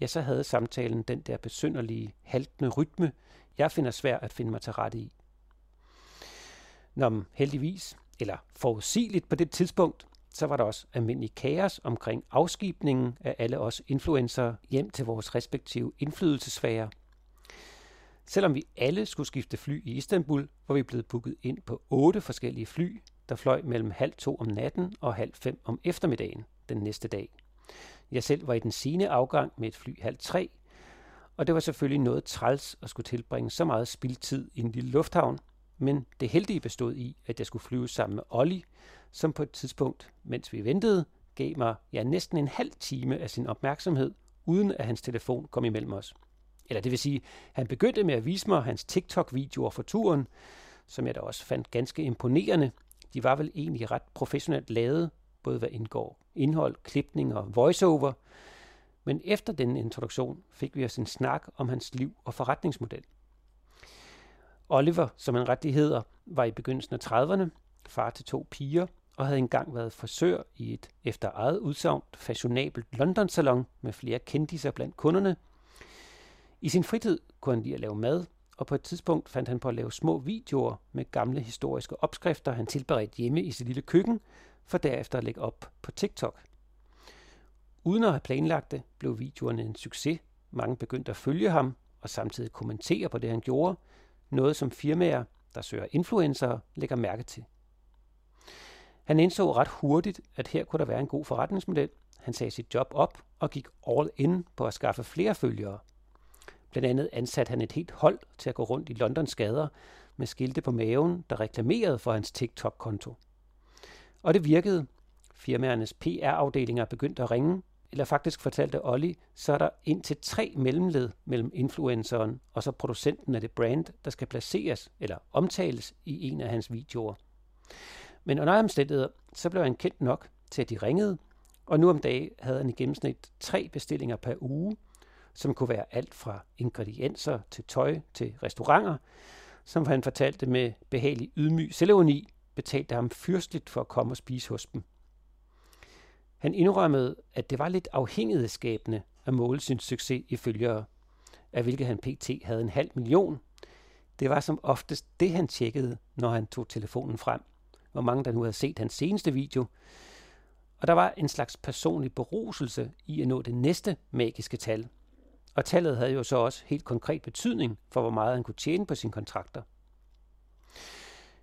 ja, så havde samtalen den der besynderlige, haltende rytme, jeg finder svært at finde mig til rette i. Når heldigvis, eller forudsigeligt på det tidspunkt, så var der også almindelig kaos omkring afskibningen af alle os influencer hjem til vores respektive indflydelsesfære. Selvom vi alle skulle skifte fly i Istanbul, var vi blevet booket ind på otte forskellige fly, der fløj mellem halv to om natten og halv fem om eftermiddagen den næste dag. Jeg selv var i den sene afgang med et fly halv tre, og det var selvfølgelig noget træls at skulle tilbringe så meget spildtid i en lille lufthavn, men det heldige bestod i, at jeg skulle flyve sammen med Olli, som på et tidspunkt, mens vi ventede, gav mig ja, næsten en halv time af sin opmærksomhed, uden at hans telefon kom imellem os. Eller det vil sige, han begyndte med at vise mig hans TikTok-videoer for turen, som jeg da også fandt ganske imponerende. De var vel egentlig ret professionelt lavet, både hvad indgår indhold, klipning og voiceover. Men efter den introduktion fik vi os en snak om hans liv og forretningsmodel. Oliver, som han rigtig hedder, var i begyndelsen af 30'erne, far til to piger, og havde engang været frisør i et efter eget udsagn fashionabelt London-salon med flere kendiser blandt kunderne. I sin fritid kunne han lide at lave mad, og på et tidspunkt fandt han på at lave små videoer med gamle historiske opskrifter, han tilberedte hjemme i sit lille køkken, for derefter at lægge op på TikTok. Uden at have planlagt det, blev videoerne en succes. Mange begyndte at følge ham og samtidig kommentere på det, han gjorde. Noget som firmaer, der søger influencer, lægger mærke til. Han indså ret hurtigt, at her kunne der være en god forretningsmodel. Han sagde sit job op og gik all in på at skaffe flere følgere. Blandt andet ansatte han et helt hold til at gå rundt i Londons gader med skilte på maven, der reklamerede for hans TikTok-konto. Og det virkede. Firmaernes PR-afdelinger begyndte at ringe, eller faktisk fortalte Olli, så er der ind til tre mellemled mellem influenceren og så producenten af det brand, der skal placeres eller omtales i en af hans videoer. Men under omstændigheder, så blev han kendt nok til, at de ringede, og nu om dagen havde han i gennemsnit tre bestillinger per uge, som kunne være alt fra ingredienser til tøj til restauranter, som han fortalte med behagelig ydmyg selvironi, betalte ham fyrstligt for at komme og spise hos dem. Han indrømmede, at det var lidt afhængighedsskabende at måle sin succes i følgere, af hvilket han pt. havde en halv million. Det var som oftest det, han tjekkede, når han tog telefonen frem. Hvor mange der nu havde set hans seneste video. Og der var en slags personlig beruselse i at nå det næste magiske tal. Og tallet havde jo så også helt konkret betydning for, hvor meget han kunne tjene på sine kontrakter.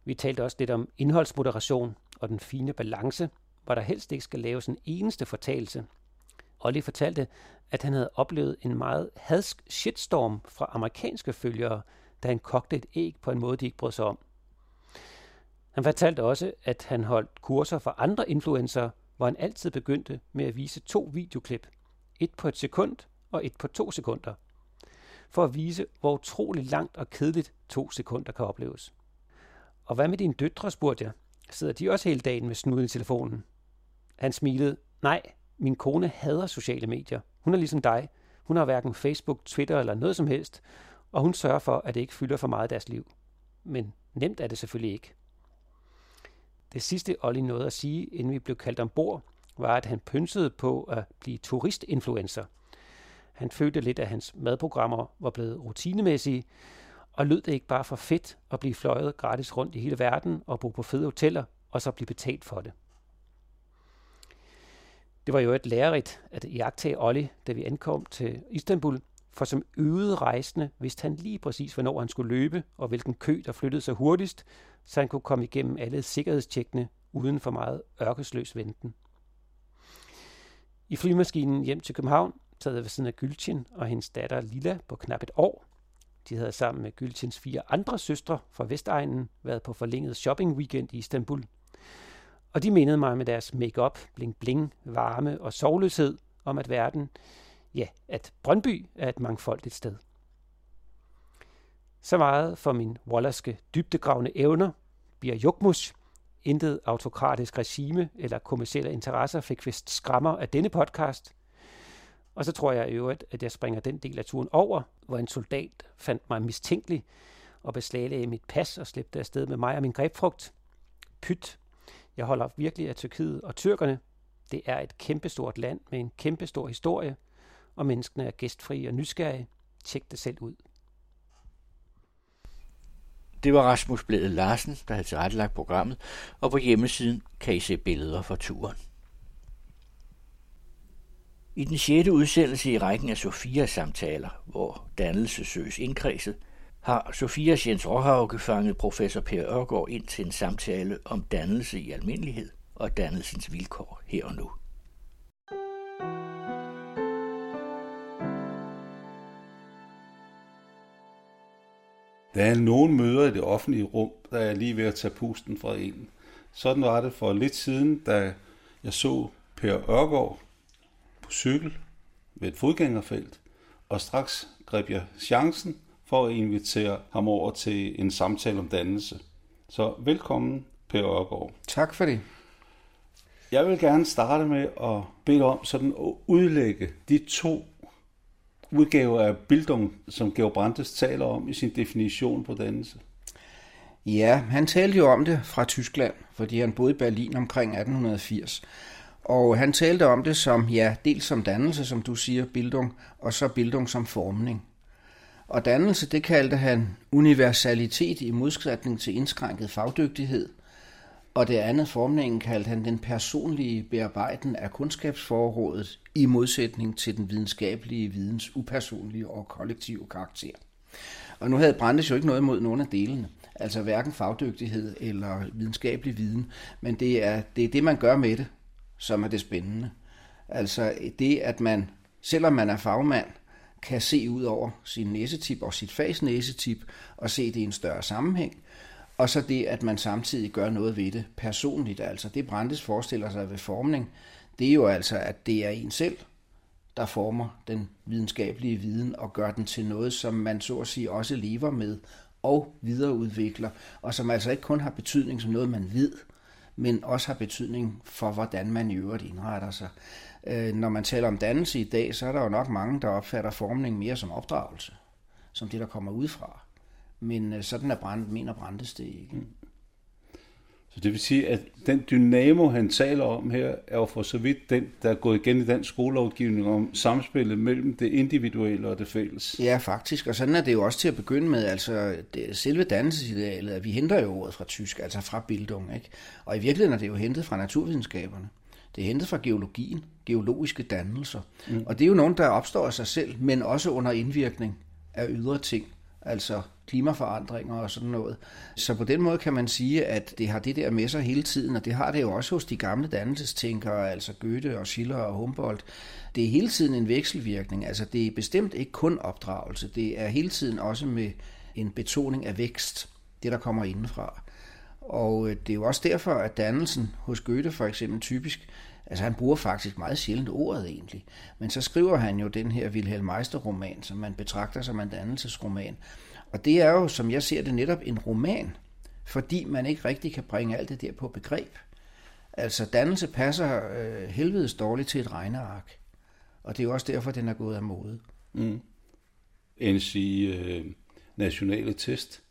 Vi talte også lidt om indholdsmoderation og den fine balance, hvor der helst ikke skal laves en eneste fortalelse. Olli fortalte, at han havde oplevet en meget hadsk shitstorm fra amerikanske følgere, da han kogte et æg på en måde, de ikke brød sig om. Han fortalte også, at han holdt kurser for andre influencer, hvor han altid begyndte med at vise to videoklip. Et på et sekund og et på to sekunder. For at vise, hvor utrolig langt og kedeligt to sekunder kan opleves. Og hvad med dine døtre, spurgte jeg. Sidder de også hele dagen med snuden i telefonen? Han smilede. Nej, min kone hader sociale medier. Hun er ligesom dig. Hun har hverken Facebook, Twitter eller noget som helst, og hun sørger for, at det ikke fylder for meget af deres liv. Men nemt er det selvfølgelig ikke. Det sidste Olli nåede at sige, inden vi blev kaldt ombord, var, at han pynsede på at blive turistinfluencer. Han følte lidt, at hans madprogrammer var blevet rutinemæssige, og lød det ikke bare for fedt at blive fløjet gratis rundt i hele verden og bo på fede hoteller, og så blive betalt for det. Det var jo et lærerigt at jagtage Olli, da vi ankom til Istanbul, For som øvede rejsende vidste han lige præcis, hvornår han skulle løbe, og hvilken kø, der flyttede sig hurtigst, så han kunne komme igennem alle sikkerhedstjekkene uden for meget ørkesløs venten. I flymaskinen hjem til København optaget ved siden af Gylchin og hendes datter Lilla på knap et år. De havde sammen med Gylchins fire andre søstre fra Vestegnen været på forlænget shopping weekend i Istanbul. Og de mindede mig med deres makeup, bling-bling, varme og sovløshed om at verden, ja, at Brøndby er et mangfoldigt sted. Så meget for min wallerske dybdegravende evner, bliver Jukmus, intet autokratisk regime eller kommersielle interesser fik vist skrammer af denne podcast. Og så tror jeg i øvrigt, at jeg springer den del af turen over, hvor en soldat fandt mig mistænkelig og beslaglagde mit pas og slæbte afsted med mig og min grebfrugt. Pyt. Jeg holder virkelig af Tyrkiet og tyrkerne. Det er et kæmpestort land med en kæmpestor historie, og menneskene er gæstfrie og nysgerrige. Tjek det selv ud. Det var Rasmus Blæde Larsen, der havde tilrettelagt programmet, og på hjemmesiden kan I se billeder fra turen. I den sjette udsendelse i rækken af Sofias samtaler, hvor dannelse søges indkredset, har Sofias Jens Råhauke fanget professor Per Ørgaard ind til en samtale om dannelse i almindelighed og dannelsens vilkår her og nu. Der er nogen møder i det offentlige rum, der er lige ved at tage pusten fra en. Sådan var det for lidt siden, da jeg så Per Ørgaard cykel ved et fodgængerfelt, og straks greb jeg chancen for at invitere ham over til en samtale om dannelse. Så velkommen, Per Ørgaard. Tak for det. Jeg vil gerne starte med at bede om sådan at udlægge de to udgaver af Bildung, som Georg Brandes taler om i sin definition på dannelse. Ja, han talte jo om det fra Tyskland, fordi han boede i Berlin omkring 1880. Og han talte om det som, ja, dels som dannelse, som du siger, Bildung, og så Bildung som formning. Og dannelse, det kaldte han universalitet i modsætning til indskrænket fagdygtighed. Og det andet formningen kaldte han den personlige bearbejden af kundskabsforrådet i modsætning til den videnskabelige videns upersonlige og kollektive karakter. Og nu havde Brandes jo ikke noget imod nogen af delene, altså hverken fagdygtighed eller videnskabelig viden, men det er, det er det, man gør med det, som er det spændende. Altså det, at man, selvom man er fagmand, kan se ud over sin næsetip og sit fags næsetip og se det i en større sammenhæng. Og så det, at man samtidig gør noget ved det personligt. Altså det Brandes forestiller sig ved formning, det er jo altså, at det er en selv, der former den videnskabelige viden og gør den til noget, som man så at sige også lever med og videreudvikler, og som altså ikke kun har betydning som noget, man ved, men også har betydning for, hvordan man i øvrigt indretter sig. Øh, når man taler om dannelse i dag, så er der jo nok mange, der opfatter formning mere som opdragelse, som det, der kommer udefra. Men øh, sådan er brand, mener Brandes det ikke. Mm. Så det vil sige, at den dynamo, han taler om her, er jo for så vidt den, der er gået igen i den skolelovgivning om samspillet mellem det individuelle og det fælles. Ja, faktisk. Og sådan er det jo også til at begynde med. Altså, det, selve dannelsesidealet, at vi henter jo ordet fra tysk, altså fra Bildung. Ikke? Og i virkeligheden er det jo hentet fra naturvidenskaberne. Det er hentet fra geologien, geologiske dannelser. Mm. Og det er jo nogen, der opstår af sig selv, men også under indvirkning af ydre ting altså klimaforandringer og sådan noget. Så på den måde kan man sige, at det har det der med sig hele tiden, og det har det jo også hos de gamle dannelsestænkere, altså Goethe og Schiller og Humboldt. Det er hele tiden en vekselvirkning, altså det er bestemt ikke kun opdragelse, det er hele tiden også med en betoning af vækst, det der kommer indenfra. Og øh, det er jo også derfor, at dannelsen hos Goethe for eksempel typisk Altså han bruger faktisk meget sjældent ordet egentlig. Men så skriver han jo den her Wilhelm Meister-roman, som man betragter som en dannelsesroman. Og det er jo, som jeg ser det, netop en roman, fordi man ikke rigtig kan bringe alt det der på begreb. Altså dannelse passer øh, helvedes dårligt til et regneark. Og det er jo også derfor, den er gået af mode. Mm. NC øh, nationale test.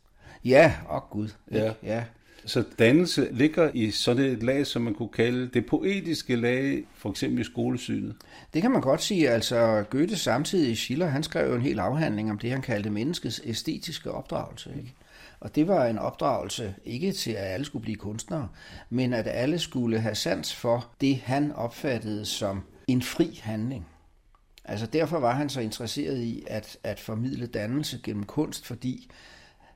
Ja, åh oh, gud. Ja. ja. Så dannelse ligger i sådan et lag, som man kunne kalde det poetiske lag, for eksempel i skolesynet. Det kan man godt sige. Altså Goethe samtidig, Schiller, han skrev jo en hel afhandling om det, han kaldte menneskets æstetiske opdragelse. Ikke? Og det var en opdragelse ikke til, at alle skulle blive kunstnere, men at alle skulle have sans for det, han opfattede som en fri handling. Altså derfor var han så interesseret i at, at formidle dannelse gennem kunst, fordi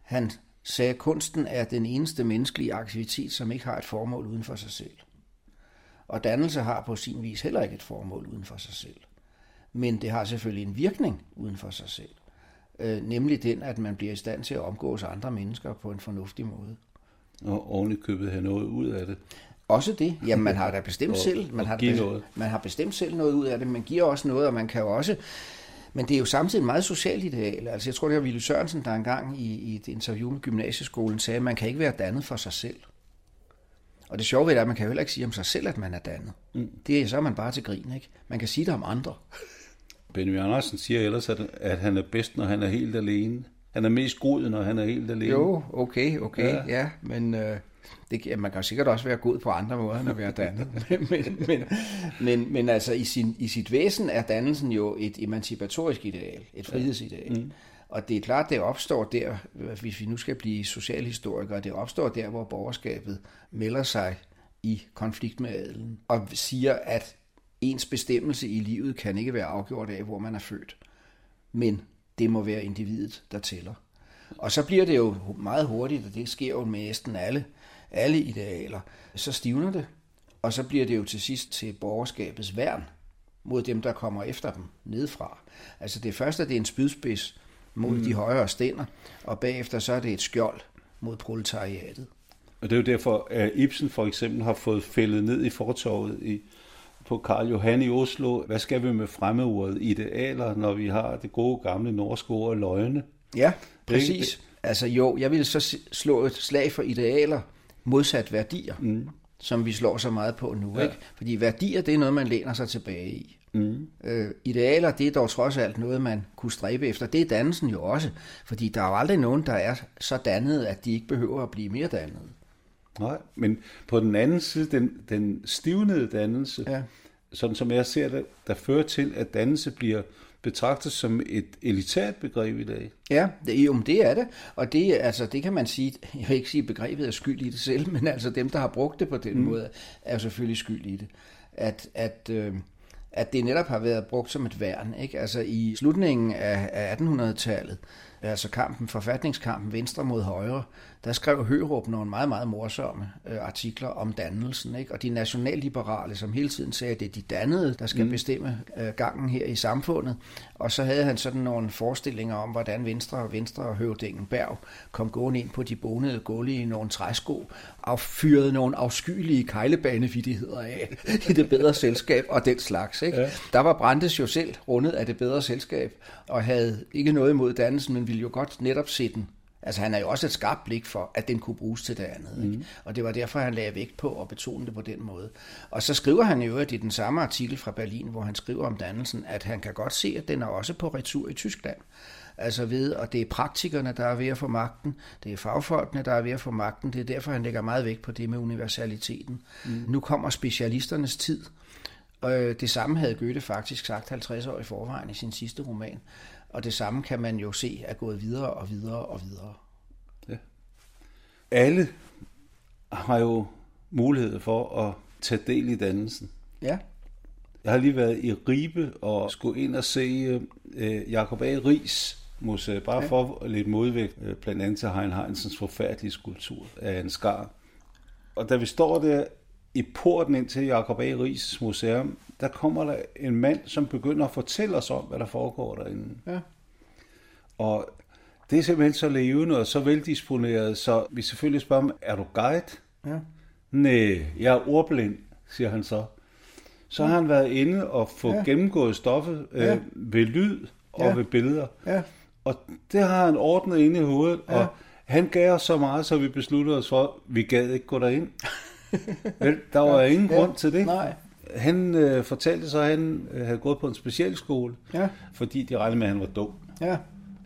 han sagde, at kunsten er den eneste menneskelige aktivitet, som ikke har et formål uden for sig selv. Og dannelse har på sin vis heller ikke et formål uden for sig selv. Men det har selvfølgelig en virkning uden for sig selv. Øh, nemlig den, at man bliver i stand til at omgås andre mennesker på en fornuftig måde. Og oven købet have noget ud af det. Også det. Jamen, man har da bestemt Og- selv. Man har, noget. man har bestemt selv noget ud af det. Man giver også noget, og man kan jo også... Men det er jo samtidig et meget socialt ideal. Altså, jeg tror, det var Ville Sørensen, der engang i, i et interview med gymnasieskolen sagde, at man kan ikke være dannet for sig selv. Og det sjove ved det er, at man kan jo heller ikke sige om sig selv, at man er dannet. Mm. Det er så er man bare til grin, ikke? Man kan sige det om andre. Benny Andersen siger ellers, at, at han er bedst, når han er helt alene. Han er mest god, når han er helt alene. Jo, okay, okay, Ja. ja, ja men øh, det, man kan sikkert også være god på andre måder, end at være dannet. <laughs> men, men, men, men, men altså i, sin, i sit væsen er dannelsen jo et emancipatorisk ideal, et frihedsideal. Mm. Og det er klart, det opstår der, hvis vi nu skal blive socialhistorikere, det opstår der, hvor borgerskabet melder sig i konflikt med adelen, og siger, at ens bestemmelse i livet kan ikke være afgjort af, hvor man er født. Men det må være individet, der tæller. Og så bliver det jo meget hurtigt, og det sker jo med næsten alle, alle idealer, så stivner det, og så bliver det jo til sidst til borgerskabets værn mod dem, der kommer efter dem nedefra. Altså det første, det er en spydspids mod Mm. de højere stænder, og bagefter så er det et skjold mod proletariatet. Og det er jo derfor, at Ibsen for eksempel har fået fældet ned i fortorvet i, på Karl Johan i Oslo. Hvad skal vi med fremmeordet idealer, når vi har det gode gamle norske ord løgne? Ja, præcis. Altså jo, jeg vil så slå et slag for idealer modsat værdier, mm. som vi slår så meget på nu. Ja. Ikke? Fordi værdier, det er noget, man læner sig tilbage i. Mm. Øh, idealer, det er dog trods alt noget, man kunne stræbe efter. Det er dannelsen jo også, fordi der er jo aldrig nogen, der er så dannede, at de ikke behøver at blive mere dannede. Nej, men på den anden side, den, den stivnede dannelse, ja. sådan som jeg ser det, der fører til, at dannelse bliver betragtet som et elitært begreb i dag. Ja, det, jo, det er det. Og det, altså, det kan man sige, <laughs> jeg vil ikke sige, at begrebet er skyld i det selv, <laughs> men altså dem, der har brugt det på den Mm. måde, er selvfølgelig skyld i det. At, at, øh, at det netop har været brugt som et værn. Ikke? Altså i slutningen af, af 1800-tallet, altså kampen, forfatningskampen Venstre mod Højre, der skrev Hørup nogle meget, meget morsomme øh, artikler om dannelsen. Ikke? Og de nationalliberale, som hele tiden sagde, at det er de dannede, der skal Mm. mm. bestemme øh, gangen her i samfundet. Og så havde han sådan nogle forestillinger om, hvordan Venstre og Venstre og høvdingen Berg kom gående ind på de bonede gulve i nogle træsko, affyrede nogle afskyelige kejlebanevidigheder af i det bedre selskab og den slags. Ikke? Ja. Der var Brandes jo selv rundet af det bedre selskab, og havde ikke noget imod dannelsen, men ville jo godt netop se den. Altså han har jo også et skarpt blik for, at den kunne bruges til det andet. Mm. Ikke? Og det var derfor, han lagde vægt på at betone det på den måde. Og så skriver han i øvrigt i den samme artikel fra Berlin, hvor han skriver om dannelsen, at han kan godt se, at den er også på retur i Tyskland. Altså ved, og det er praktikerne, der er ved at få magten, det er fagfolkene, der er ved at få magten, det er derfor, han lægger meget vægt på det med universaliteten. Mm. Nu kommer specialisternes tid, og øh, det samme havde Goethe faktisk sagt 50 år i forvejen i sin sidste roman. Og det samme kan man jo se er gået videre og videre og videre. Alle har jo mulighed for at tage del i dannelsen. Ja. Jeg har lige været i Ribe og skulle ind og se øh, Jacob A. Ries museet, bare Ja. for lidt modvægt, øh, blandt andet til Hein Heinsens forfærdelige skulptur af en skar. Og da vi står der i porten ind til Jacob A. Ries museum, der kommer der en mand, som begynder at fortælle os om, hvad der foregår derinde. Ja. Og det er simpelthen så levende og så veldisponeret, så vi selvfølgelig spørger ham, er du guide? Ja. Nej, jeg er ordblind, siger han så. Så har han været inde og få Ja. ja. gennemgået stoffet øh, Ja. ved lyd og Ja. ved billeder. Ja. Og det har han ordnet inde i hovedet, Ja. og han gav os så meget, så vi besluttede os for, at vi gad ikke gå derind. <laughs> Vel, der var Ja. ingen Ja. grund til det. Nej. Han øh, fortalte så, at han øh, havde gået på en specialskole, Ja. fordi de regnede med, at han var dum. Ja.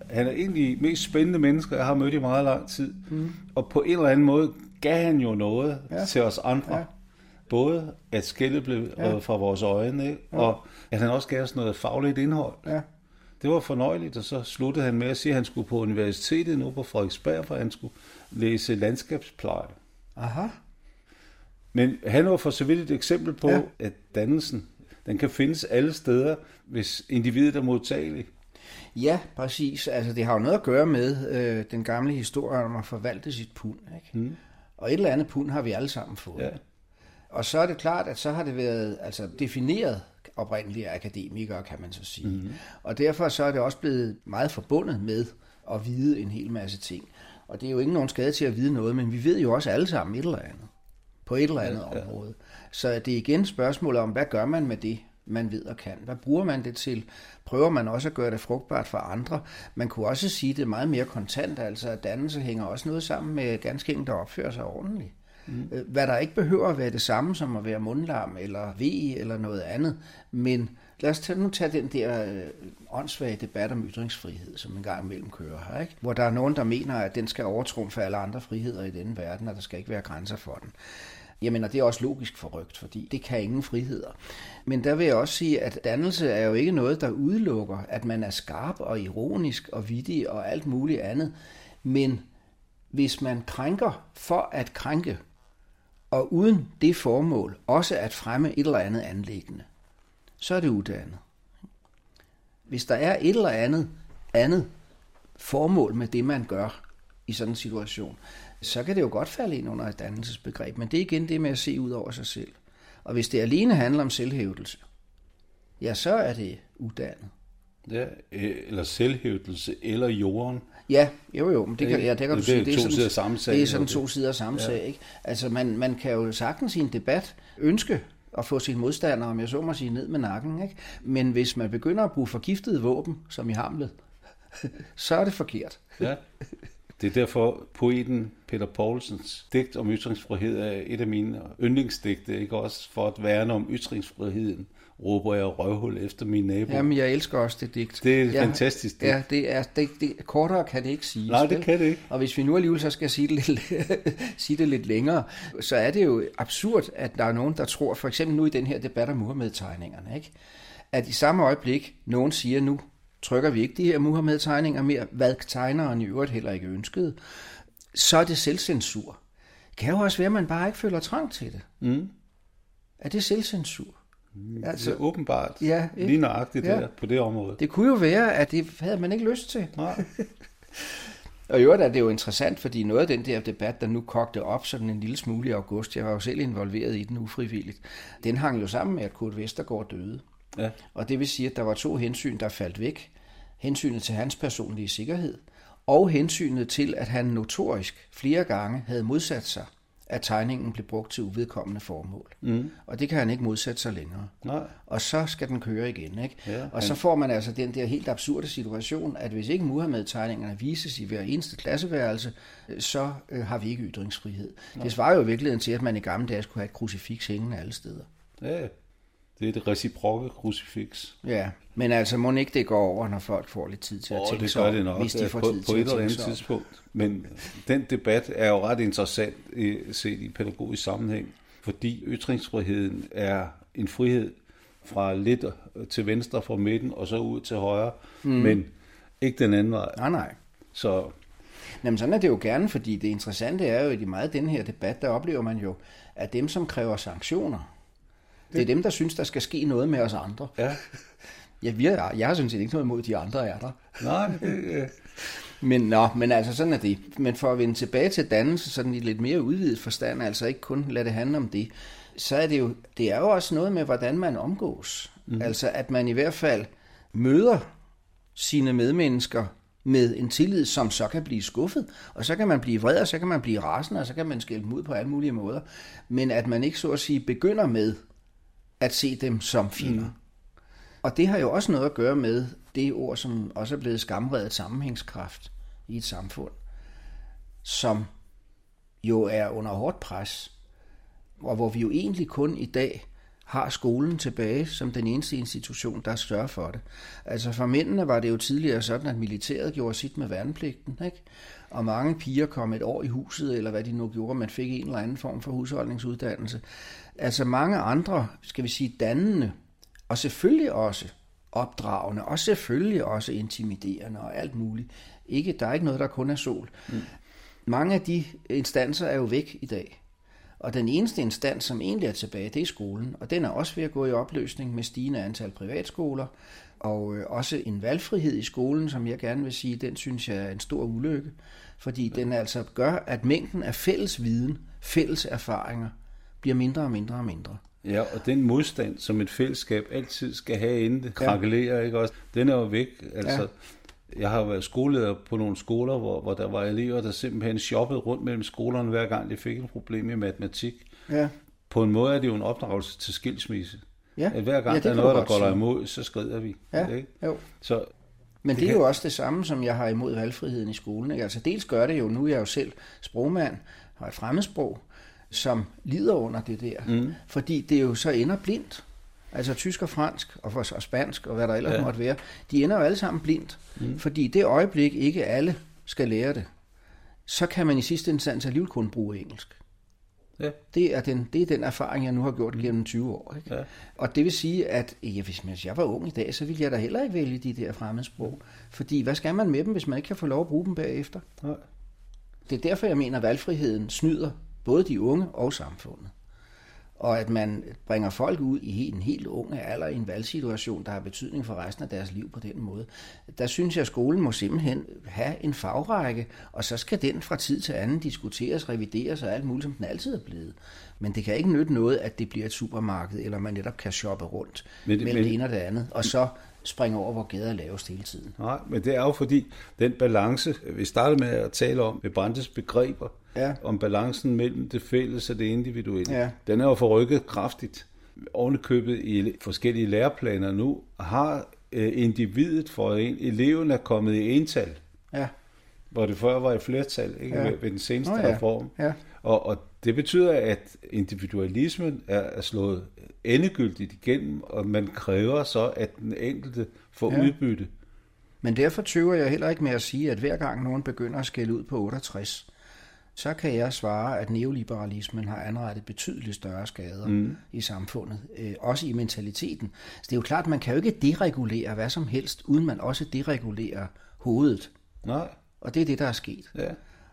Han er egentlig mest spændende mennesker, jeg har mødt i meget lang tid. Mm. Og på en eller anden måde gav han jo noget Ja. til os andre. Ja. Både at skældet blev Ja. fra vores øjne, ikke? Ja. og at han også gav os noget fagligt indhold. Ja. Det var fornøjeligt, og så sluttede han med at sige, at han skulle på universitetet nu på Frederiksberg, for han skulle læse landskabspleje. Aha. Men han var for så vidt et eksempel på, Ja. at dannelsen, Den kan findes alle steder, hvis individet er modtageligt. Ja, præcis. Altså, det har jo noget at gøre med øh, den gamle historie om at forvalte sit pund. Ikke? Mm. Og et eller andet pund har vi alle sammen fået. Ja. Og så er det klart, at så har det været altså, defineret oprindelige akademikere, kan man så sige. Mhm. Og derfor så er det også blevet meget forbundet med at vide en hel masse ting. Og det er jo ikke nogen skade til at vide noget, men vi ved jo også alle sammen et eller andet. På et eller andet Ja, ja. område. Så det er igen spørgsmålet om, hvad gør man med det, man ved og kan? Hvad bruger man det til? Prøver man også at gøre det frugtbart for andre? Man kunne også sige, at det er meget mere kontant, altså at dannelse hænger også noget sammen med ganske enkelt, der opfører sig ordentligt. Mm. Øh, Hvad der ikke behøver at være det samme som at være mundlarm eller ve eller noget andet. Men lad os tage, nu tage den der øh, åndssvage debat om ytringsfrihed, som en gang imellem kører her. Ikke? Hvor der er nogen, der mener, at den skal overtrumfe alle andre friheder i denne verden, og der skal ikke være grænser for den. Jamen, og det er også logisk forrygt, fordi det kan ingen friheder. Men der vil jeg også sige, at dannelse er jo ikke noget, der udelukker, at man er skarp og ironisk og vittig og alt muligt andet. Men hvis man krænker for at krænke, og uden det formål også at fremme et eller andet anlæggende, så er det uddannet. Hvis der er et eller andet andet formål med det, man gør i sådan en situation, så kan det jo godt falde ind under et dannelsesbegreb. Men det er igen det med at se ud over sig selv. Og hvis det alene handler om selvhævdelse, ja, så er det uddannet. Ja, øh, eller selvhævdelse, eller jorden. Ja, jo jo, men det kan, ja, det kan du Det er sige. to sådan, sider samme sag, Det er sådan det. to sider samme Ja. sag, ikke? Altså, man, man kan jo sagtens i en debat ønske at få sin modstander, om jeg så må sige, ned med nakken, ikke? Men hvis man begynder at bruge forgiftede våben, som i Hamlet, <laughs> så er det forkert. Ja. <laughs> Det er derfor poeten Peter Poulsens digt om ytringsfrihed er et af mine yndlingsdigte, ikke også for at værne om ytringsfriheden, råber jeg røvhul efter min nabo. Jamen, jeg elsker også det digt. Det er et ja, fantastisk digt. Ja, det er, det, det, kortere kan det ikke sige. Nej, det kan det ikke. Og hvis vi nu alligevel så skal sige det, lidt, <laughs> sige det lidt længere, så er det jo absurd, at der er nogen, der tror, for eksempel nu i den her debat om Muhammed-tegningerne, ikke? at i samme øjeblik, nogen siger, nu trykker vi ikke de her Muhammed-tegninger mere, hvad tegneren i øvrigt heller ikke ønskede, så er det selvcensur. Det kan jo også være, at man bare ikke føler trang til det. Mm. Er det selvcensur? Altså, det er åbenbart ja, ikke? lige nøjagtigt Ja. der på det område. Det kunne jo være, at det havde man ikke lyst til. Nej. <laughs> Og i øvrigt er det jo interessant, fordi noget af den der debat, der nu kogte op sådan en lille smule i august, jeg var jo selv involveret i den ufrivilligt, den hang jo sammen med, at Kurt Vestergaard døde. Ja. Og det vil sige, at der var to hensyn, der faldt væk. Hensynet til hans personlige sikkerhed, og hensynet til, at han notorisk flere gange havde modsat sig, at tegningen blev brugt til uvedkommende formål. Mm. Og det kan han ikke modsætte sig længere. Nej. Og så skal den køre igen. Ikke? Ja, og så får man altså den der helt absurde situation, at hvis ikke Muhammed-tegningerne vises i hver eneste klasseværelse, øh, så øh, har vi ikke ytringsfrihed. Nej. Det svarer jo i virkeligheden til, at man i gamle dage skulle have et krucifiks hængende alle steder. Ja, det er det reciprokke krucifix. Ja, men altså må ikke det gå over, når folk får lidt tid til at Åh, tænke det gør det nok, hvis de får på, tid på et eller andet tidspunkt. Men den debat er jo ret interessant set i pædagogisk sammenhæng, fordi ytringsfriheden er en frihed fra lidt til venstre fra midten og så ud til højre, mm. men ikke den anden vej. Nej, nej. Så Jamen sådan er det jo gerne, fordi det interessante er jo, at i meget den her debat, der oplever man jo, at dem, som kræver sanktioner, det er dem, der synes, der skal ske noget med os andre. Ja. Ja, vi er, jeg har sådan set ikke noget imod, de andre er der. Nej, det. Men, nå, men altså sådan er det. Men for at vende tilbage til dannelse, sådan i lidt mere udvidet forstand, altså ikke kun lade det handle om det, så er det jo, det er jo også noget med, hvordan man omgås. Mm. Altså at man i hvert fald møder sine medmennesker med en tillid, som så kan blive skuffet, og så kan man blive vred, og så kan man blive rasende, og så kan man skælde dem ud på alle mulige måder. Men at man ikke så at sige begynder med at se dem som fjender. Mm. Og det har jo også noget at gøre med det ord, som også er blevet skamredet sammenhængskraft i et samfund, som jo er under hårdt pres, og hvor vi jo egentlig kun i dag har skolen tilbage som den eneste institution, der sørger for det. Altså for mændene var det jo tidligere sådan, at militæret gjorde sit med værnepligten, ikke? og mange piger kom et år i huset, eller hvad de nu gjorde, man fik en eller anden form for husholdningsuddannelse. Altså mange andre, skal vi sige, dannende, og selvfølgelig også opdragende, og selvfølgelig også intimiderende og alt muligt. Ikke, der er ikke noget, der kun er sol. Mm. Mange af de instanser er jo væk i dag. Og den eneste instans, som egentlig er tilbage, det er skolen. Og den er også ved at gå i opløsning med stigende antal privatskoler. Og øh, også en valgfrihed i skolen, som jeg gerne vil sige, den synes jeg er en stor ulykke. Fordi den altså gør, at mængden af fælles viden, fælles erfaringer, bliver mindre og mindre og mindre. Ja, og den modstand, som et fællesskab altid skal have, inden det krakelerer, ja. ikke også? Den er jo væk. Altså, ja. Jeg har været skoleleder på nogle skoler, hvor, hvor der var elever, der simpelthen shoppede rundt mellem skolerne, hver gang de fik et problem i matematik. Ja. På en måde er det jo en opdragelse til skilsmisse. Ja. At hver gang Ja, der er noget, der går dig imod, så skrider vi. Ja, Ikke? jo. Så Men det, Det er jo også det samme, som jeg har imod valgfriheden i skolen. Ikke? Altså dels gør det jo, nu er jeg jo selv sprogmand, har et fremmedsprog, som lider under det der. Mm. Fordi det jo så ender blindt. Altså tysk og fransk og, for, og spansk og hvad der ellers Ja. ja. måtte være, de ender jo alle sammen blindt. Mm. Mm. Fordi det øjeblik ikke alle skal lære det, så kan man i sidste instans alligevel kun bruge engelsk. Ja. Det, er den, det er den erfaring, jeg nu har gjort gennem 20 år. Ikke? Ja. Og det vil sige, at ja, hvis hvis jeg var ung i dag, så ville jeg da heller ikke vælge de der fremmedsprog. Fordi hvad skal man med dem, hvis man ikke kan få lov at bruge dem bagefter? Nej. Det er derfor, jeg mener, at valgfriheden snyder både de unge og samfundet. Og at man bringer folk ud i en helt unge alder i en valgsituation, der har betydning for resten af deres liv på den måde. Der synes jeg, at skolen må simpelthen have en fagrække, og så skal den fra tid til anden diskuteres, revideres og alt muligt, som den altid er blevet. Men det kan ikke nytte noget, at det bliver et supermarked, eller man netop kan shoppe rundt Men mellem men- det ene og det andet, og så springe over, hvor gader er lavest hele tiden. Nej, men det er jo fordi, den balance, vi startede med at tale om ved Brandes begreber, Ja. om balancen mellem det fælles og det individuelle, Ja. den er jo forrykket kraftigt. Ovenikøbet i forskellige læreplaner nu har øh, individet for en, eleven er kommet i ental, Ja. hvor det før var i flertal ikke? Ja. Ved, ved den seneste Nå ja. reform. Ja. Og, og det betyder, at individualismen er, er slået endegyldigt igennem, og man kræver så, at den enkelte får Ja. udbytte. Men derfor tøver jeg heller ikke med at sige, at hver gang nogen begynder at skælde ud på 68, så kan jeg svare, at neoliberalismen har anrettet betydeligt større skader Mm. i samfundet, øh, også i mentaliteten. Så det er jo klart, man kan jo ikke deregulere hvad som helst, uden man også deregulerer hovedet. Nej. Og det er det, der er sket. Ja.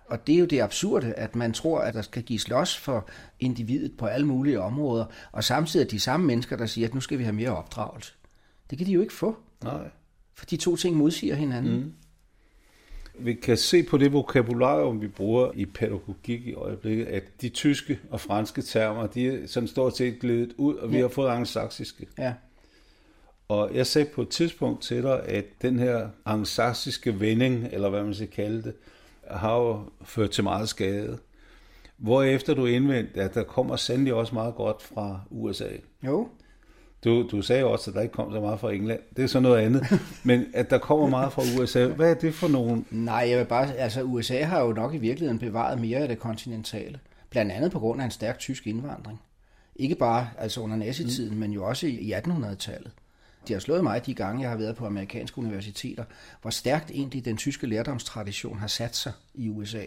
Og det er jo det absurde, at man tror, at der skal gives los for individet på alle mulige områder, og samtidig er de samme mennesker, der siger, at nu skal vi have mere opdragelse. Det kan de jo ikke få. Nej. For de to ting modsiger hinanden. Mm. Vi kan se på det vokabularium, vi bruger i pædagogik i øjeblikket, at de tyske og franske termer, de er sådan stort set glædet ud, og vi Ja. har fået angsaksiske. Ja. Og jeg sagde på et tidspunkt til dig, at den her angsaksiske vending, eller hvad man skal kalde det, har jo ført til meget skade. Hvorefter du indvendte, at der kommer sandelig også meget godt fra USA. Jo. Du, du sagde også, at der ikke kom så meget fra England. Det er så noget andet. Men at der kommer meget fra USA, hvad er det for nogle... Nej, jeg vil bare, altså USA har jo nok i virkeligheden bevaret mere af det kontinentale. Blandt andet på grund af en stærk tysk indvandring. Ikke bare altså under nazitiden, mm. men jo også i 1800-tallet det har slået mig de gange, jeg har været på amerikanske universiteter, hvor stærkt egentlig den tyske lærdomstradition har sat sig i USA.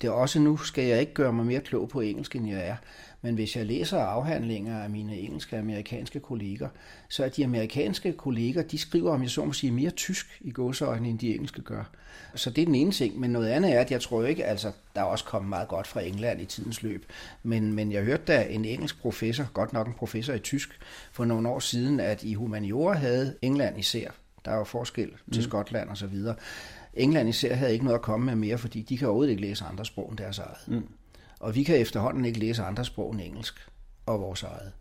Det er også nu, skal jeg ikke gøre mig mere klog på engelsk, end jeg er, men hvis jeg læser afhandlinger af mine engelske og amerikanske kolleger, så er de amerikanske kolleger, de skriver, om jeg så må sige, mere tysk i gåseøjne, end de engelske gør. Så det er den ene ting, men noget andet er, at jeg tror ikke, altså, der er også kommet meget godt fra England i tidens løb, men, men jeg hørte da en engelsk professor, godt nok en professor i tysk, for nogle år siden, at i humaniora havde England især, der er jo forskel til Mm. Skotland og så videre, England især havde ikke noget at komme med mere, fordi de kan overhovedet ikke læse andre sprog end deres eget. Mm. Og vi kan efterhånden ikke læse andre sprog end engelsk og vores eget.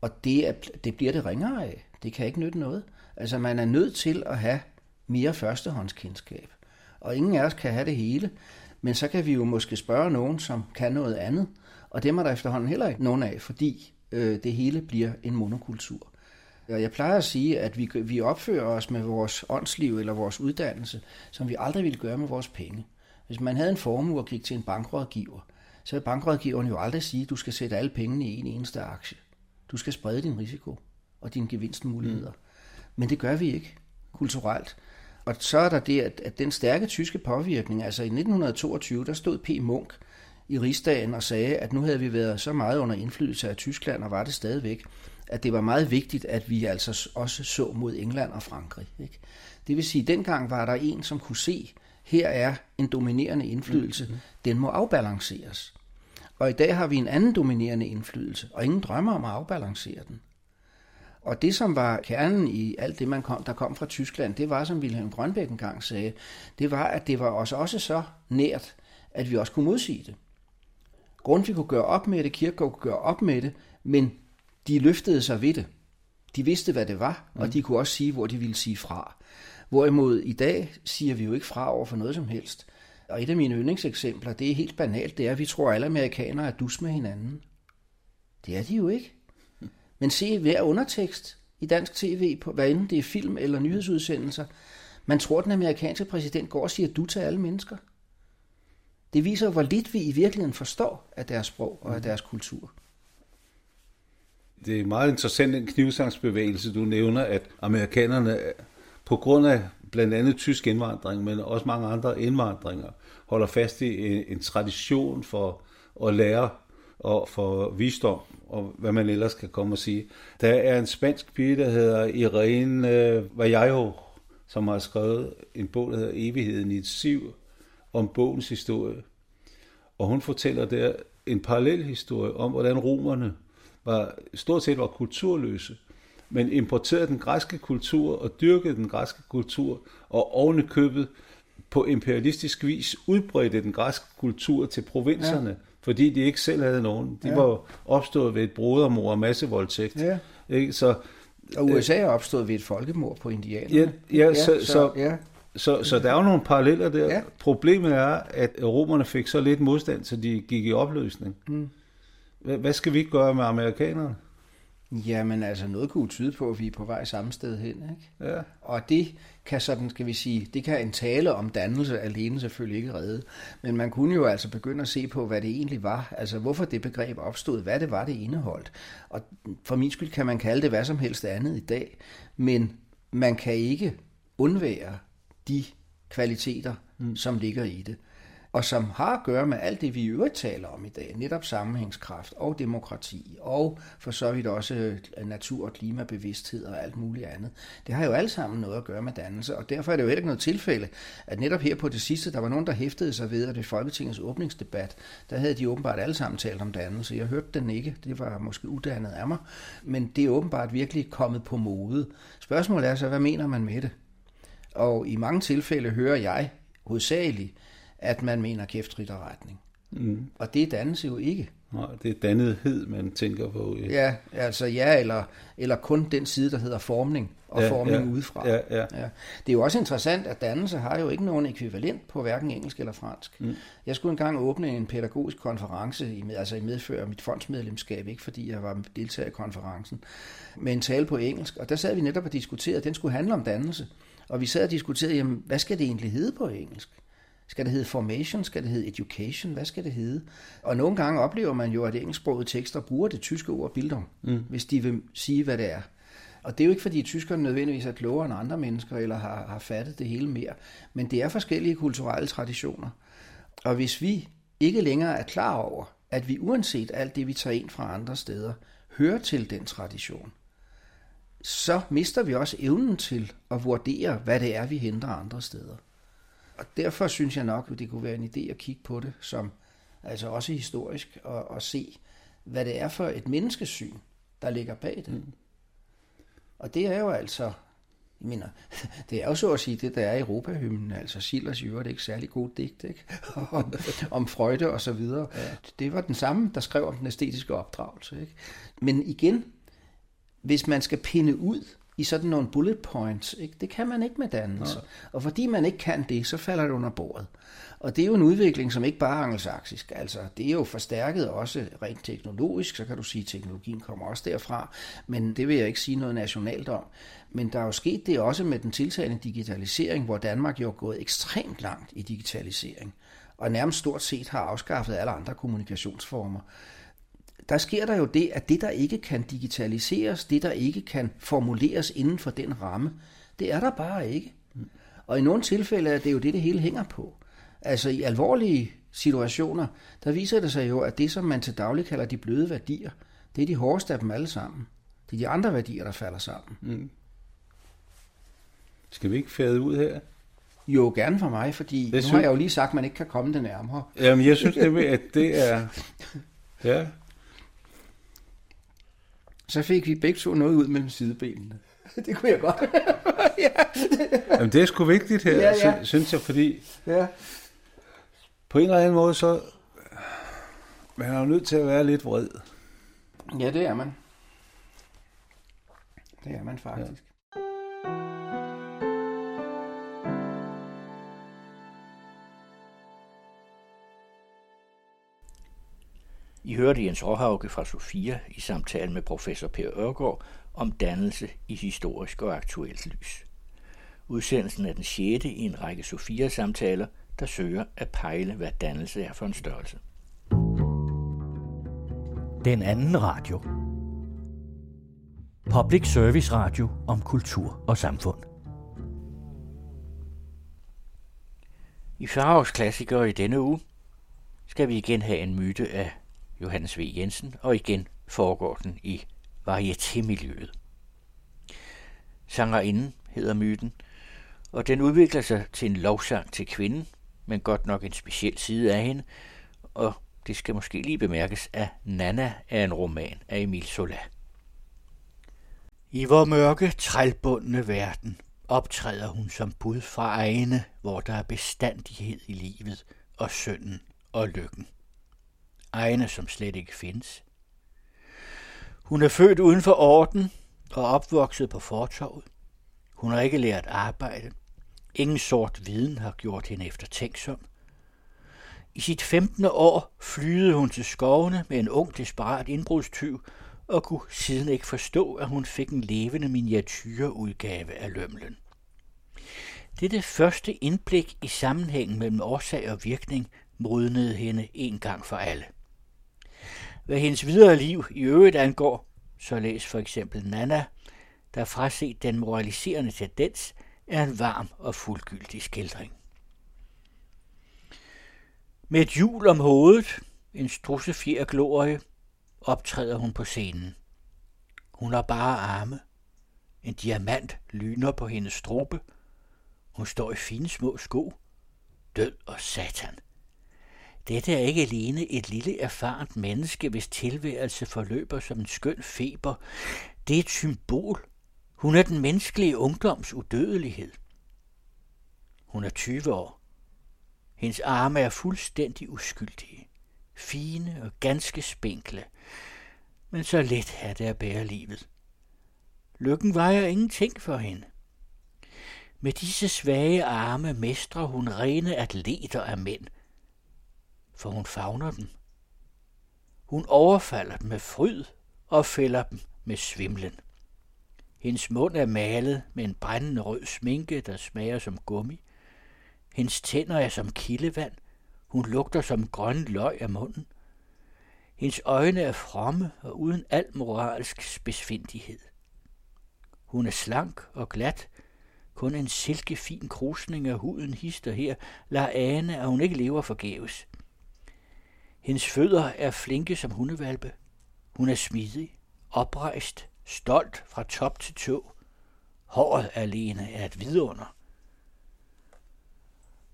Og det, er, det bliver det ringere af. Det kan ikke nytte noget. Altså man er nødt til at have mere førstehåndskendskab. Og ingen af os kan have det hele. Men så kan vi jo måske spørge nogen, som kan noget andet. Og det er der efterhånden heller ikke nogen af, fordi øh, det hele bliver en monokultur. Og jeg plejer at sige, at vi, vi opfører os med vores åndsliv eller vores uddannelse, som vi aldrig ville gøre med vores penge. Hvis man havde en formue og gik til en bankrådgiver, så vil bankrådgiveren jo aldrig sige, at du skal sætte alle pengene i en eneste aktie. Du skal sprede din risiko og dine gevinstmuligheder. Mm. Men det gør vi ikke kulturelt. Og så er der det, at, at den stærke tyske påvirkning, altså i 1922, der stod P. Munk i rigsdagen og sagde, at nu havde vi været så meget under indflydelse af Tyskland, og var det stadigvæk, at det var meget vigtigt, at vi altså også så mod England og Frankrig. Ikke? Det vil sige, at dengang var der en, som kunne se, her er en dominerende indflydelse, mm-hmm. den må afbalanceres. Og i dag har vi en anden dominerende indflydelse, og ingen drømmer om at afbalancere den. Og det, som var kernen i alt det, man kom, der kom fra Tyskland, det var, som Wilhelm Grønbæk engang sagde, det var, at det var os også så nært, at vi også kunne modsige det. Grundtvig kunne gøre op med det, Kierkegaard kunne gøre op med det, men de løftede sig ved det. De vidste, hvad det var, og mm. de kunne også sige, hvor de ville sige fra. Hvorimod i dag siger vi jo ikke fra over for noget som helst. Og et af mine yndlingseksempler, det er helt banalt, det er, at vi tror, at alle amerikanere er dus med hinanden. Det er de jo ikke. Men se hver undertekst i dansk tv, på, hvad enten det er film eller nyhedsudsendelser. Man tror, at den amerikanske præsident går og siger du til alle mennesker. Det viser, hvor lidt vi i virkeligheden forstår af deres sprog og af deres kultur. Det er meget interessant, den knivsangsbevægelse, du nævner, at amerikanerne på grund af blandt andet tysk indvandring, men også mange andre indvandringer, holder fast i en, en tradition for at lære og for visdom, og hvad man ellers kan komme og sige. Der er en spansk pige, der hedder Irene øh, Vallejo, som har skrevet en bog, der hedder Evigheden i et siv, om bogens historie. Og hun fortæller der en parallel historie om, hvordan romerne var, stort set var kulturløse, men importerede den græske kultur og dyrkede den græske kultur, og oven købet på imperialistisk vis udbredte den græske kultur til provinserne, ja. fordi de ikke selv havde nogen. De ja. var opstået ved et brodermor og massevoldtægt. Ja. Ikke? Så, og USA er opstået ved et folkemord på indianerne. Ja, ja, ja så, så, så, ja. Så, så der er jo nogle paralleller der. Ja. Problemet er, at romerne fik så lidt modstand, så de gik i opløsning. Mm. Hvad skal vi gøre med amerikanerne? Jamen altså, noget kunne tyde på, at vi er på vej samme sted hen. Ikke? Ja. Og det kan sådan, skal vi sige, det kan en tale om dannelse alene selvfølgelig ikke redde. Men man kunne jo altså begynde at se på, hvad det egentlig var. Altså, hvorfor det begreb opstod, hvad det var, det indeholdt. Og for min skyld kan man kalde det hvad som helst andet i dag. Men man kan ikke undvære de kvaliteter, mm. som ligger i det og som har at gøre med alt det, vi i øvrigt taler om i dag, netop sammenhængskraft og demokrati, og for så vidt også øh, natur- og klimabevidsthed og alt muligt andet. Det har jo alt sammen noget at gøre med dannelse, og derfor er det jo heller ikke noget tilfælde, at netop her på det sidste, der var nogen, der hæftede sig ved, at det Folketingets åbningsdebat, der havde de åbenbart alle sammen talt om dannelse. Jeg hørte den ikke, det var måske uddannet af mig, men det er åbenbart virkelig kommet på mode. Spørgsmålet er så, hvad mener man med det? Og i mange tilfælde hører jeg hovedsageligt, at man mener kæftritterretning. Mm. Og det dannelse jo ikke. Nej, det er dannethed, man tænker på. Ja, ja altså ja, eller, eller kun den side, der hedder formning, og ja, formning ja, udefra. Ja, ja. Ja. Det er jo også interessant, at dannelse har jo ikke nogen ekvivalent på hverken engelsk eller fransk. Mm. Jeg skulle engang åbne en pædagogisk konference, i, altså i medfør mit fondsmedlemskab, ikke fordi jeg var deltager i konferencen, med en tale på engelsk, og der sad vi netop og diskuterede, at den skulle handle om dannelse. Og vi sad og diskuterede, jamen, hvad skal det egentlig hedde på engelsk? Skal det hedde formation? Skal det hedde education? Hvad skal det hedde? Og nogle gange oplever man jo, at engelsksprogede tekster bruger det tyske ord bildung, mm. hvis de vil sige, hvad det er. Og det er jo ikke, fordi tyskerne nødvendigvis er klogere end andre mennesker, eller har, har fattet det hele mere. Men det er forskellige kulturelle traditioner. Og hvis vi ikke længere er klar over, at vi uanset alt det, vi tager ind fra andre steder, hører til den tradition, så mister vi også evnen til at vurdere, hvad det er, vi henter andre steder. Og derfor synes jeg nok, at det kunne være en idé at kigge på det, som altså også historisk, og, og se, hvad det er for et menneskesyn, der ligger bag det. Mm. Og det er jo altså, jeg mener, <laughs> det er jo så at sige det, der er Europahymnen, altså jo, det er ikke særlig god digt, ikke? <laughs> om, om Freude og så videre. Ja. Det var den samme, der skrev om den æstetiske opdragelse. Ikke? Men igen, hvis man skal pinde ud, i sådan nogle bullet points. Ikke? Det kan man ikke med dannelse. Nej. Og fordi man ikke kan det, så falder det under bordet. Og det er jo en udvikling, som ikke bare er angelsaksisk. Altså, det er jo forstærket også rent teknologisk, så kan du sige, at teknologien kommer også derfra. Men det vil jeg ikke sige noget nationalt om. Men der er jo sket det også med den tiltagende digitalisering, hvor Danmark jo er gået ekstremt langt i digitalisering. Og nærmest stort set har afskaffet alle andre kommunikationsformer der sker der jo det, at det, der ikke kan digitaliseres, det, der ikke kan formuleres inden for den ramme, det er der bare ikke. Og i nogle tilfælde er det jo det, det hele hænger på. Altså i alvorlige situationer, der viser det sig jo, at det, som man til daglig kalder de bløde værdier, det er de hårdeste af dem alle sammen. Det er de andre værdier, der falder sammen. Mm. Skal vi ikke fade ud her? Jo, gerne for mig, fordi det nu synes... har jeg jo lige sagt, at man ikke kan komme det nærmere. Jamen, jeg synes det, at det er <laughs> Ja. Så fik vi begge to noget ud mellem sidebenene. <laughs> Det kunne jeg godt. <laughs> ja. Jamen, det er sgu vigtigt her, Ja, ja. sy- synes jeg, fordi Ja. på en eller anden måde, så man er jo nødt til at være lidt vred. Ja, det er man. Det er man faktisk. I hørte Jens Råhauke fra Sofia i samtale med professor Per Ørgaard om dannelse i historisk og aktuelt lys. Udsendelsen er den sjette i en række Sofia-samtaler, der søger at pejle, hvad dannelse er for en størrelse. Den anden radio. Public Service Radio om kultur og samfund. I Farovs klassikere i denne uge skal vi igen have en myte af Johannes V. Jensen, og igen foregår den i varietémiljøet. Sangerinden hedder myten, og den udvikler sig til en lovsang til kvinden, men godt nok en speciel side af hende, og det skal måske lige bemærkes, at Nana er en roman af Emil Zola. I vor mørke, trælbundne verden optræder hun som bud fra egne, hvor der er bestandighed i livet og synden og lykken. Egne, som slet ikke findes. Hun er født uden for orden og opvokset på fortorvet. Hun har ikke lært arbejde. Ingen sort viden har gjort hende eftertænksom. I sit 15. år flyede hun til skovene med en ung, desperat indbrudstyv, og kunne siden ikke forstå, at hun fik en levende miniatyrudgave af lømlen. Dette første indblik i sammenhængen mellem årsag og virkning modnede hende en gang for alle. Hvad hendes videre liv i øvrigt angår, så læs for eksempel Nana, der fraset den moraliserende tendens er en varm og fuldgyldig skildring. Med et hjul om hovedet, en strussefjer glorie, optræder hun på scenen. Hun har bare arme. En diamant lyner på hendes strube. Hun står i fine små sko. Død og satan. Dette er ikke alene et lille erfarent menneske, hvis tilværelse forløber som en skøn feber. Det er et symbol. Hun er den menneskelige ungdoms udødelighed. Hun er 20 år. Hendes arme er fuldstændig uskyldige. Fine og ganske spinkle. Men så let er det at bære livet. Lykken vejer ingenting for hende. Med disse svage arme mestrer hun rene atleter af mænd, for hun favner dem. Hun overfalder dem med fryd og fælder dem med svimlen. Hendes mund er malet med en brændende rød sminke, der smager som gummi. Hendes tænder er som kildevand. Hun lugter som grøn løg af munden. Hendes øjne er fromme og uden al moralsk spidsfindighed. Hun er slank og glat. Kun en silkefin krusning af huden hister her lader ane, at hun ikke lever forgæves. Hendes fødder er flinke som hundevalpe. Hun er smidig, oprejst, stolt fra top til tå. Håret alene er et vidunder.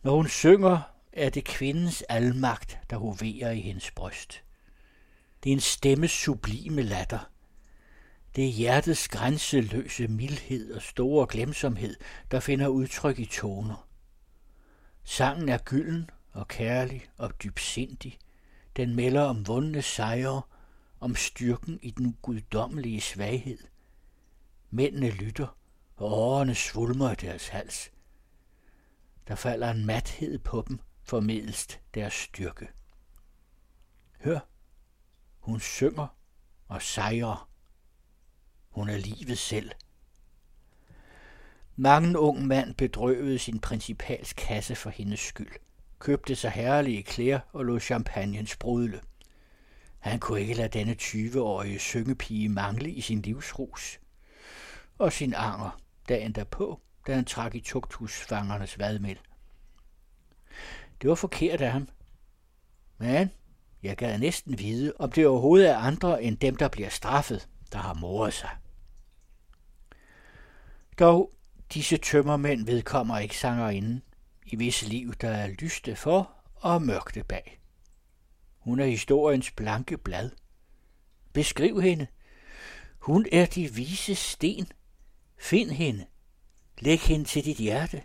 Når hun synger, er det kvindens almagt, der hoverer i hendes bryst. Det er en stemmes sublime latter. Det er hjertets grænseløse mildhed og store glemsomhed, der finder udtryk i toner. Sangen er gylden og kærlig og dybsindig. Den melder om vundne sejre, om styrken i den guddommelige svaghed. Mændene lytter, og årene svulmer i deres hals. Der falder en mathed på dem, formiddelst deres styrke. Hør, hun synger og sejrer. Hun er livet selv. Mange ung mand bedrøvede sin principals kasse for hendes skyld, købte sig herlige klæder og lod champagnen sprudle. Han kunne ikke lade denne 20-årige syngepige mangle i sin livsrus. Og sin anger dagen derpå, da han trak i tugthusfangernes vadmel. Det var forkert af ham. Men jeg gad næsten vide, om det overhovedet er andre end dem, der bliver straffet, der har moret sig. Dog, disse tømmermænd vedkommer ikke sangerinden, i visse liv, der er lyste for og mørkte bag. Hun er historiens blanke blad. Beskriv hende. Hun er de vise sten. Find hende. Læg hende til dit hjerte.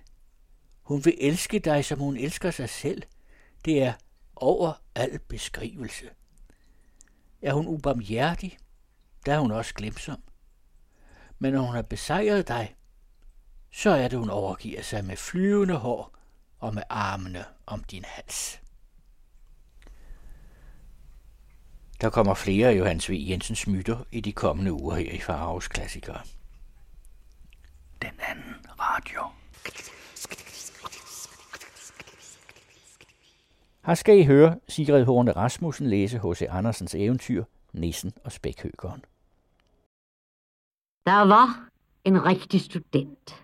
Hun vil elske dig, som hun elsker sig selv. Det er over al beskrivelse. Er hun ubarmhjertig, der er hun også glemsom. Men når hun har besejret dig, så er det, hun overgiver sig med flyvende hår og med armene om din hals. Der kommer flere af Johannes V. Jensens myter i de kommende uger her i Faraos Klassikere. Den anden radio. Her skal I høre Sigrid Horne Rasmussen læse H.C. Andersens eventyr Nissen og Spækhøgeren. Der var en rigtig student.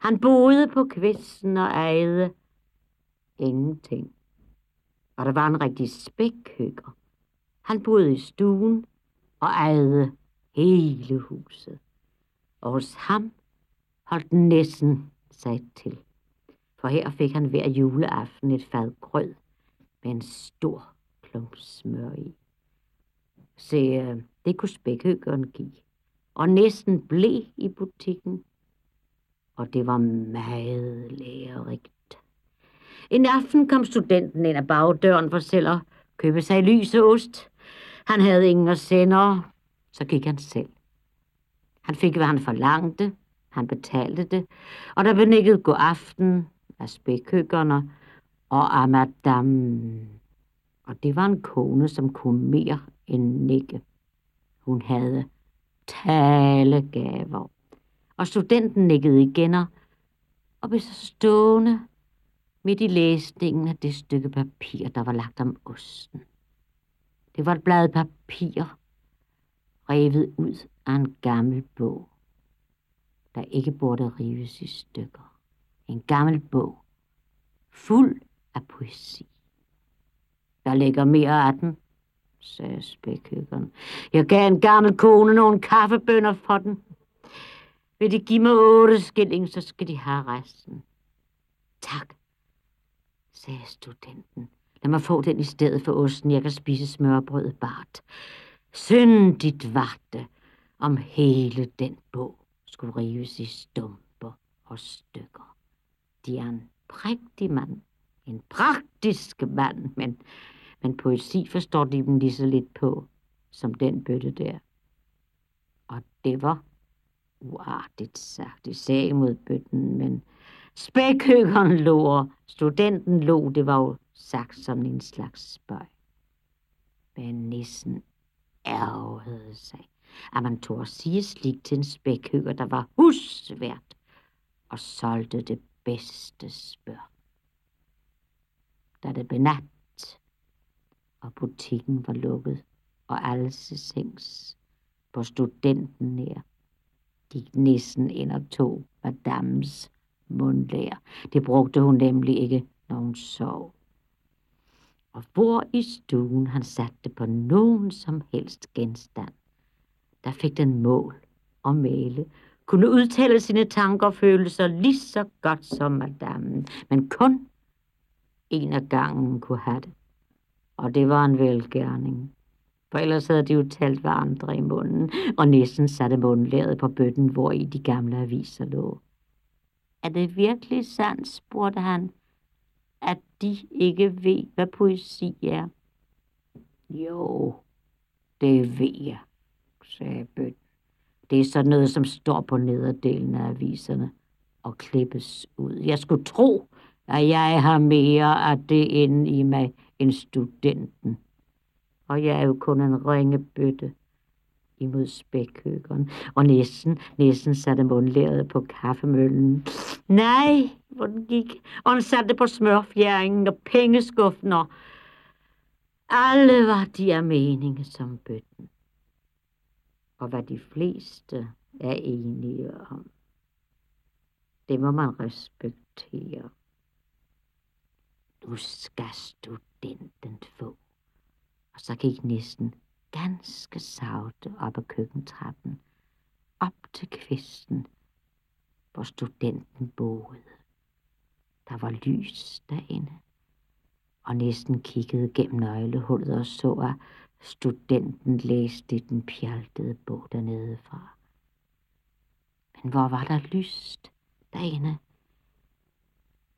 Han boede på kvisten og ejede ingenting. Og der var en rigtig spækhygger. Han boede i stuen og ejede hele huset. Og hos ham holdt næsten sig til. For her fik han hver juleaften et fad grød med en stor klump smør i. Se, øh, det kunne spækhyggeren give. Og næsten blev i butikken. Og det var meget lærerigt. En aften kom studenten ind ad bagdøren for selv at købe sig lyseost. Han havde ingen at sende, så gik han selv. Han fik, hvad han forlangte. Han betalte det. Og der blev god aften af spækhøggerne og af madame. Og det var en kone, som kunne mere end nikke. Hun havde talegaver. Og studenten nikkede igen og blev så stående midt i læsningen af det stykke papir, der var lagt om osten. Det var et blad papir, revet ud af en gammel bog, der ikke burde rives i stykker. En gammel bog, fuld af poesi. Der ligger mere af den, sagde spækhyggeren. Jeg gav en gammel kone nogle kaffebønder for den. Vil de give mig otte skilling, så skal de have resten. Tak, sagde studenten. Lad mig få den i stedet for osten. Jeg kan spise smørbrød bart. Syndigt var det, om hele den bog skulle rives i stumper og stykker. De er en prægtig mand. En praktisk mand, men, men poesi forstår de dem lige så lidt på, som den bøtte der. Og det var uartigt sagt. i sag mod bøtten, men spækhøgeren lå, og studenten lå, det var jo sagt som en slags spøj. Men nissen ærgede sig, at man tog at sige slik til en spækhøger, der var husvært og solgte det bedste spør. Da det blev nat, og butikken var lukket, og alle sengs på studenten nær, gik nissen ind og tog madames mundlæger. Det brugte hun nemlig ikke, når hun sov. Og hvor i stuen han satte på nogen som helst genstand, der fik den mål og male, kunne udtale sine tanker og følelser lige så godt som madammen, men kun en af gangen kunne have det. Og det var en velgærning. For ellers havde de jo talt hverandre i munden, og næsten satte mundlæret på bøtten, hvor i de gamle aviser lå. Er det virkelig sandt, spurgte han, at de ikke ved, hvad poesi er? Jo, det ved jeg, sagde bøtten. Det er sådan noget, som står på nederdelen af aviserne og klippes ud. Jeg skulle tro, at jeg har mere af det inde i mig end studenten. Og jeg er jo kun en ringebøtte imod spækhøgeren. Og næsten, næsten satte mundlæret på kaffemøllen. Nej, hvor den gik. Og han satte på smørfjæringen og pengeskuffen og alle var de af mening som bøtten. Og hvad de fleste er enige om. Det må man respektere. Nu skal studenten få. Og så gik næsten ganske savte op ad køkkentrappen, op til kvisten, hvor studenten boede. Der var lys derinde, og næsten kiggede gennem nøglehullet og så, at studenten læste i den pjaltede bog dernede fra. Men hvor var der lyst derinde?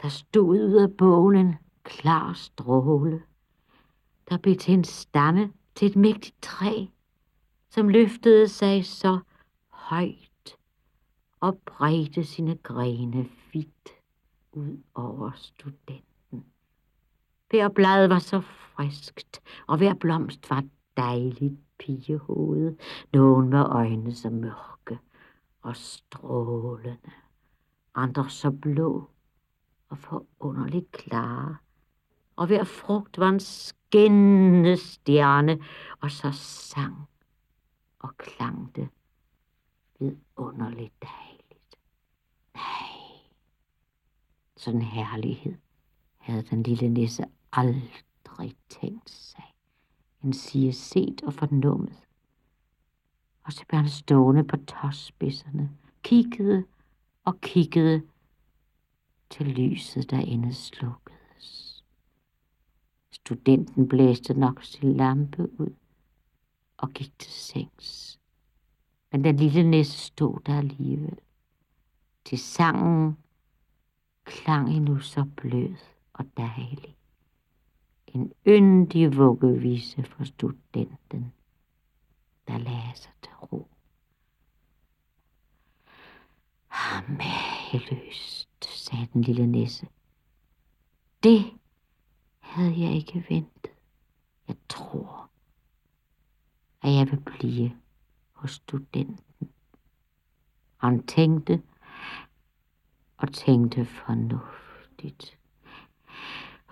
Der stod ud af bogen en klar stråle, der blev til en stamme til et mægtigt træ, som løftede sig så højt og bredte sine grene vidt ud over studenten. Hver blad var så friskt, og hver blomst var dejligt pigehoved, nogen med øjne så mørke og strålende, andre så blå og forunderligt klare, og hver frugt var en skinnende stjerne, og så sang og klang det vidunderligt dejligt. Nej, sådan herlighed havde den lille nisse aldrig tænkt sig. En sige set og fornummet. Og så blev han stående på tåspidserne, kiggede og kiggede, til lyset derinde slukkedes. Studenten blæste nok sin lampe ud og gik til sengs. Men den lille næse stod der alligevel. Til sangen klang endnu så blød og dejlig. En yndig vuggevise for studenten, der lagde sig til ro. Mageløst, sagde den lille nisse. Det havde jeg ikke ventet. Jeg tror, at jeg vil blive hos studenten. Han tænkte og tænkte fornuftigt.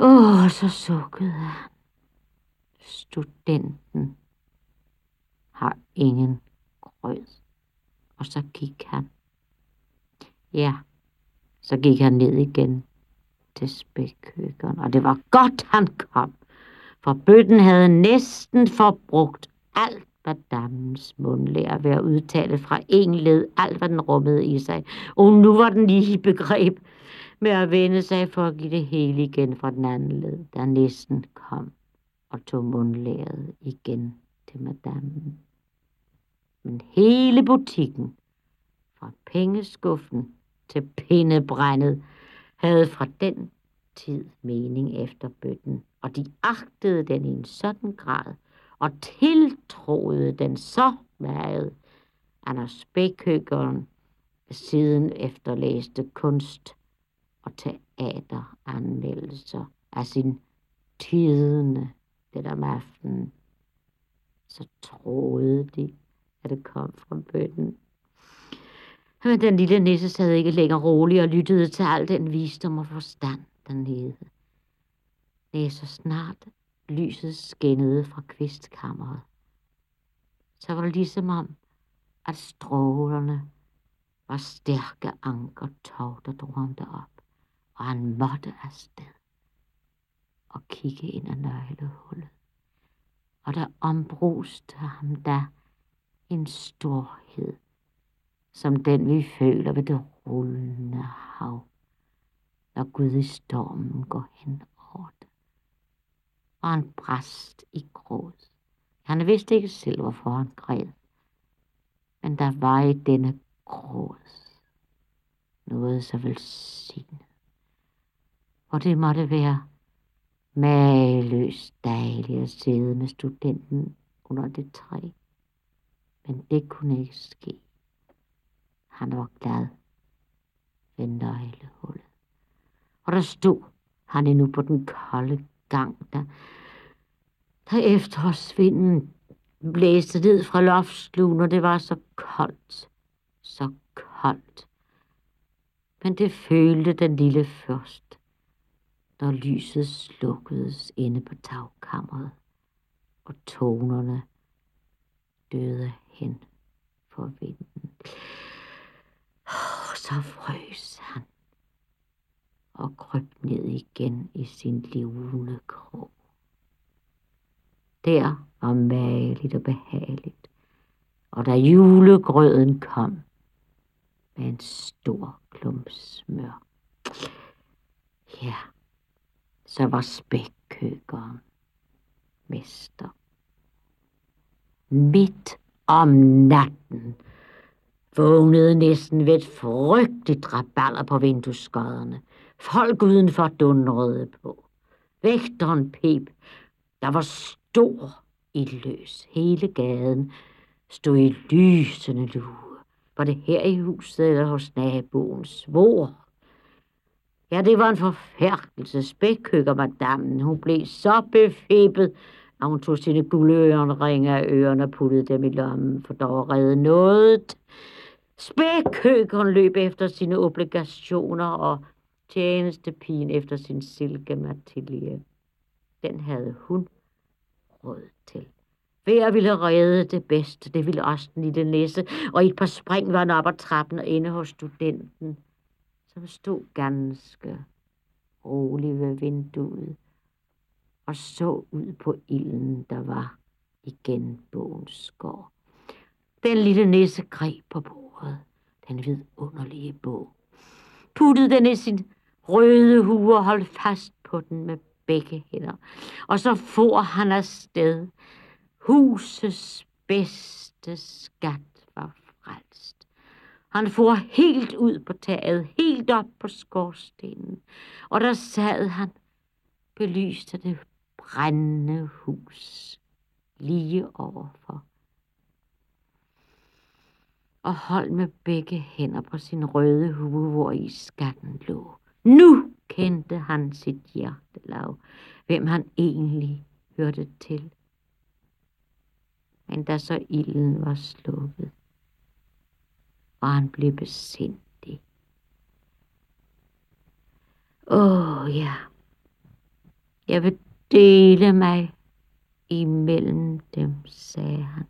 Åh, så sukkede han. Studenten har ingen grød. Og så gik han. Ja, så gik han ned igen til spækhøgeren, og det var godt, han kom, for bøtten havde næsten forbrugt alt, hvad dammens mund lærer ved at udtale fra en led alt, hvad den rummede i sig. Og nu var den lige i begreb med at vende sig for at give det hele igen fra den anden led, der næsten kom og tog mundlæret igen til madammen. Men hele butikken, fra pengeskuffen til pindebrændet, havde fra den tid mening efter bøtten, og de agtede den i en sådan grad, og tiltroede den så meget, at når siden efterlæste kunst og teateranmeldelser af sin tidende det om aftenen, så troede de, at det kom fra bøtten. Men den lille nisse sad ikke længere rolig og lyttede til al den visdom og forstand dernede. Det så snart lyset skinnede fra kvistkammeret, så var det ligesom om, at strålerne var stærke ankertog, der drog ham derop, og han måtte afsted og kigge ind ad nøglehullet. Og der ombruste ham da en storhed, som den vi føler ved det rullende hav, når Gud i stormen går hen over det. Og han bræst i gråd. Han vidste ikke selv, hvorfor han græd. Men der var i denne gråd noget så velsignet. Og det måtte være mageløst dejligt at sidde med studenten under det træ. Men det kunne ikke ske. Han var glad ved nøglehullet. Og der stod han endnu på den kolde gang, der, der efterårsvinden blæste ned fra loftslugen, og det var så koldt, så koldt. Men det følte den lille først, når lyset slukkedes inde på tagkammeret, og tonerne døde hen for vinden. Så frøs han og kryb ned igen i sin livende krog. Der var mageligt og behageligt, og da julegrøden kom med en stor klump smør, ja, så var spækkøkkeren. Mester. Midt om natten vågnede næsten ved et frygteligt raballer på vinduesskodderne. Folk udenfor dundrede på. Vægteren pep. Der var stor i løs. Hele gaden stod i lysende lue. Var det her i huset eller hos naboen svor? Ja, det var en forfærdelse. Spækhøkker, madammen. Hun blev så befippet, at hun tog sine guldørenringe af ørerne og puttede dem i lommen, for der var reddet noget. Spækhøkkeren løb efter sine obligationer og tjenestepigen efter sin silkematilje. Den havde hun råd til. Hver ville redde det bedste, det ville også den lille næse, og i et par spring var han op ad trappen og inde hos studenten, som stod ganske rolig ved vinduet og så ud på ilden, der var i genboens skår. Den lille nisse greb på bordet, den vidunderlige bog, puttede den i sin røde hue og holdt fast på den med begge hænder. Og så for han afsted. Husets bedste skat var frelst. Han for helt ud på taget, helt op på skorstenen, og der sad han, belyste det brændende hus lige overfor og holdt med begge hænder på sin røde hue, hvor i skatten lå. Nu kendte han sit hjertelav, hvem han egentlig hørte til. Men da så ilden var slukket, og han blev besindig. Åh oh, ja, jeg vil dele mig imellem dem, sagde han.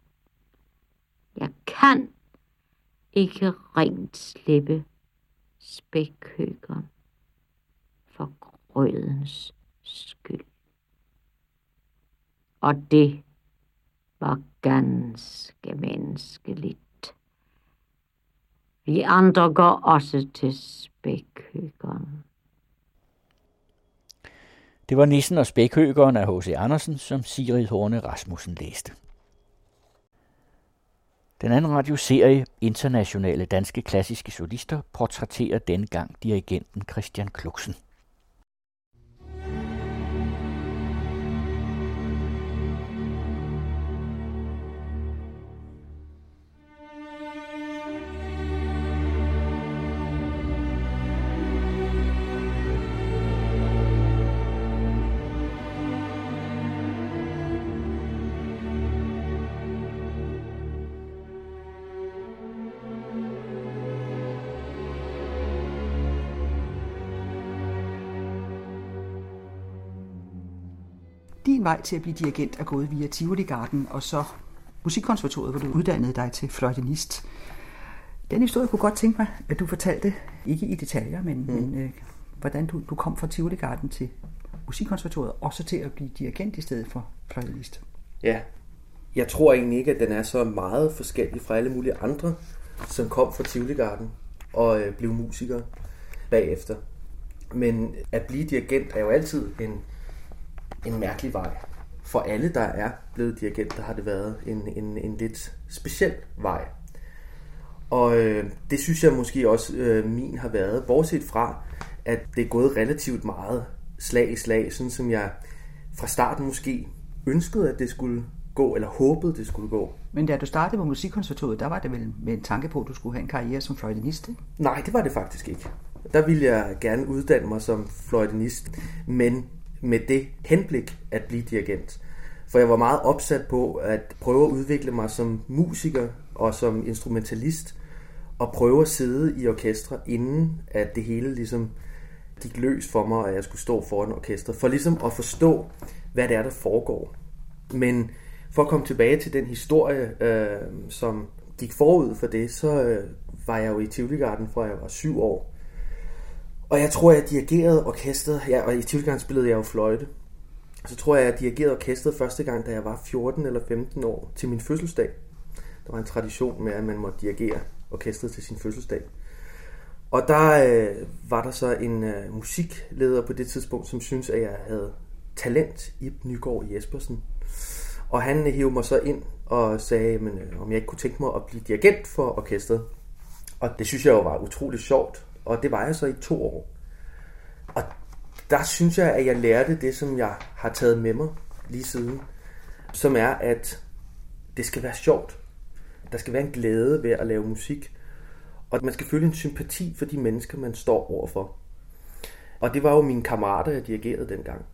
Jeg kan ikke rent slippe spækhøkeren for grødens skyld. Og det var ganske menneskeligt. Vi andre går også til spækhøkeren. Det var Nissen og Spækhøgeren af H.C. Andersen, som Sigrid Horne Rasmussen læste. Den anden radioserie, Internationale Danske Klassiske Solister, portrætterer denne gang dirigenten Christian Kluksen. Vej til at blive dirigent er gået via Tivoli Garden og så Musikkonservatoriet, hvor du uddannede dig til fløjtenist. Den historie kunne godt tænke mig, at du fortalte, ikke i detaljer, men, mm. men øh, hvordan du, du kom fra Tivoli Garden til Musikkonservatoriet, og så til at blive dirigent i stedet for fløjtenist. Ja, jeg tror egentlig ikke, at den er så meget forskellig fra alle mulige andre, som kom fra Tivoli Garden og øh, blev musikere bagefter. Men at blive dirigent er jo altid en en mærkelig vej. For alle, der er blevet dirigenter, har det været en, en, en lidt speciel vej. Og øh, det synes jeg måske også øh, min har været, bortset fra, at det er gået relativt meget slag i slag, sådan som jeg fra starten måske ønskede, at det skulle gå, eller håbede, det skulle gå. Men da du startede på Musikkonservatoriet, der var det vel med en tanke på, at du skulle have en karriere som fløjtenist, ikke? Nej, det var det faktisk ikke. Der ville jeg gerne uddanne mig som fløjtenist, men med det henblik at blive dirigent. For jeg var meget opsat på at prøve at udvikle mig som musiker og som instrumentalist, og prøve at sidde i orkestre, inden at det hele ligesom gik løs for mig, at jeg skulle stå foran orkester, for ligesom at forstå, hvad det er, der foregår. Men for at komme tilbage til den historie, øh, som gik forud for det, så øh, var jeg jo i Tivoli Garden fra jeg var syv år. Og jeg tror, jeg dirigerede orkestret, ja, og i Tivoli spillede jeg jo fløjte. Så tror jeg, jeg dirigerede orkestret første gang, da jeg var 14 eller 15 år, til min fødselsdag. Der var en tradition med, at man måtte dirigere orkestret til sin fødselsdag. Og der øh, var der så en øh, musikleder på det tidspunkt, som syntes, at jeg havde talent, Ib Nygaard Jespersen. Og han hævde mig så ind og sagde, men, øh, om jeg ikke kunne tænke mig at blive dirigent for orkestret. Og det synes jeg jo var utroligt sjovt, og det var jeg så i to år. Og der synes jeg, at jeg lærte det, som jeg har taget med mig lige siden, som er, at det skal være sjovt. Der skal være en glæde ved at lave musik. Og man skal føle en sympati for de mennesker, man står overfor. Og det var jo mine kammerater, jeg dirigerede dengang.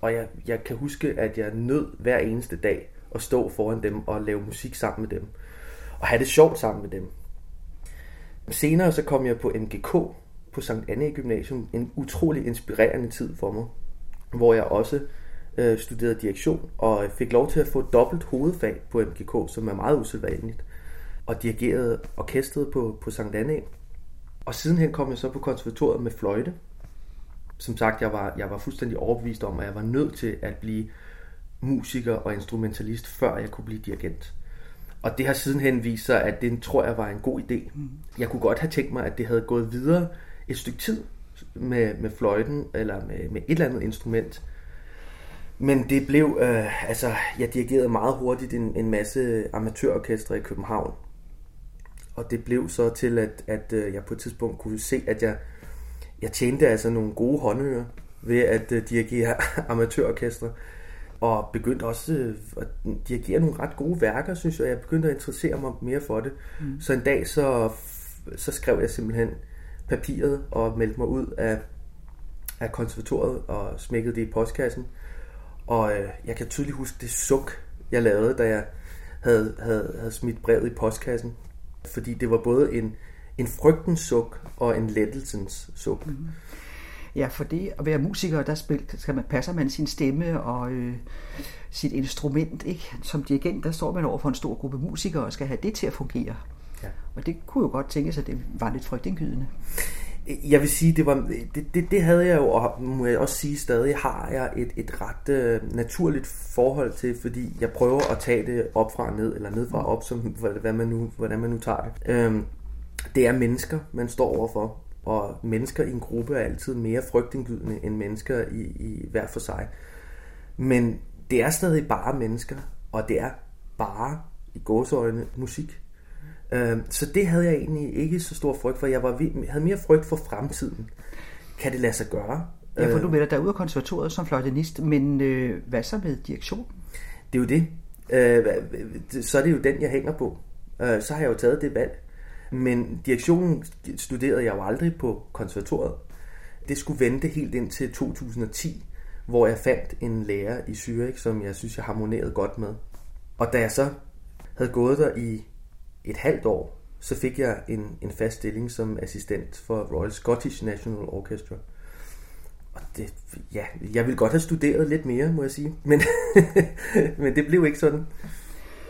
Og jeg, jeg kan huske, at jeg nød hver eneste dag at stå foran dem og lave musik sammen med dem. Og have det sjovt sammen med dem. Senere så kom jeg på MGK på Sankt Anne Gymnasium. En utrolig inspirerende tid for mig. Hvor jeg også øh, studerede direktion og fik lov til at få dobbelt hovedfag på MGK, som er meget usædvanligt. Og dirigerede orkestret på, på Sankt Anne. Og sidenhen kom jeg så på konservatoriet med fløjte. Som sagt, jeg var, jeg var fuldstændig overbevist om, at jeg var nødt til at blive musiker og instrumentalist, før jeg kunne blive dirigent. Og det har sidenhen vist sig, at det tror jeg var en god idé. Jeg kunne godt have tænkt mig, at det havde gået videre et stykke tid med, med fløjten, eller med, med et eller andet instrument. Men det blev, øh, altså, jeg dirigerede meget hurtigt en, en masse amatørorkestre i København. Og det blev så til, at, at øh, jeg på et tidspunkt kunne se, at jeg, jeg tjente altså nogle gode håndører ved at uh, dirigere <laughs> amatørorkestre. Og begyndte også uh, at dirigere nogle ret gode værker, synes jeg. Jeg begyndte at interessere mig mere for det. Mm. Så en dag så, så skrev jeg simpelthen papiret og meldte mig ud af, af konservatoriet og smækkede det i postkassen. Og uh, jeg kan tydeligt huske det suk, jeg lavede, da jeg havde, havde, havde smidt brevet i postkassen. Fordi det var både en, en frygtens suk og en lettelsens suk. Mm. Ja, for det at være musiker, der spil, skal man, passer man sin stemme og øh, sit instrument. Ikke? Som dirigent, der står man over for en stor gruppe musikere og skal have det til at fungere. Ja. Og det kunne jo godt tænkes, at det var lidt frygtindgydende. Jeg vil sige, det, var, det, det, det havde jeg jo, og må jeg også sige stadig, har jeg et, et ret øh, naturligt forhold til, fordi jeg prøver at tage det op fra ned, eller ned fra op, som, hvad man nu, hvordan man nu tager det. Øhm, det er mennesker, man står overfor, og mennesker i en gruppe er altid mere frygtindgydende end mennesker i, i hver for sig. Men det er stadig bare mennesker, og det er bare i gåsøjne musik. Øhm, så det havde jeg egentlig ikke så stor frygt for. Jeg var, havde mere frygt for fremtiden. Kan det lade sig gøre? Ja, for du melder dig ud af konservatoriet som fløjtenist, men øh, hvad så med direktion? Det er jo det. Øh, så er det jo den, jeg hænger på. Øh, så har jeg jo taget det valg. Men direktionen studerede jeg jo aldrig på konservatoriet. Det skulle vente helt ind til 2010, hvor jeg fandt en lærer i Zürich, som jeg synes, jeg harmonerede godt med. Og da jeg så havde gået der i et halvt år, så fik jeg en, en fast stilling som assistent for Royal Scottish National Orchestra. Og det, ja, jeg ville godt have studeret lidt mere, må jeg sige, men, <laughs> men det blev ikke sådan.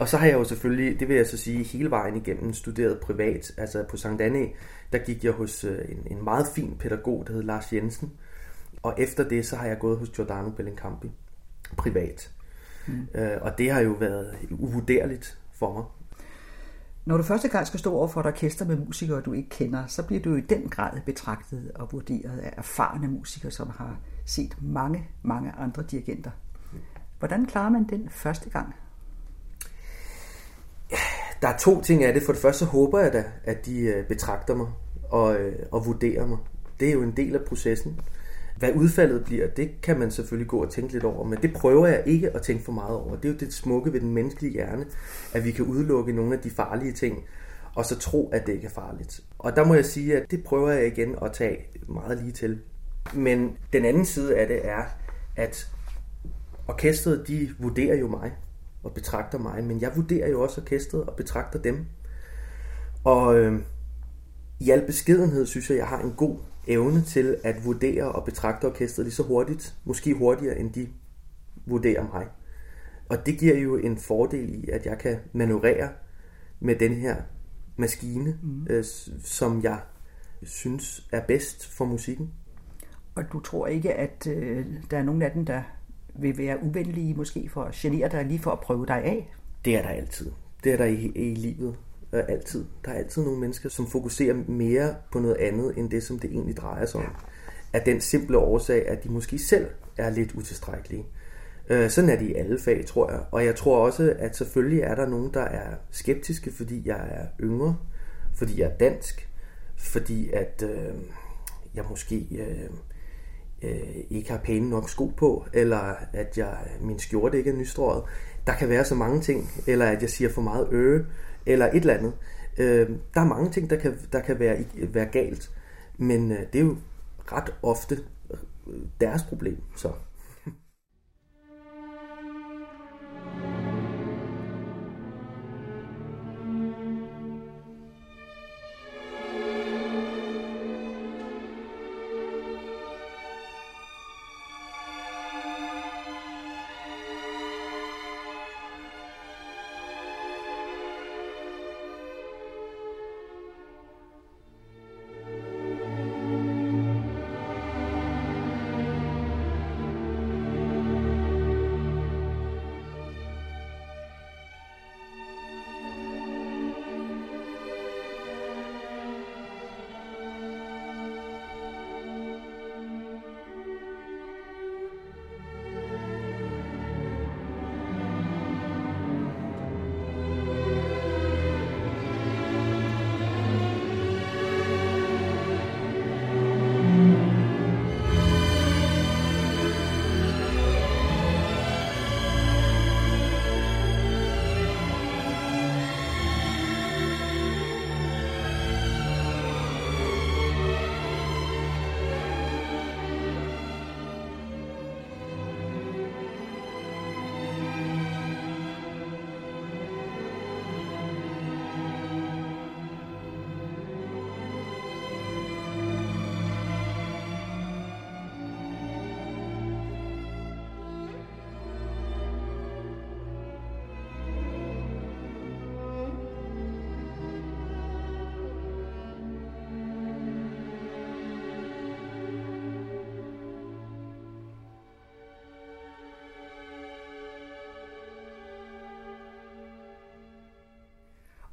Og så har jeg jo selvfølgelig, det vil jeg så sige, hele vejen igennem studeret privat. Altså på Sankt Anne, der gik jeg hos øh, en, en meget fin pædagog, der hed Lars Jensen. Og efter det, så har jeg gået hos Giordano Bellincampi privat. Mm. Øh, og det har jo været uvurderligt for mig. Når du første gang skal stå over for et orkester med musikere, du ikke kender, så bliver du i den grad betragtet og vurderet af erfarne musikere, som har set mange, mange andre dirigenter. Hvordan klarer man den første gang? Der er to ting af det. For det første så håber jeg da, at de øh, betragter mig og, øh, og vurderer mig. Det er jo en del af processen. Hvad udfaldet bliver, det kan man selvfølgelig gå og tænke lidt over, men det prøver jeg ikke at tænke for meget over. Det er jo det smukke ved den menneskelige hjerne, at vi kan udelukke nogle af de farlige ting, og så tro, at det ikke er farligt. Og der må jeg sige, at det prøver jeg igen at tage meget lige til. Men den anden side af det er, at orkestret, de vurderer jo mig og betragter mig, men jeg vurderer jo også orkestret og betragter dem. Og øh, i al beskedenhed synes jeg, jeg har en god evne til at vurdere og betragte orkestret lige så hurtigt, måske hurtigere end de vurderer mig. Og det giver jo en fordel i, at jeg kan manøvrere med den her maskine, mm. øh, som jeg synes er bedst for musikken. Og du tror ikke, at øh, der er nogen af dem, der vil være uvenlige måske for at genere dig lige for at prøve dig af? Det er der altid. Det er der i, i livet. Øh, altid. Der er altid nogle mennesker, som fokuserer mere på noget andet, end det, som det egentlig drejer sig om. Af den simple årsag, at de måske selv er lidt utilstrækkelige. Øh, sådan er det i alle fag, tror jeg. Og jeg tror også, at selvfølgelig er der nogen, der er skeptiske, fordi jeg er yngre, fordi jeg er dansk, fordi at øh, jeg måske øh, øh, ikke har pæne nok sko på, eller at jeg, min skjorte ikke er nystrøget. Der kan være så mange ting, eller at jeg siger for meget øh, eller et eller andet. Øh, der er mange ting, der kan, der kan være, være galt, men øh, det er jo ret ofte øh, deres problem. Så.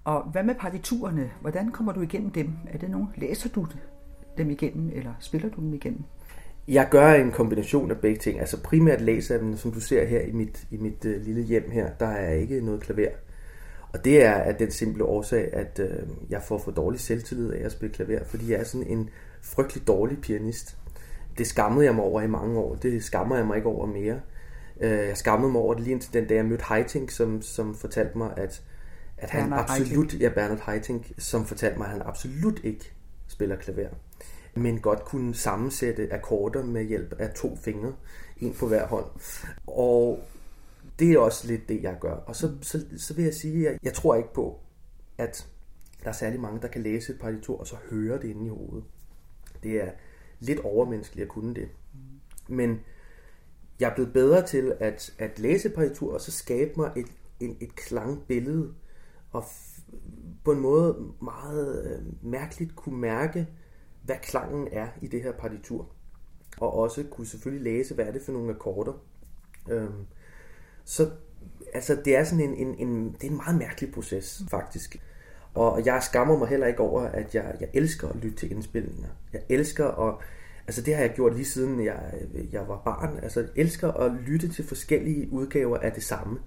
Og hvad med partiturerne? Hvordan kommer du igennem dem? Er det nogen, læser du dem igennem, eller spiller du dem igennem? Jeg gør en kombination af begge ting. Altså primært læser jeg dem, som du ser her i mit, i mit øh, lille hjem her, der er ikke noget klaver. Og det er af den simple årsag, at øh, jeg får for dårlig selvtillid af at spille klaver, fordi jeg er sådan en frygtelig dårlig pianist. Det skammede jeg mig over i mange år. Det skammer jeg mig ikke over mere. Øh, jeg skammede mig over det lige indtil den dag, jeg mødte Heiting, som, som fortalte mig, at at han Bernard absolut, Heiting. ja, Bernard Heiting, som fortalte mig, at han absolut ikke spiller klaver, men godt kunne sammensætte akkorder med hjælp af to fingre, en på hver hånd. Og det er også lidt det, jeg gør. Og så, så, så vil jeg sige, at jeg tror ikke på, at der er særlig mange, der kan læse et partitur, og så høre det inde i hovedet. Det er lidt overmenneskeligt at kunne det. Men jeg er blevet bedre til at, at læse partitur, og så skabe mig et, et, et klangbillede, og på en måde meget øh, mærkeligt kunne mærke, hvad klangen er i det her partitur. Og også kunne selvfølgelig læse, hvad er det for nogle akkorder. Øhm, så altså, det er sådan en, en, en, det er en meget mærkelig proces, faktisk. Og jeg skammer mig heller ikke over, at jeg, jeg elsker at lytte til indspilninger. Jeg elsker at... Altså det har jeg gjort lige siden jeg, jeg var barn. Altså jeg elsker at lytte til forskellige udgaver af det samme.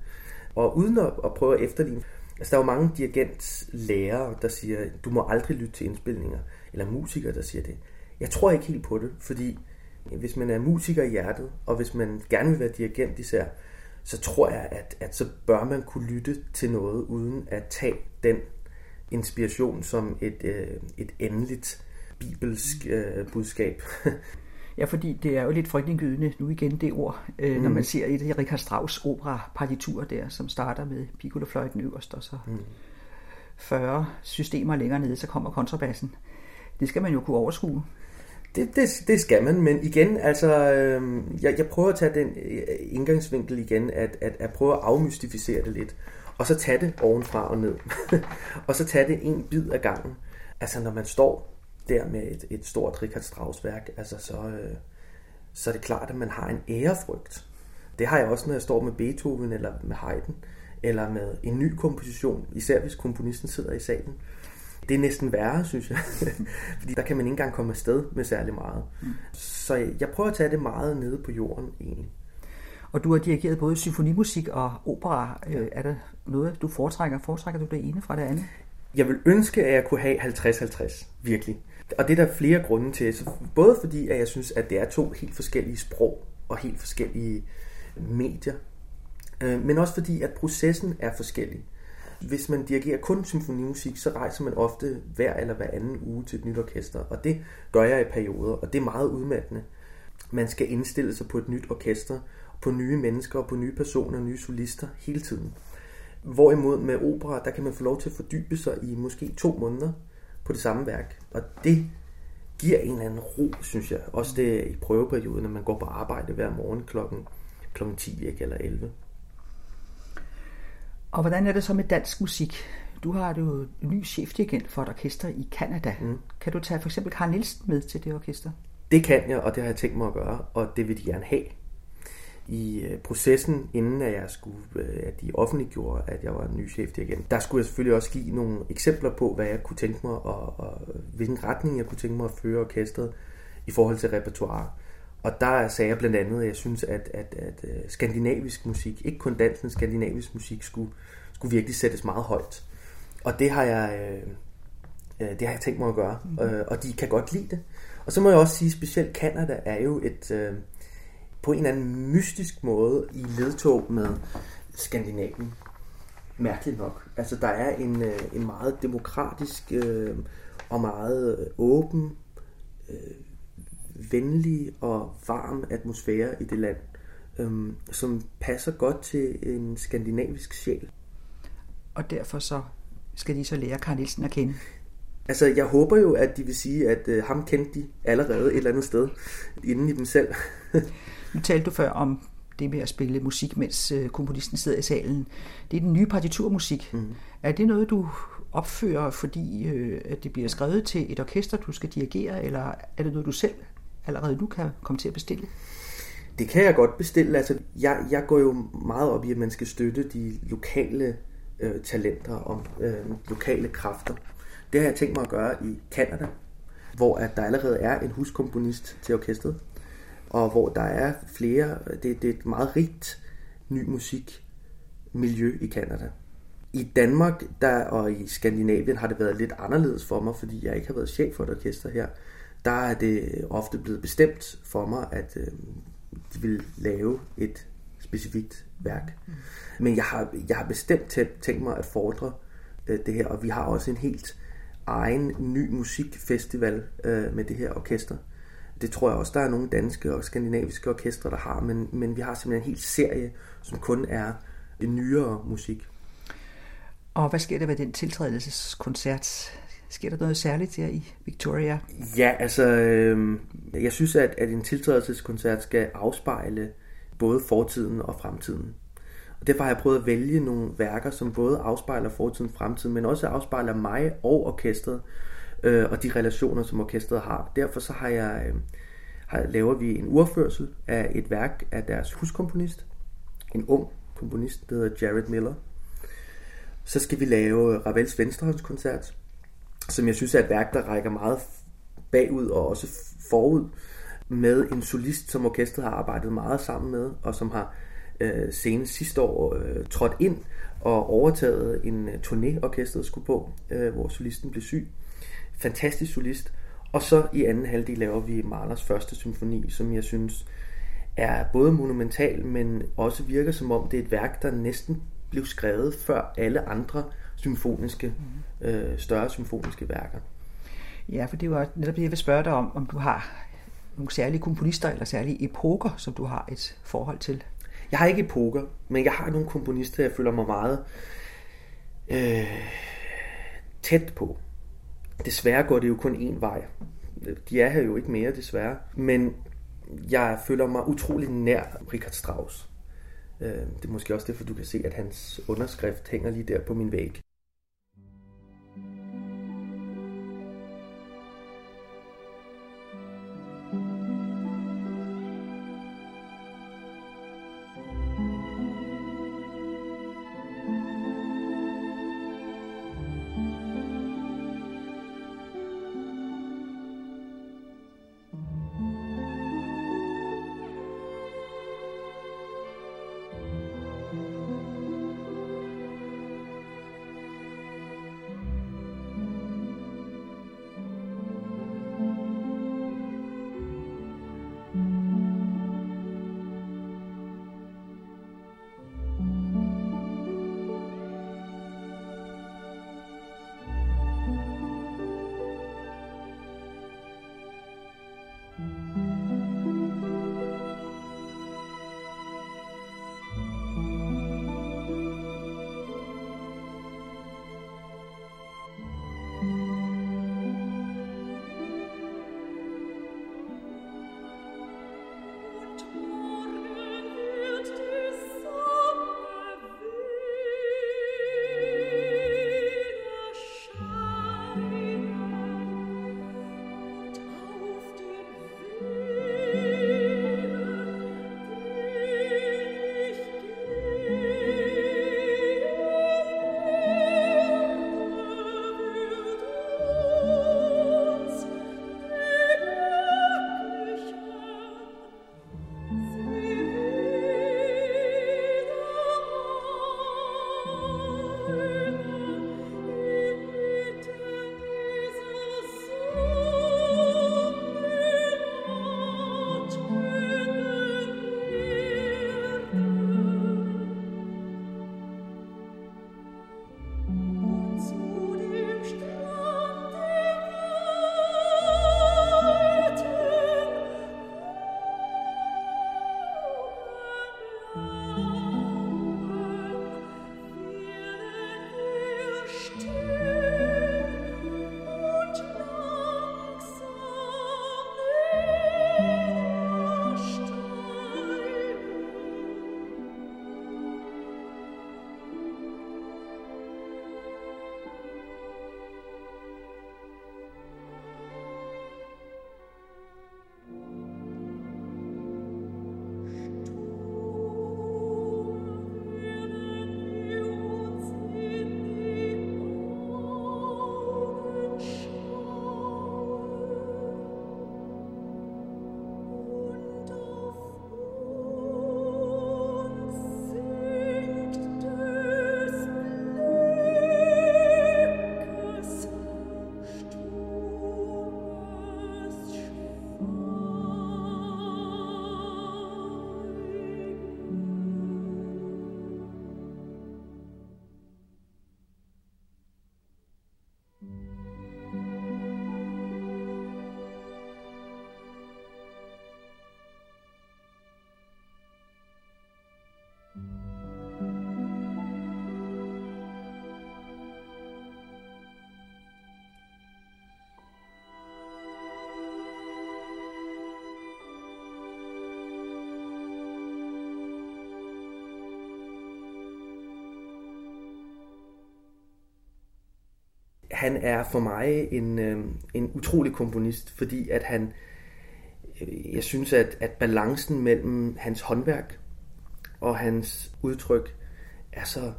Og uden at, at prøve at efterligne. Altså, der er jo mange dirigentlærere, der siger, du må aldrig lytte til indspilninger, eller musikere, der siger det. Jeg tror ikke helt på det, fordi hvis man er musiker i hjertet, og hvis man gerne vil være dirigent især, så tror jeg, at, at så bør man kunne lytte til noget, uden at tage den inspiration som et, øh, et endeligt bibelsk øh, budskab. <laughs> Ja, fordi det er jo lidt frygtindgydende nu igen det ord, øh, mm. når man ser et af Richard Strauss opera partitur der, som starter med piccolofløjten øverst, og så mm. 40 systemer længere nede, så kommer kontrabassen. Det skal man jo kunne overskue. Det, det, det skal man, men igen, altså, øh, jeg, jeg prøver at tage den øh, indgangsvinkel igen, at, at, at prøve at afmystificere det lidt, og så tage det ovenfra og ned, <laughs> og så tage det en bid af gangen. Altså, når man står der med et, et stort Richard Strauss-værk, altså så, øh, så er det klart, at man har en ærefrygt. Det har jeg også, når jeg står med Beethoven eller med Haydn, eller med en ny komposition, især hvis komponisten sidder i salen. det er næsten værre, synes jeg. <laughs> Fordi der kan man ikke engang komme afsted med særlig meget. Mm. Så jeg, jeg prøver at tage det meget nede på jorden, egentlig. Og du har dirigeret både symfonimusik og opera. Ja. Er der noget, du foretrækker? Foretrækker du det ene fra det andet? Jeg vil ønske, at jeg kunne have 50-50, virkelig. Og det er der flere grunde til. Så Både fordi, at jeg synes, at det er to helt forskellige sprog og helt forskellige medier. Øh, men også fordi, at processen er forskellig. Hvis man dirigerer kun symfonimusik, så rejser man ofte hver eller hver anden uge til et nyt orkester. Og det gør jeg i perioder, og det er meget udmattende. Man skal indstille sig på et nyt orkester, på nye mennesker, på nye personer, nye solister hele tiden. Hvorimod med opera, der kan man få lov til at fordybe sig i måske to måneder på det samme værk. Og det giver en eller anden ro, synes jeg. Også det i prøveperioden, når man går på arbejde hver morgen klokken, klokken 10 ikke, eller 11. Og hvordan er det så med dansk musik? Du har jo en ny chefdirigent for et orkester i Kanada. Mm. Kan du tage for eksempel Karl Nielsen med til det orkester? Det kan jeg, og det har jeg tænkt mig at gøre, og det vil de gerne have i øh, processen, inden at jeg skulle, øh, at de offentliggjorde, at jeg var en ny chefdirigent, der skulle jeg selvfølgelig også give nogle eksempler på, hvad jeg kunne tænke mig, og, og hvilken retning jeg kunne tænke mig at føre orkestret i forhold til repertoire. Og der sagde jeg blandt andet, at jeg synes, at, at, at øh, skandinavisk musik, ikke kun dansk, men skandinavisk musik, skulle, skulle virkelig sættes meget højt. Og det har jeg, øh, det har jeg tænkt mig at gøre, mm. og de kan godt lide det. Og så må jeg også sige, at specielt Canada er jo et, øh, på en eller anden mystisk måde i ledtog med Skandinavien. Mærkeligt nok. Altså der er en, øh, en meget demokratisk øh, og meget åben, øh, venlig og varm atmosfære i det land, øh, som passer godt til en skandinavisk sjæl. Og derfor så skal de så lære Karl Nielsen at kende. Altså, jeg håber jo, at de vil sige, at øh, ham kendte de allerede et eller andet sted, inden i dem selv. <laughs> Nu talte du før om det med at spille musik, mens øh, komponisten sidder i salen. Det er den nye partiturmusik. Mm. Er det noget, du opfører, fordi øh, at det bliver skrevet til et orkester, du skal dirigere, eller er det noget, du selv allerede nu kan komme til at bestille? Det kan jeg godt bestille. Altså, jeg, jeg går jo meget op i, at man skal støtte de lokale øh, talenter og øh, lokale kræfter. Det har jeg tænkt mig at gøre i Kanada, hvor at der allerede er en huskomponist til orkestret og hvor der er flere, det, det er et meget rigt ny musik miljø i Kanada. I Danmark der, og i Skandinavien har det været lidt anderledes for mig, fordi jeg ikke har været chef for et orkester her. Der er det ofte blevet bestemt for mig, at øh, de vil lave et specifikt værk. Mm. Men jeg har, jeg har bestemt tænkt mig at fordre øh, det her, og vi har også en helt egen ny musikfestival øh, med det her orkester. Det tror jeg også, der er nogle danske og skandinaviske orkestre, der har, men, men vi har simpelthen en hel serie, som kun er nyere musik. Og hvad sker der ved den tiltrædelseskoncert? Sker der noget særligt her i Victoria? Ja, altså, øh, jeg synes, at, at en tiltrædelseskoncert skal afspejle både fortiden og fremtiden. Og derfor har jeg prøvet at vælge nogle værker, som både afspejler fortiden og fremtiden, men også afspejler mig og orkestret, øh, og de relationer, som orkestret har. Derfor så har jeg, øh, har, laver vi en urførsel af et værk af deres huskomponist, en ung komponist, der hedder Jared Miller. Så skal vi lave Ravels Venstrehåndskoncert, som jeg synes er et værk, der rækker meget bagud og også forud med en solist, som orkestret har arbejdet meget sammen med, og som har øh, senest sidste år øh, trådt ind og overtaget en øh, turné, orkestret skulle på, øh, hvor solisten blev syg fantastisk solist. Og så i anden halvdel laver vi Mahlers første symfoni, som jeg synes er både monumental, men også virker som om det er et værk, der næsten blev skrevet før alle andre symfoniske, mm. øh, større symfoniske værker. Ja, for det var netop det, jeg vil spørge dig om, om du har nogle særlige komponister eller særlige epoker, som du har et forhold til. Jeg har ikke epoker, men jeg har nogle komponister, jeg føler mig meget øh, tæt på. Desværre går det jo kun én vej. De er her jo ikke mere, desværre. Men jeg føler mig utrolig nær Richard Strauss. Øh, det er måske også derfor, du kan se, at hans underskrift hænger lige der på min væg. Han er for mig en, øh, en utrolig komponist, fordi at han, øh, jeg synes, at, at balancen mellem hans håndværk og hans udtryk er så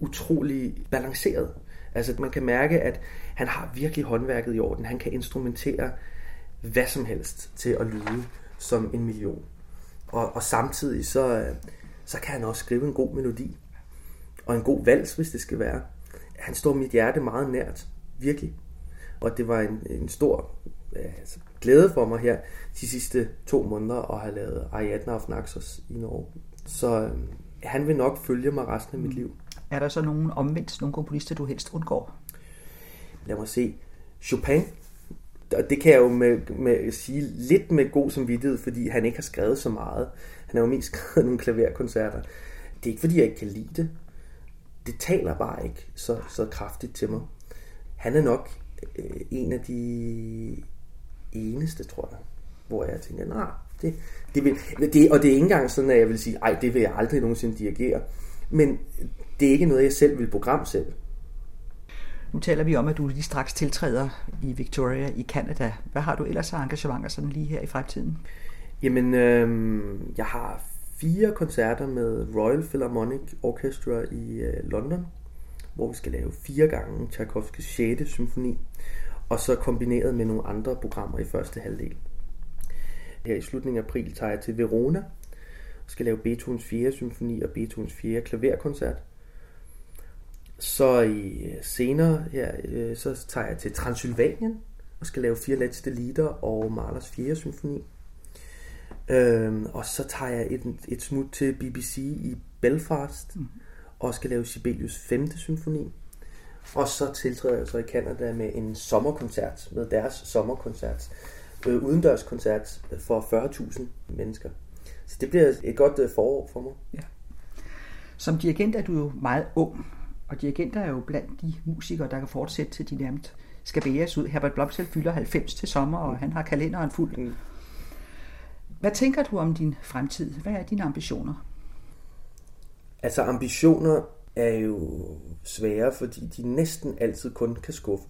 utrolig balanceret. Altså man kan mærke, at han har virkelig håndværket i orden. Han kan instrumentere hvad som helst til at lyde som en million. Og, og samtidig så, øh, så kan han også skrive en god melodi. Og en god vals, hvis det skal være han står mit hjerte meget nært. Virkelig. Og det var en, en stor altså, glæde for mig her de sidste to måneder at have lavet Ariadne of Naxos i Norge. Så øh, han vil nok følge mig resten af mit liv. Er der så nogen omvendt, nogle komponister, du helst undgår? Lad mig se. Chopin. Og det kan jeg jo med, med sige lidt med god samvittighed, fordi han ikke har skrevet så meget. Han har jo mest <laughs> skrevet nogle klaverkoncerter. Det er ikke fordi, jeg ikke kan lide det det taler bare ikke så, så kraftigt til mig. Han er nok øh, en af de eneste, tror jeg, hvor jeg tænker, nej, det, det vil, det, og det er ikke engang sådan, at jeg vil sige, ej, det vil jeg aldrig nogensinde dirigere. Men det er ikke noget, jeg selv vil program selv. Nu taler vi om, at du lige straks tiltræder i Victoria i Canada. Hvad har du ellers af engagementer sådan lige her i fremtiden? Jamen, øh, jeg har fire koncerter med Royal Philharmonic Orchestra i øh, London, hvor vi skal lave fire gange Tchaikovskis 6. symfoni, og så kombineret med nogle andre programmer i første halvdel. Her i slutningen af april tager jeg til Verona og skal lave Beethovens 4. symfoni og Beethovens 4. klaverkoncert. Så i øh, senere her, øh, så tager jeg til Transylvanien og skal lave fire letste lieder og Mahlers 4. symfoni. Øhm, og så tager jeg et, et smut til BBC i Belfast mm. og skal lave Sibelius 5. symfoni. Og så tiltræder jeg så i Canada med en sommerkoncert, med deres sommerkoncert, øh, udendørskoncert for 40.000 mennesker. Så det bliver et godt øh, forår for mig. Ja. Som dirigent er du jo meget ung, og dirigenter er jo blandt de musikere, der kan fortsætte til de nærmest skal bæres ud. Herbert Blomsel fylder 90 til sommer, og han har kalenderen fuld. Mm. Hvad tænker du om din fremtid? Hvad er dine ambitioner? Altså ambitioner er jo svære, fordi de næsten altid kun kan skuffe.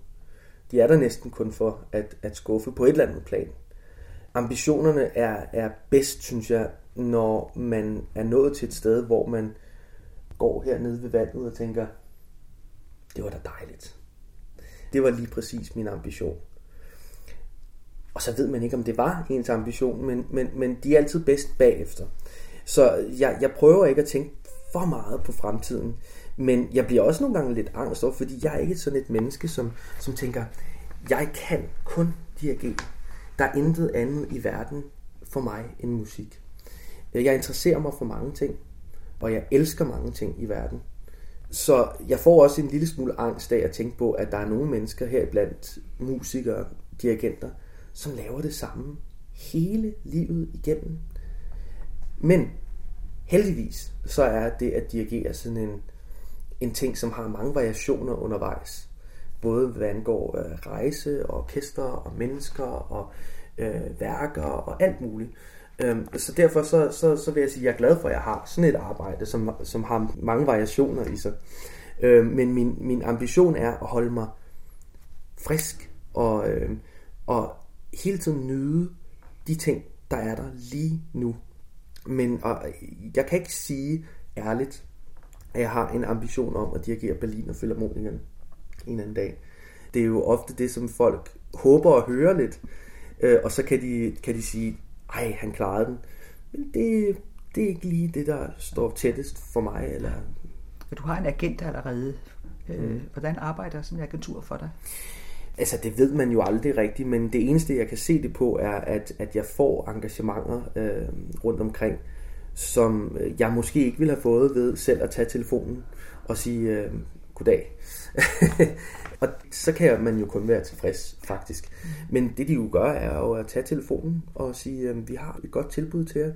De er der næsten kun for at, at skuffe på et eller andet plan. Ambitionerne er, er bedst, synes jeg, når man er nået til et sted, hvor man går hernede ved vandet og tænker, det var da dejligt. Det var lige præcis min ambition. Og så ved man ikke, om det var ens ambition, men, men, men de er altid bedst bagefter. Så jeg, jeg prøver ikke at tænke for meget på fremtiden. Men jeg bliver også nogle gange lidt angst over, fordi jeg er ikke sådan et menneske, som, som tænker, jeg kan kun dirigere. Der er intet andet i verden for mig end musik. Jeg interesserer mig for mange ting, og jeg elsker mange ting i verden. Så jeg får også en lille smule angst af at tænke på, at der er nogle mennesker her blandt musikere, dirigenter, som laver det samme hele livet igennem. Men heldigvis, så er det at dirigere sådan en, en ting, som har mange variationer undervejs. Både hvad angår øh, rejse, og orkester, og mennesker, og øh, værker, og alt muligt. Øhm, så derfor så, så, så vil jeg sige, at jeg er glad for, at jeg har sådan et arbejde, som, som har mange variationer i sig. Øhm, men min, min ambition er at holde mig frisk, og, øh, og hele tiden nyde de ting, der er der lige nu. Men og jeg kan ikke sige ærligt, at jeg har en ambition om at dirigere Berlin og Philharmonikerne en anden dag. Det er jo ofte det, som folk håber at høre lidt, øh, og så kan de, kan de sige, ej, han klarede den. Men det, det er ikke lige det, der står tættest for mig. Eller... Du har en agent allerede. Øh, hvordan arbejder sådan en agentur for dig? Altså, det ved man jo aldrig rigtigt, men det eneste, jeg kan se det på, er, at, at jeg får engagementer øh, rundt omkring, som øh, jeg måske ikke ville have fået ved selv at tage telefonen og sige øh, goddag. <laughs> og så kan man jo kun være tilfreds, faktisk. Men det de jo gør, er jo at tage telefonen og sige, øh, vi har et godt tilbud til jer.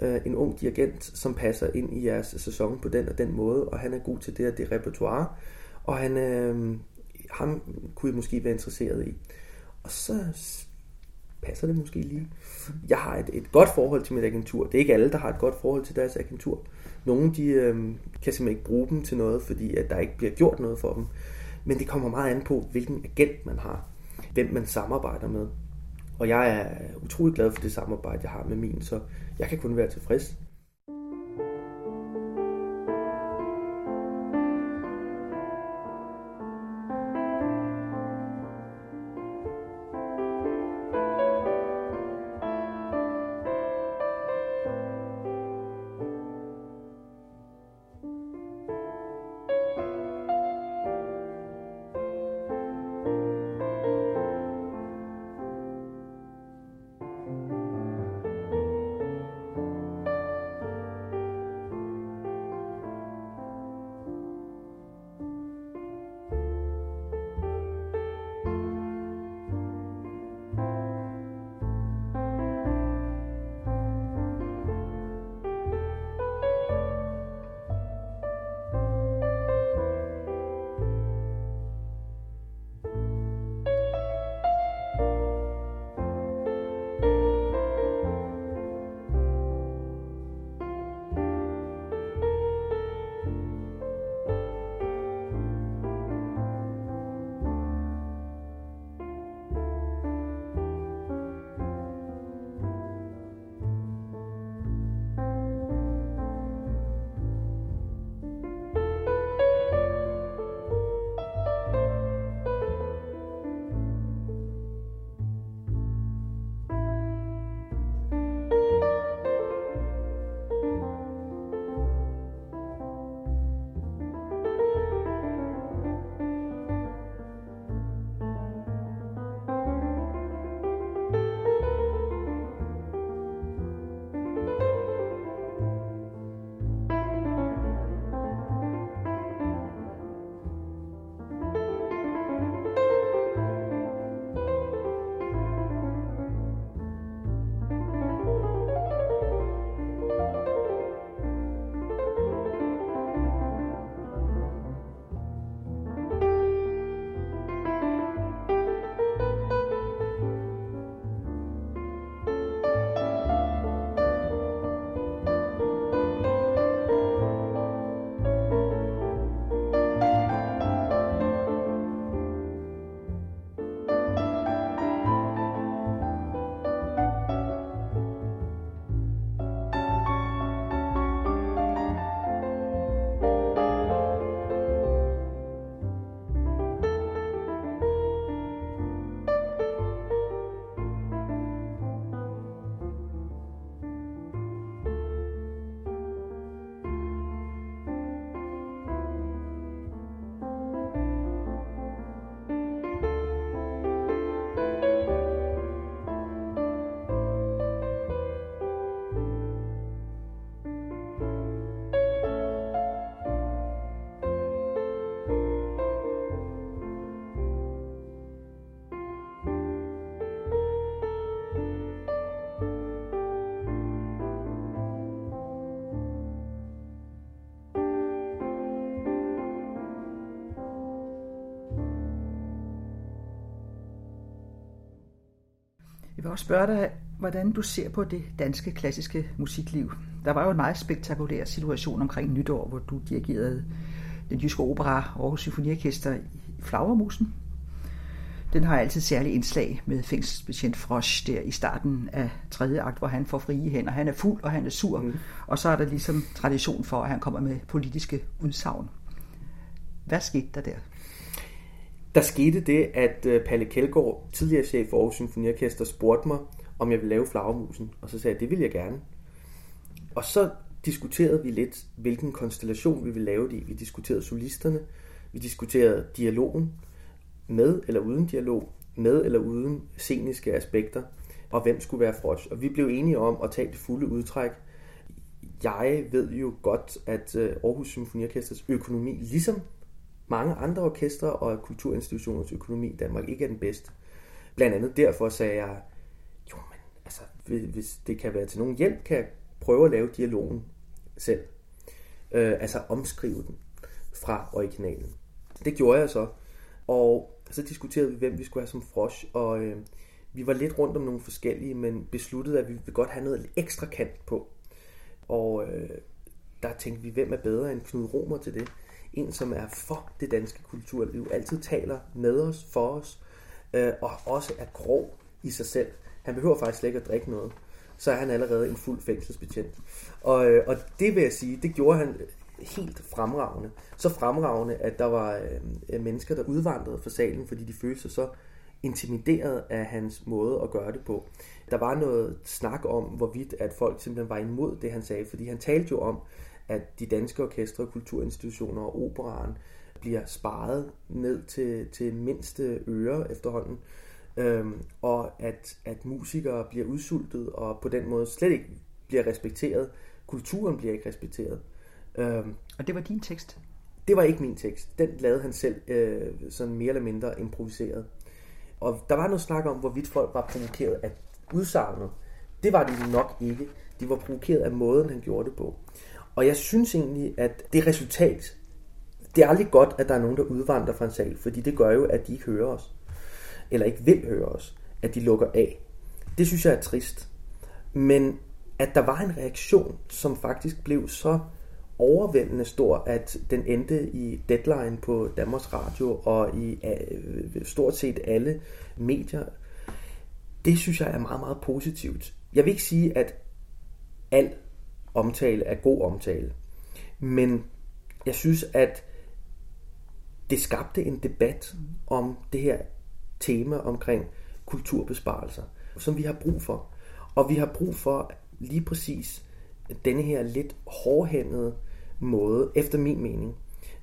Øh, en ung dirigent, som passer ind i jeres sæson på den og den måde, og han er god til det og det repertoire. Og han, øh, ham kunne jeg måske være interesseret i. Og så passer det måske lige. Jeg har et, et godt forhold til mit agentur. Det er ikke alle, der har et godt forhold til deres agentur. Nogle de, øh, kan simpelthen ikke bruge dem til noget, fordi at der ikke bliver gjort noget for dem. Men det kommer meget an på, hvilken agent man har. Hvem man samarbejder med. Og jeg er utrolig glad for det samarbejde, jeg har med min, så jeg kan kun være tilfreds. Også spørge dig, hvordan du ser på det danske klassiske musikliv. Der var jo en meget spektakulær situation omkring nytår, hvor du dirigerede den jyske opera Aarhus Symfoniorkester i Flagermusen. Den har altid særlig indslag med fængselsbetjent Frosch der i starten af tredje akt, hvor han får frie hænder. Han er fuld, og han er sur. Mm. Og så er der ligesom tradition for, at han kommer med politiske udsagn. Hvad skete der der? Der skete det, at øh, Palle Kjeldgaard, tidligere chef for Aarhus Symfoniorkester, spurgte mig, om jeg ville lave Flagermusen. Og så sagde jeg, det vil jeg gerne. Og så diskuterede vi lidt, hvilken konstellation vi ville lave det i. Vi diskuterede solisterne, vi diskuterede dialogen, med eller uden dialog, med eller uden sceniske aspekter, og hvem skulle være Frosch. Og vi blev enige om at tage det fulde udtræk. Jeg ved jo godt, at øh, Aarhus Symfoniorkesters økonomi, ligesom mange andre orkestre og kulturinstitutioners økonomi i Danmark, ikke er den bedste. Blandt andet derfor sagde jeg, jo, men altså, hvis det kan være til nogen hjælp, kan jeg prøve at lave dialogen selv. Øh, altså omskrive den fra originalen. Det gjorde jeg så. Og så diskuterede vi, hvem vi skulle have som frosch, og øh, vi var lidt rundt om nogle forskellige, men besluttede, at vi ville godt have noget ekstra kant på. Og øh, der tænkte vi, hvem er bedre end Knud Romer til det? En, som er for det danske kulturliv, altid taler med os, for os, øh, og også er grov i sig selv. Han behøver faktisk slet ikke at drikke noget. Så er han allerede en fuld fængselsbetjent. Og, øh, og det vil jeg sige, det gjorde han helt fremragende. Så fremragende, at der var øh, mennesker, der udvandrede fra salen, fordi de følte sig så intimideret af hans måde at gøre det på. Der var noget snak om, hvorvidt at folk simpelthen var imod det, han sagde, fordi han talte jo om, at de danske orkestre, kulturinstitutioner og operaren bliver sparet ned til, til mindste øre efterhånden, øhm, og at, at musikere bliver udsultet og på den måde slet ikke bliver respekteret. Kulturen bliver ikke respekteret. Øhm, og det var din tekst? Det var ikke min tekst. Den lavede han selv øh, sådan mere eller mindre improviseret. Og der var noget snak om, hvorvidt folk var provokeret af udsagnet. Det var de nok ikke. De var provokeret af måden, han gjorde det på. Og jeg synes egentlig, at det resultat, det er aldrig godt, at der er nogen, der udvandrer fra en sal, fordi det gør jo, at de ikke hører os. Eller ikke vil høre os. At de lukker af. Det synes jeg er trist. Men at der var en reaktion, som faktisk blev så overvældende stor, at den endte i deadline på Danmarks Radio og i øh, stort set alle medier. Det synes jeg er meget, meget positivt. Jeg vil ikke sige, at al omtale er god omtale, men jeg synes, at det skabte en debat om det her tema omkring kulturbesparelser, som vi har brug for. Og vi har brug for lige præcis denne her lidt hårdhændede måde, efter min mening,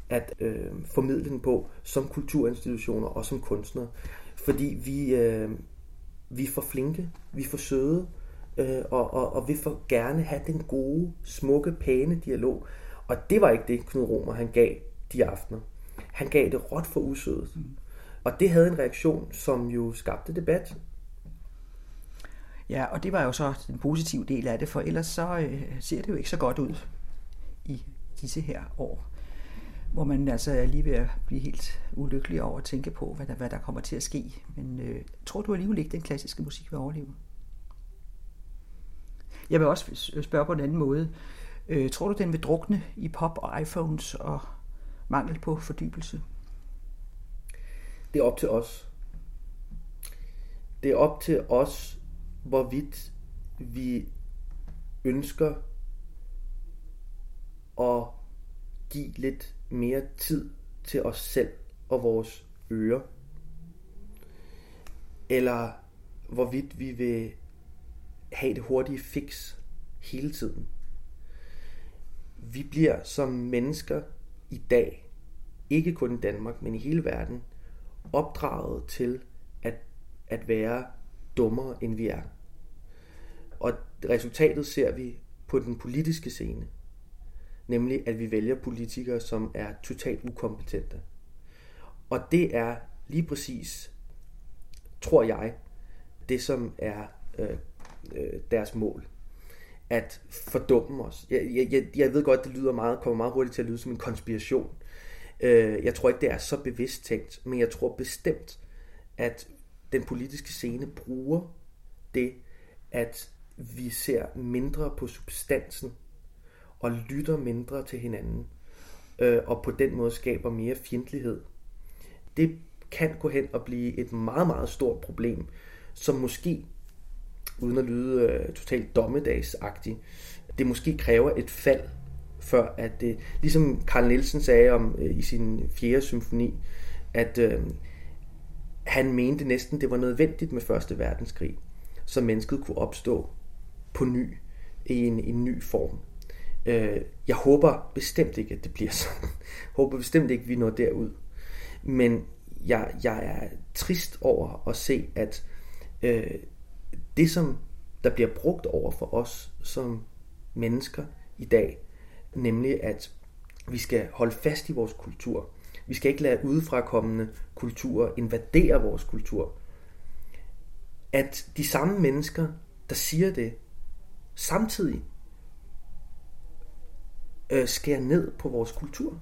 at øh, formidle den på som kulturinstitutioner og som kunstnere. Fordi vi, øh, vi er for flinke, vi er for søde, øh, og, og, og vi får gerne have den gode, smukke, pæne dialog. Og det var ikke det, Knud Romer han gav de aftener. Han gav det råt for usødet. Mm. Og det havde en reaktion, som jo skabte debat. Ja, og det var jo så den positive del af det, for ellers så øh, ser det jo ikke så godt ud i disse her år, hvor man altså er lige ved at blive helt ulykkelig over at tænke på, hvad der, hvad der kommer til at ske. Men øh, tror du alligevel ikke, den klassiske musik vil overleve? Jeg vil også spørge på en anden måde. Øh, tror du, den vil drukne i pop og iPhones og mangel på fordybelse? Det er op til os. Det er op til os, hvorvidt vi ønsker at give lidt mere tid til os selv og vores ører. Eller hvorvidt vi vil have det hurtige fix hele tiden. Vi bliver som mennesker i dag, ikke kun i Danmark, men i hele verden, opdraget til at, at være dummere, end vi er. Og resultatet ser vi på den politiske scene nemlig at vi vælger politikere, som er totalt ukompetente. Og det er lige præcis, tror jeg, det som er øh, øh, deres mål. At fordumme os. Jeg, jeg, jeg ved godt, det lyder meget, kommer meget hurtigt til at lyde som en konspiration. Øh, jeg tror ikke, det er så bevidst tænkt, men jeg tror bestemt, at den politiske scene bruger det, at vi ser mindre på substansen og lytter mindre til hinanden, øh, og på den måde skaber mere fjendtlighed. Det kan gå hen og blive et meget, meget stort problem, som måske, uden at lyde øh, totalt dommedagsagtig, det måske kræver et fald, før at det, ligesom Carl Nielsen sagde om øh, i sin fjerde symfoni, at øh, han mente næsten, det var nødvendigt med Første Verdenskrig, så mennesket kunne opstå på ny i en, en ny form. Øh, jeg håber bestemt ikke, at det bliver sådan. Jeg <laughs> håber bestemt ikke, at vi når derud. Men jeg, jeg er trist over at se, at øh, det, som der bliver brugt over for os som mennesker i dag, nemlig at vi skal holde fast i vores kultur. Vi skal ikke lade udefrakommende kulturer invadere vores kultur. At de samme mennesker, der siger det, samtidig øh, skærer ned på vores kultur.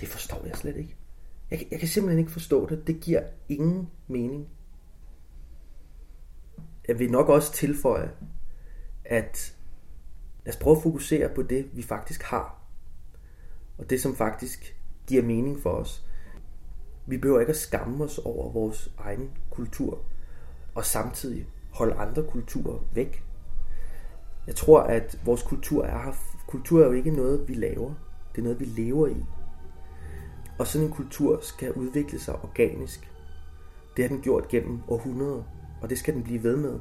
Det forstår jeg slet ikke. Jeg, jeg kan simpelthen ikke forstå det. Det giver ingen mening. Jeg vil nok også tilføje, at lad os prøve at fokusere på det, vi faktisk har. Og det, som faktisk giver mening for os. Vi behøver ikke at skamme os over vores egen kultur, og samtidig holde andre kulturer væk. Jeg tror, at vores kultur er her. Kultur er jo ikke noget, vi laver. Det er noget, vi lever i. Og sådan en kultur skal udvikle sig organisk. Det har den gjort gennem århundreder, og det skal den blive ved med.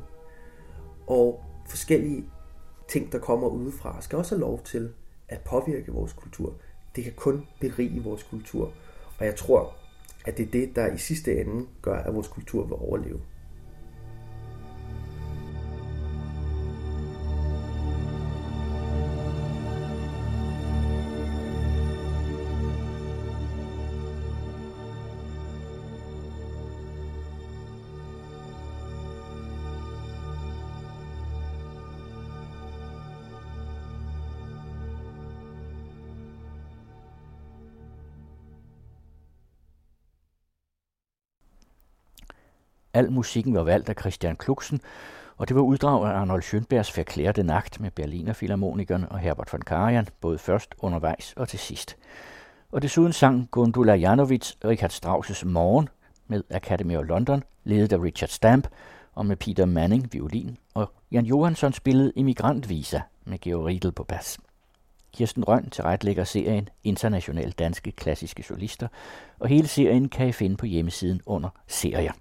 Og forskellige ting, der kommer udefra, skal også have lov til at påvirke vores kultur. Det kan kun berige vores kultur. Og jeg tror, at det er det, der i sidste ende gør, at vores kultur vil overleve. Al musikken var valgt af Christian Kluxen, og det var uddrag af Arnold Schönbergs Verklærte Nagt med Berliner Philharmonikeren og Herbert von Karajan, både først, undervejs og til sidst. Og desuden sang Gundula Janovic Richard Strauss' Morgen med Academy of London, ledet af Richard Stamp, og med Peter Manning, violin, og Jan Johansson spillede Immigrantvisa med Georg Riedel på bas. Kirsten Røn tilretlægger serien International Danske Klassiske Solister, og hele serien kan I finde på hjemmesiden under serier.